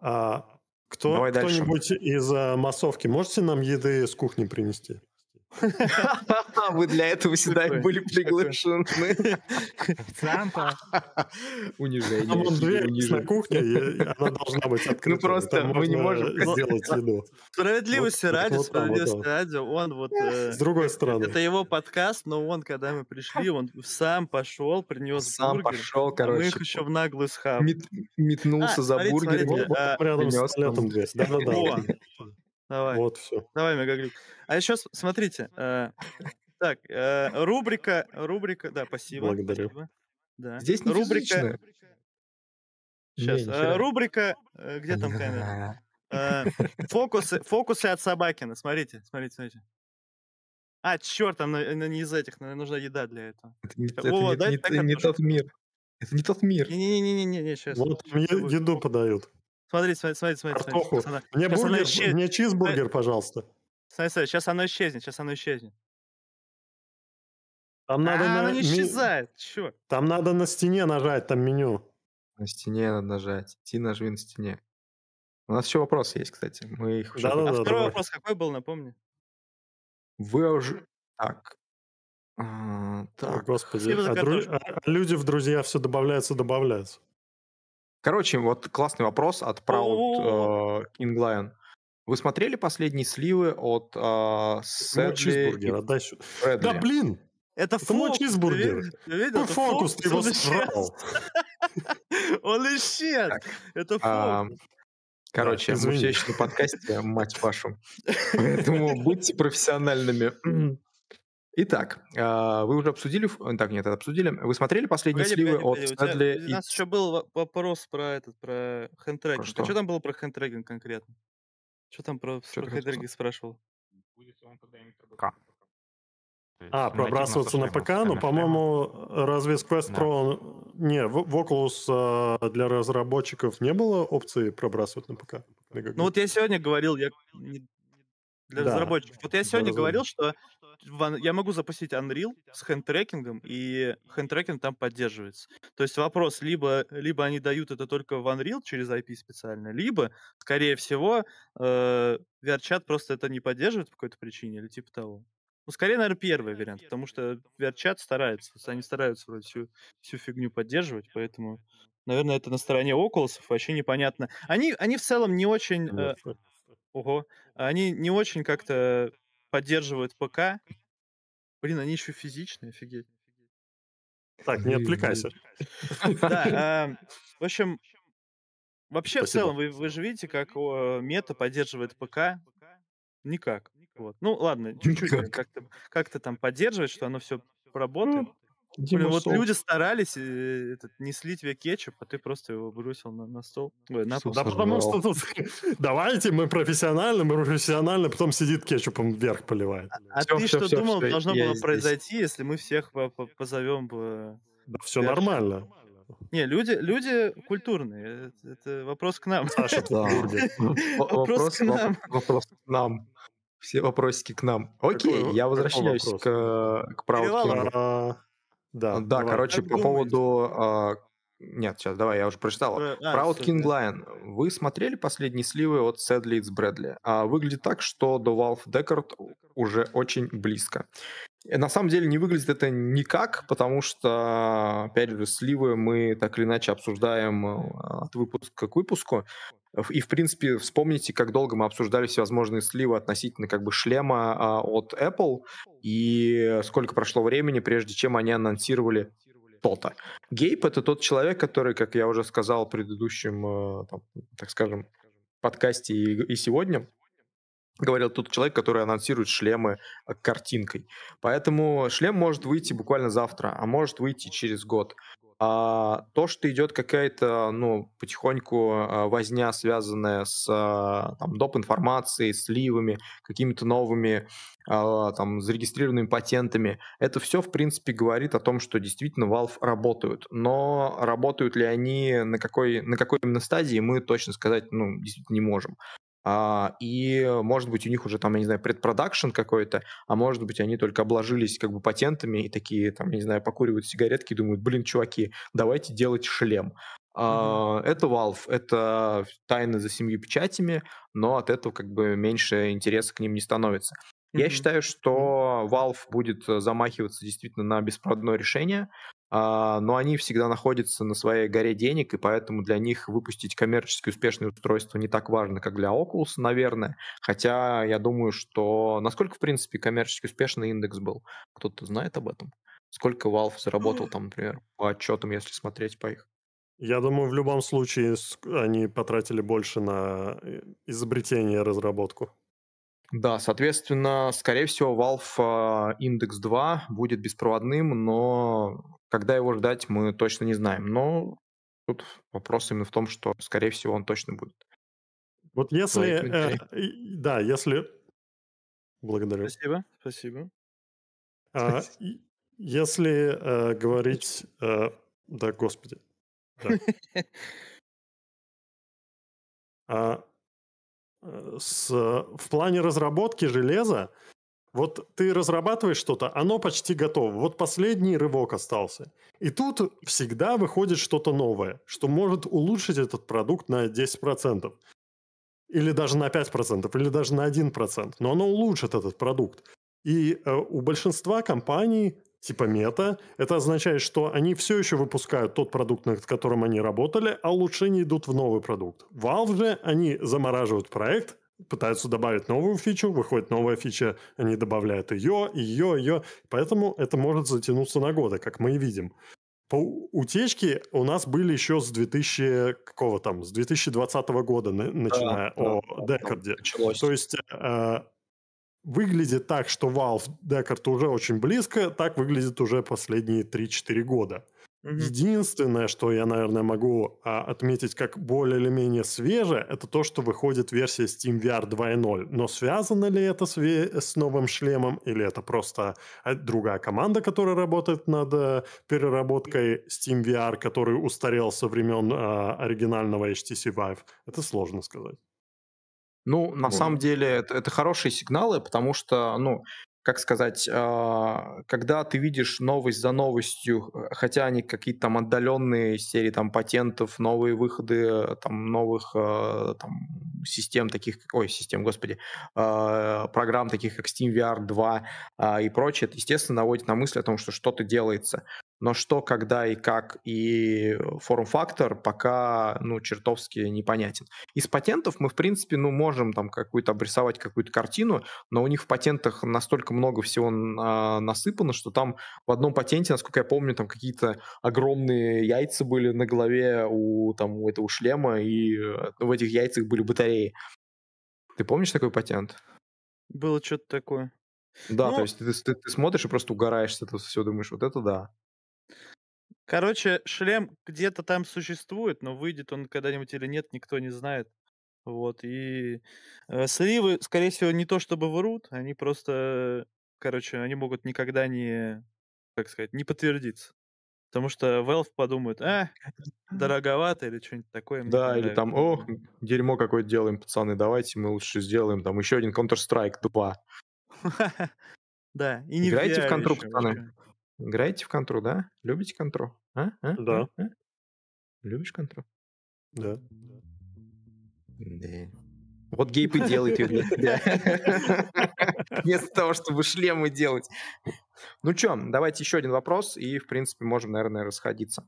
А кто, кто-нибудь из а, массовки можете нам еды с кухни принести? [laughs] Вы для этого сюда и были приглашены. Официанта. Унижение. Там он дверь на кухне, она должна быть открыта. Ну просто мы не можем сделать еду. Справедливости ради, справедливости ради, он вот... Э, С другой стороны. Это его подкаст, но он, когда мы пришли, он сам пошел, принес Сам пошел, короче. Мы их еще в наглый схаб. Метнулся а, за бургером. Рядом с летом дверь. Да-да-да. Давай. Вот все. Давай, Мегаглик. А еще смотрите. Э, так, э, рубрика, рубрика, да, спасибо. Благодарю. Спасибо. Да. Здесь не рубрика. Физично. Сейчас. Не, э, рубрика, э, где там камера? Э, фокусы, фокусы от Собакина. Смотрите, смотрите, смотрите. А, черт, там не из этих, нужна еда для этого. Это не, это О, не, не, не тот мир. Это не тот мир. Не-не-не-не, сейчас. Вот мне еду подают. Смотри, смотри, смотри, смотри. Картоху. Она, мне, бургер, исчез... мне чизбургер, пожалуйста. Смотри, смотри, сейчас оно исчезнет, сейчас оно исчезнет. Там надо а, на... оно не исчезает, черт. Там надо на стене нажать, там меню. На стене надо нажать. Ти нажми на стене. У нас еще вопросы есть, кстати. Мы их уже... Да, да, а да, второй давай. вопрос какой был, напомни? Вы уже... Так. А, так. О, господи, а, дру... а люди в друзья все добавляются, добавляются. Короче, вот классный вопрос от Proud э, King Lion. Вы смотрели последние сливы от э, Сэдли чизбургер, отдай сюда. Да блин! Это, это мой чизбургер. Ты видел? фокус, ты его срал. Он исчез. [laughs] Это фокус. Короче, мы все еще на подкасте, мать вашу. [laughs] Поэтому будьте профессиональными. Итак, а, вы уже обсудили, так нет, обсудили. Вы смотрели последние погоди, сливы погоди, от Садли? У, у нас еще был вопрос про этот, про hand tracking. Что? А что там было про hand tracking конкретно? Что там про, что про hand tracking спрашивал? Как? А, пробрасываться на ПК? Ну, по-моему, разве с Quest да. Pro... Не, в Oculus а, для разработчиков не было опции пробрасывать на ПК? Ну вот я сегодня говорил, я для да. разработчиков. Вот я сегодня говорил, что я могу запустить Unreal с хендтрекингом, и хендтрекинг там поддерживается. То есть вопрос, либо, либо они дают это только в Unreal через IP специально, либо, скорее всего, э, VRChat просто это не поддерживает по какой-то причине или типа того. Ну, скорее, наверное, первый вариант, потому что VRChat старается, они стараются вроде всю, всю фигню поддерживать, поэтому, наверное, это на стороне Oculus, вообще непонятно. Они, они в целом не очень... Э, ого. Они не очень как-то поддерживают ПК. Блин, они еще физичные, офигеть. Так, не отвлекайся. [laughs] Да, в общем, вообще в целом, вы, же видите, как мета поддерживает ПК? Никак. Вот. Ну, ладно, чуть-чуть как-то, как-то там поддерживает, что оно все работает. Блин, вот люди старались э, этот, не слить тебе кетчуп, а ты просто его бросил на, на стол. Ой, на пол. Да потому что тут... [laughs] Давайте, мы профессионально, мы профессионально, потом сидит кетчупом вверх поливает. А, а ты что думал, должно было произойти, если мы всех позовем бы... Да все нормально. Не, люди, люди культурные. Это, это вопрос к нам. Саша, да. [laughs] Вопрос к нам. Вопрос к нам. Все вопросики к нам. Окей, я возвращаюсь к, к Да, да короче, по поводу... А, нет, сейчас, давай, я уже прочитал. А, Proud King Lion. Вы смотрели последние сливы от Sadly It's Bradley? А, выглядит так, что до Valve Deckard уже очень близко. На самом деле не выглядит это никак, потому что, опять же, сливы мы так или иначе обсуждаем э, от выпуска к выпуску. И, в принципе, вспомните, как долго мы обсуждали всевозможные сливы относительно как бы шлема а, от Apple, и сколько прошло времени, прежде чем они анонсировали то-то. Гейп — это тот человек, который, как я уже сказал в предыдущем, э, там, так скажем, подкасте и, и сегодня, говорил тот человек, который анонсирует шлемы э, картинкой. Поэтому шлем может выйти буквально завтра, а может выйти через год. А то, что идет какая-то, ну, потихоньку а, возня, связанная с а, там, доп. информацией, сливами, какими-то новыми там, зарегистрированными патентами, это все, в принципе, говорит о том, что действительно Valve работают. Но работают ли они на какой, на какой именно стадии, мы точно сказать, ну, действительно не можем. А, и, может быть, у них уже там, я не знаю, предпродакшн какой-то, а может быть, они только обложились как бы патентами и такие, там, я не знаю, покуривают сигаретки и думают, блин, чуваки, давайте делать шлем. Mm-hmm. Это Valve, это тайны за семью печатями, но от этого как бы меньше интереса к ним не становится. Mm-hmm. Я считаю, что Valve будет э, замахиваться действительно на беспроводное решение, но они всегда находятся на своей горе денег, и поэтому для них выпустить коммерчески успешное устройство не так важно, как для Oculus, наверное. Хотя я думаю, что насколько, в принципе, коммерчески успешный индекс был? Кто-то знает об этом? Сколько Valve заработал там, например, по отчетам, если смотреть по их? Я думаю, в любом случае они потратили больше на э, изобретение и разработку. Да, соответственно, скорее всего, Valve Index а, 2 будет беспроводным, но когда его ждать, мы точно не знаем. Но тут вопрос именно в том, что, скорее всего, он точно будет. Вот если... Э, да, если... Благодарю. Спасибо, спасибо. А, [laughs] если э, говорить... Э, да, господи. Да. [laughs] А, э, с, в плане разработки железа вот ты разрабатываешь что-то, оно почти готово. Вот последний рывок остался. И тут всегда выходит что-то новое, что может улучшить этот продукт на 10%. Или даже на 5%, или даже на 1%. Но оно улучшит этот продукт. И э, у большинства компаний типа мета, это означает, что они все еще выпускают тот продукт, над которым они работали, а улучшения идут в новый продукт. Valve же, они замораживают проект, пытаются добавить новую фичу, выходит новая фича, они добавляют ее, ее, ее. Поэтому это может затянуться на годы, как мы и видим. По утечке у нас были еще с 2000 какого там, с 2020 года, начиная да, о да, Декарде. То есть э, выглядит так, что Valve Декард уже очень близко, так выглядит уже последние 3-4 года. Угу. Единственное, что я, наверное, могу а, отметить как более или менее свежее, это то, что выходит версия Steam VR 2.0. Но связано ли это с, с новым шлемом, или это просто а, другая команда, которая работает над а, переработкой Steam VR, который устарел со времен а, оригинального HTC Vive? Это сложно сказать. Ну, на вот. самом деле, это, это хорошие сигналы, потому что, ну, как сказать, а, когда ты видишь новость за новостью, э, хотя они какие-то там отдаленные серии там патентов, новые выходы там новых э, там систем таких, ой, систем, господи, а, программ таких как SteamVR 2 а, и прочее, это, естественно, наводит на мысль о том, что что-то делается но что, когда и как и форм-фактор пока, ну, чертовски непонятен. Из патентов мы, в принципе, ну, можем там какую-то обрисовать какую-то картину, но у них в патентах настолько много всего а, насыпано, что там в одном патенте, насколько я помню, там какие-то огромные яйца были на голове у, там, у этого шлема, и э, в этих яйцах были батареи. Ты помнишь такой патент? Было что-то такое. Да, ну... то есть ты, ты, ты смотришь и просто угораешь с этого все, думаешь, вот это да. Короче, шлем где-то там существует, но выйдет он когда-нибудь или нет, никто не знает. Вот, и э, сливы, скорее всего, не то чтобы врут, они просто, короче, они могут никогда не, как сказать, не подтвердиться. Потому что Valve подумает, а, дороговато или что-нибудь такое. Да, или там, о, дерьмо какое-то делаем, пацаны, давайте мы лучше сделаем там еще один Counter-Strike 2. [laughs] Да, и не Играете в контру, пацаны? Играете в контру, да? Любите контру? А? а? Да. А? Любишь контру? Да. Да. Вот гейп и делает ее для тебя. [laughs] Вместо того, чтобы шлемы делать. Ну что, давайте еще один вопрос, и, в принципе, можем, наверное, расходиться.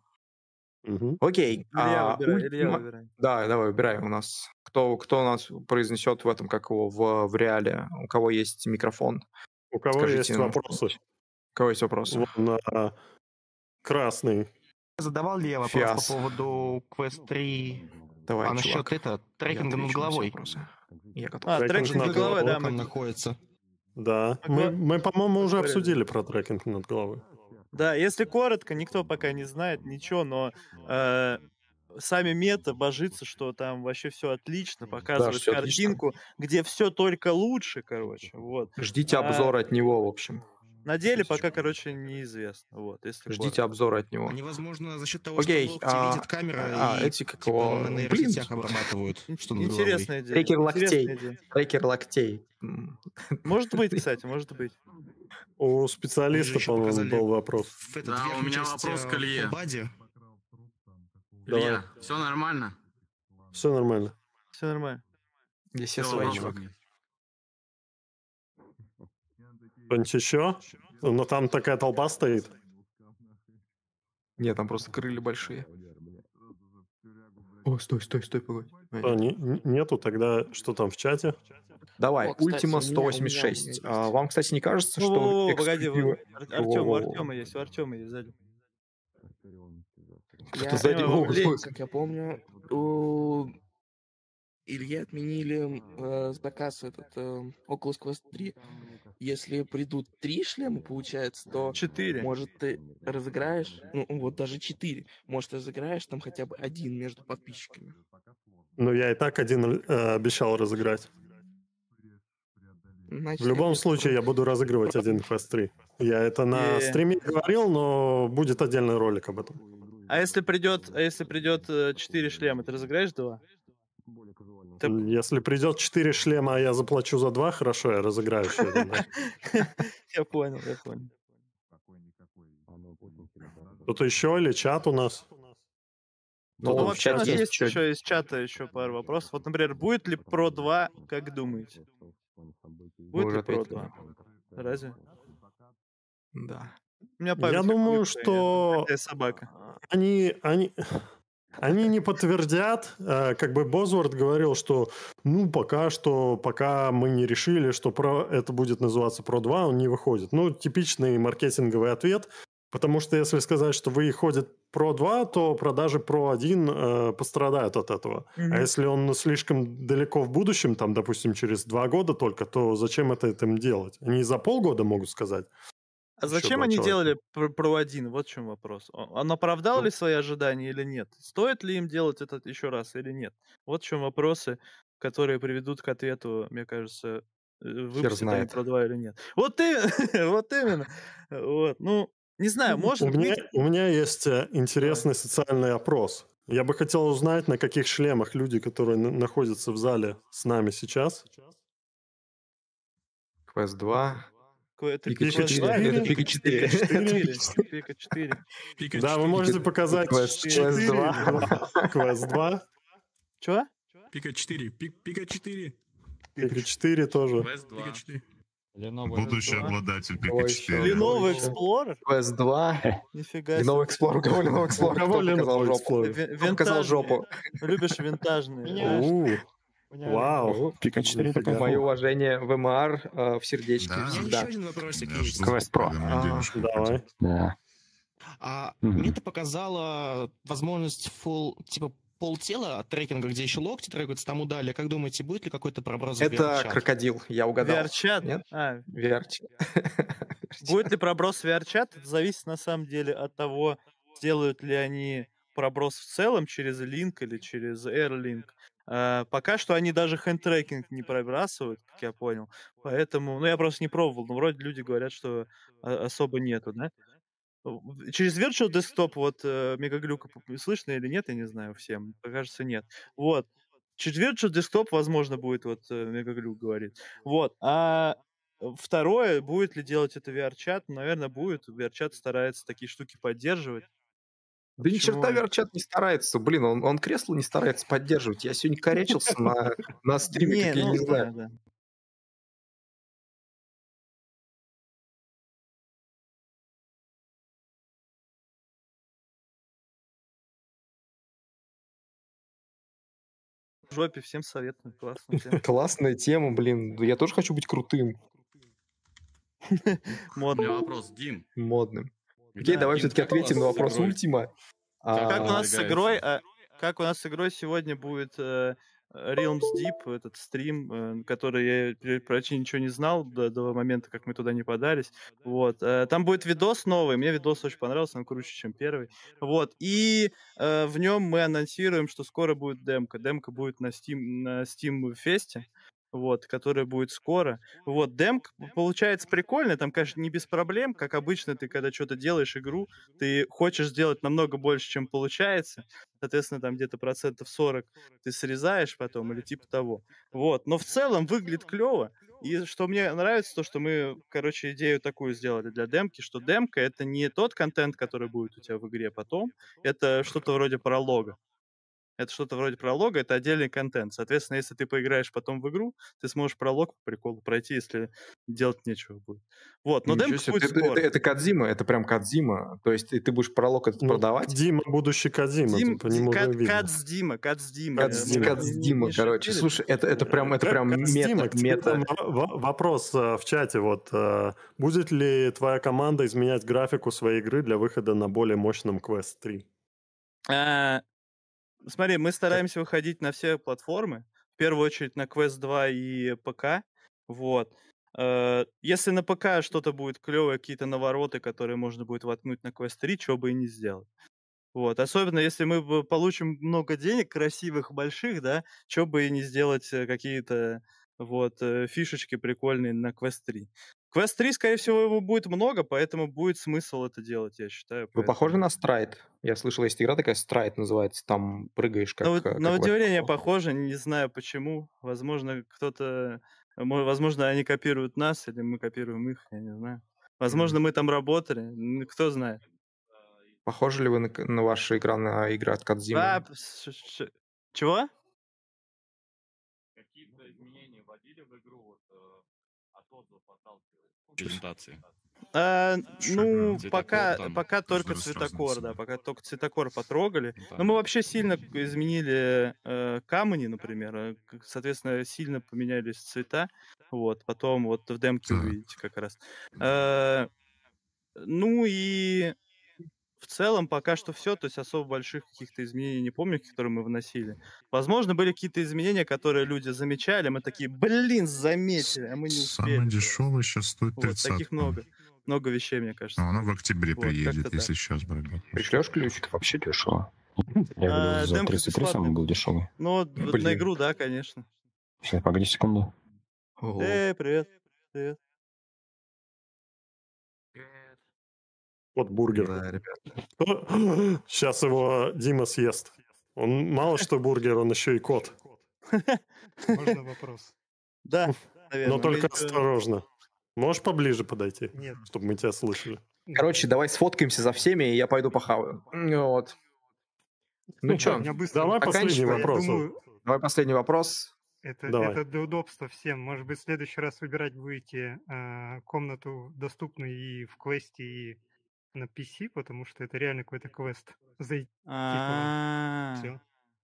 Окей. Илья, а, выбирай, Илья выбирай. Да, давай, выбирай у нас. Кто, кто у нас произнесет в этом, как его, в, в реале? У кого есть микрофон? У кого Скажите есть вопросы? У кого есть вопросы? Вот на красный. Задавал ли я вопрос Фиас. по поводу Quest 3 Давай, а насчет это, трекинга над головой? Я готов. А, трекинг над головой, да, мы... находится. Да, мы, мы по-моему, уже обсудили про трекинг над головой. Да, если коротко, никто пока не знает ничего, но э, сами мета божится, что там вообще все отлично, показывают да, картинку, отлично. где все только лучше, короче. Вот. Ждите а, обзор от него, в общем. На деле пока, короче, неизвестно. Вот, если Ждите обзора от него. Невозможно за счет того, Окей, что а, видит камера а, и эти как его... на нейросетях обрабатывают. [laughs] Что Интересная идея. Трекер локтей. Трекер локтей. [laughs] Может быть, кстати, может быть. У специалиста, по-моему, был вопрос. Да, у меня вопрос к Илье. Илья, все нормально? Все нормально. Все нормально. Здесь все свои, чувак. Что-нибудь еще? Но там такая толпа стоит. Нет, там просто крылья большие. О, стой, стой, стой, погоди. А, не, нету, тогда что там в чате? Давай, О, кстати, Ultima 186. Меня, меня, а, вам, кстати, не кажется, что... О, -о, погоди, вы... Артем, у Артема есть, у Артема есть сзади. Кто сзади? О, как я помню, у Ильи отменили э, заказ этот э, Oculus Quest 3 если придут три шлема, получается, то... Четыре. Может, ты разыграешь, ну, вот даже четыре, может, разыграешь там хотя бы один между подписчиками. Ну, я и так один э, обещал разыграть. Значит, в любом случае, я буду разыгрывать один Quest 3. Я это на стриме говорил, но будет отдельный ролик об этом. А если придет, а если придет э, четыре шлема, ты разыграешь два? Ты... Если придет 4 шлема, а я заплачу за 2, хорошо, я разыграю еще один. [laughs] Я понял, я понял. Кто-то еще или чат у нас? Ну, ну вообще есть, есть еще из чата еще пару вопросов. Вот, например, будет ли Pro 2, как думаете? Будет ли Pro 2? Разве? Да. я думаю, что собака. Они, они, они не подтвердят, э, как бы Бозворд говорил, что ну пока что, пока мы не решили, что про это будет называться Pro 2, он не выходит. Ну, типичный маркетинговый ответ, потому что если сказать, что выходит Pro 2, то продажи Pro 1 э, пострадают от этого. Mm-hmm. А если он слишком далеко в будущем, там, допустим, через два года только, то зачем это этим делать? Они за полгода могут сказать. А зачем они делали Pro 1? Вот в чем вопрос. Он оправдал ну, ли свои ожидания или нет? Стоит ли им делать это еще раз или нет? Вот в чем вопросы, которые приведут к ответу, мне кажется, э, выпустят они Pro 2 или нет. Вот ты, [laughs] вот именно. Вот, ну, не знаю, может у быть... Меня, у меня есть э, интересный социальный опрос. Я бы хотел узнать, на каких шлемах люди, которые находятся в зале с нами сейчас. Quest 2, это Пика 4. Это Пика 4. Пика 4. Да, вы можете показать Quest 2. Quest 2. Чего? Пика 4. Пика 4. Пика 4 тоже. Пика 4. Будущий обладатель Пика 4. Lenovo Explorer? Quest 2. Нифига себе. Lenovo Explorer. У кого Lenovo Explorer? У кого Lenovo Explorer? Показал жопу. Любишь винтажные. Вау. Пика 4. Мое уважение, ВМР э, в сердечке да. всегда. еще один вопросик есть. Pro. А, давай. Да. А. Мне это показало возможность full, типа полтела от трекинга, где еще локти трекаются, там удали. Как думаете, будет ли какой-то проброс в Это крокодил, я угадал. VR-чат? Нет? А. VR-чат. [laughs] Будет ли проброс в VR-чат? Это зависит на самом деле от того, сделают ли они проброс в целом через Link или через AirLink. А, пока что они даже хендтрекинг не пробрасывают, как я понял. Поэтому, ну, я просто не пробовал, но вроде люди говорят, что особо нету, да? Через Virtual Desktop вот э, мегаглюка слышно или нет, я не знаю всем. Кажется, нет. Вот. Через Virtual Desktop, возможно, будет вот э, мегаглюк говорит. Вот. А второе, будет ли делать это VR-чат? Наверное, будет. VR-чат старается такие штуки поддерживать. Да ни черта Верчат не старается. Блин, он, он кресло не старается поддерживать. Я сегодня корячился [laughs] на, на стриме, как я ну не знаю. В жопе всем советую. Классная тема. [laughs] Классная тема, блин. Я тоже хочу быть крутым. [laughs] Модный вопрос, Дим. Модным. Окей, давай все-таки ответим на вопрос Ультима. Как у нас с игрой, а, как у нас с игрой сегодня будет э, Realms Deep, этот стрим, э, который я почти ничего не знал до, до момента, как мы туда не подались. Вот. Э, там будет видос новый, мне видос очень понравился, он круче, чем первый. Вот. И э, в нем мы анонсируем, что скоро будет демка. Демка будет на Steam, на Steam Фесте вот, которая будет скоро. Вот, демк получается прикольно, там, конечно, не без проблем, как обычно, ты когда что-то делаешь игру, ты хочешь сделать намного больше, чем получается, соответственно, там где-то процентов 40 ты срезаешь потом или типа того. Вот, но в целом выглядит клево, и что мне нравится, то, что мы, короче, идею такую сделали для демки, что демка — это не тот контент, который будет у тебя в игре потом, это что-то вроде пролога это что-то вроде пролога, это отдельный контент. Соответственно, если ты поиграешь потом в игру, ты сможешь пролог по приколу пройти, если делать нечего будет. Вот, но демка будет это, это, это Кадзима, это прям Кадзима. То есть ты, ты будешь пролог этот ну, продавать? Дима, будущий Кадзима, Дим, по нему Кад, Кадзима, Кадзима. Кадзима, Кадзима, короче. Слушай, это, это прям, это прям мета. мета. Вопрос э, в чате, вот, э, будет ли твоя команда изменять графику своей игры для выхода на более мощном Quest 3? Смотри, мы стараемся выходить на все платформы. В первую очередь на Quest 2 и ПК. Вот. Э, если на ПК что-то будет клевое, какие-то навороты, которые можно будет воткнуть на Quest 3, чего бы и не сделать. Вот. Особенно если мы получим много денег, красивых, больших, да, чего бы и не сделать э, какие-то вот э, фишечки прикольные на Quest 3. Quest 3, скорее всего, его будет много, поэтому будет смысл это делать, я считаю. Вы похожи на Страйт? Я слышал, есть игра такая, Страйт называется, там прыгаешь как... На, как на удивление похоже, не знаю почему. Возможно, кто-то... Возможно, они копируют нас, или мы копируем их, я не знаю. Возможно, мы там работали, кто знает. Похожи ли вы на, на вашу игра на игры от Кадзимы? А, чего? Какие-то изменения вводили в игру вот, э, от отзывов отталкиваясь? Презентации? А, ну, пока, там, пока только цветокор, да, пока только цветокор потрогали. Да. Но мы вообще сильно изменили э, камни, например, э, соответственно, сильно поменялись цвета. Вот, потом вот в демке увидите как раз. Э, ну и в целом пока что все, то есть особо больших каких-то изменений не помню, которые мы вносили. Возможно, были какие-то изменения, которые люди замечали, мы такие, блин, заметили, а мы не успели. Самый дешевый сейчас стоит 30 вот, таких много. Много вещей, мне кажется. Но она в октябре вот, приедет, если да. сейчас брать. Пришлешь ключ? Вообще дешево. Я а, за 33 самый был дешевый. Ну, на игру, да, конечно. Сейчас, погоди секунду. Эй, привет. Привет. Вот бургер. Да, ребят. Сейчас [laughs] его Дима съест. Он мало что бургер, он еще и кот. Можно [laughs] вопрос? Да, наверное. Но только осторожно. Можешь поближе подойти? Нет. Чтобы мы тебя слышали. Короче, давай сфоткаемся за всеми, и я пойду похаваю. Вот. Ну что, давай последний вопрос. Давай последний вопрос. Это, это для удобства всем. Может быть, в следующий раз выбирать будете э, комнату доступную и в квесте, и на PC, потому что это реально какой-то квест. [laughs] Зайти. Все.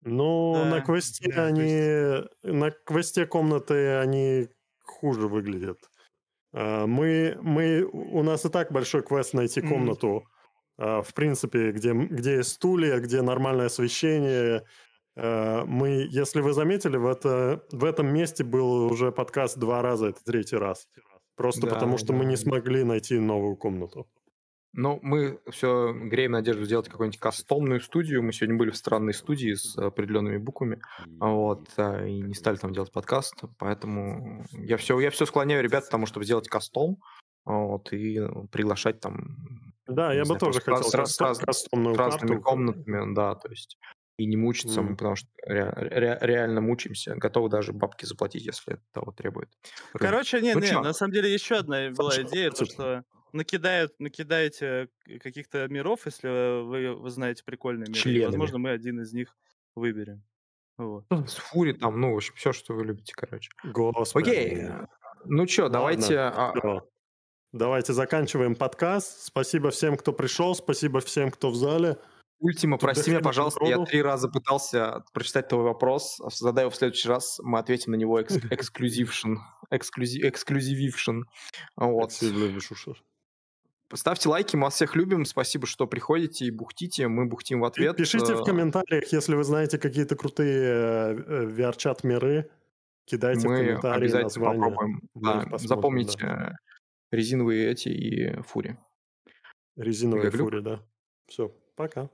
Ну, на квесте они... На квесте комнаты они хуже выглядят. А, мы, мы, у нас и так большой квест найти комнату, mm. в принципе, где, где есть стулья, где нормальное освещение. А, мы, если вы заметили, в, это, в этом месте был уже подкаст два раза, это третий раз. Просто да, потому, что да. мы не смогли найти новую комнату. Ну, мы все греем надежду сделать какую-нибудь кастомную студию. Мы сегодня были в странной студии с определенными буквами, вот, а, и не стали там делать подкаст, поэтому я все, я все склоняю ребят к тому, чтобы сделать кастом, вот, и приглашать там... Да, я бы знаю, тоже хотел с, раз, раз, кастомную с разными карту. комнатами, да, то есть и не мучиться, mm. потому что ре, ре, реально мучимся, готовы даже бабки заплатить, если это того требует. Короче, не, ну, не, на самом деле еще одна была идея, то, что накидают, накидаете каких-то миров, если вы, вы знаете прикольные миры. Членами. Возможно, мы один из них выберем. Вот. С фури там, ну, в общем, все, что вы любите, короче. Господи. Окей. Ну что, давайте... А... Давайте заканчиваем подкаст. Спасибо всем, кто пришел. Спасибо всем, кто в зале. Ультима, прости меня, пожалуйста, я три раза пытался прочитать твой вопрос. Задай его в следующий раз, мы ответим на него [laughs] эксклюзившн. Эксклюзивившн. Вот. Ставьте лайки, мы вас всех любим. Спасибо, что приходите и бухтите. Мы бухтим в ответ. Пишите в э, комментариях, если вы знаете какие-то крутые VR-чат э, миры. Кидайте мы в комментарии обязательно названия. попробуем. Да, запомните да. резиновые эти и фури. Резиновые фури, да. Все, пока.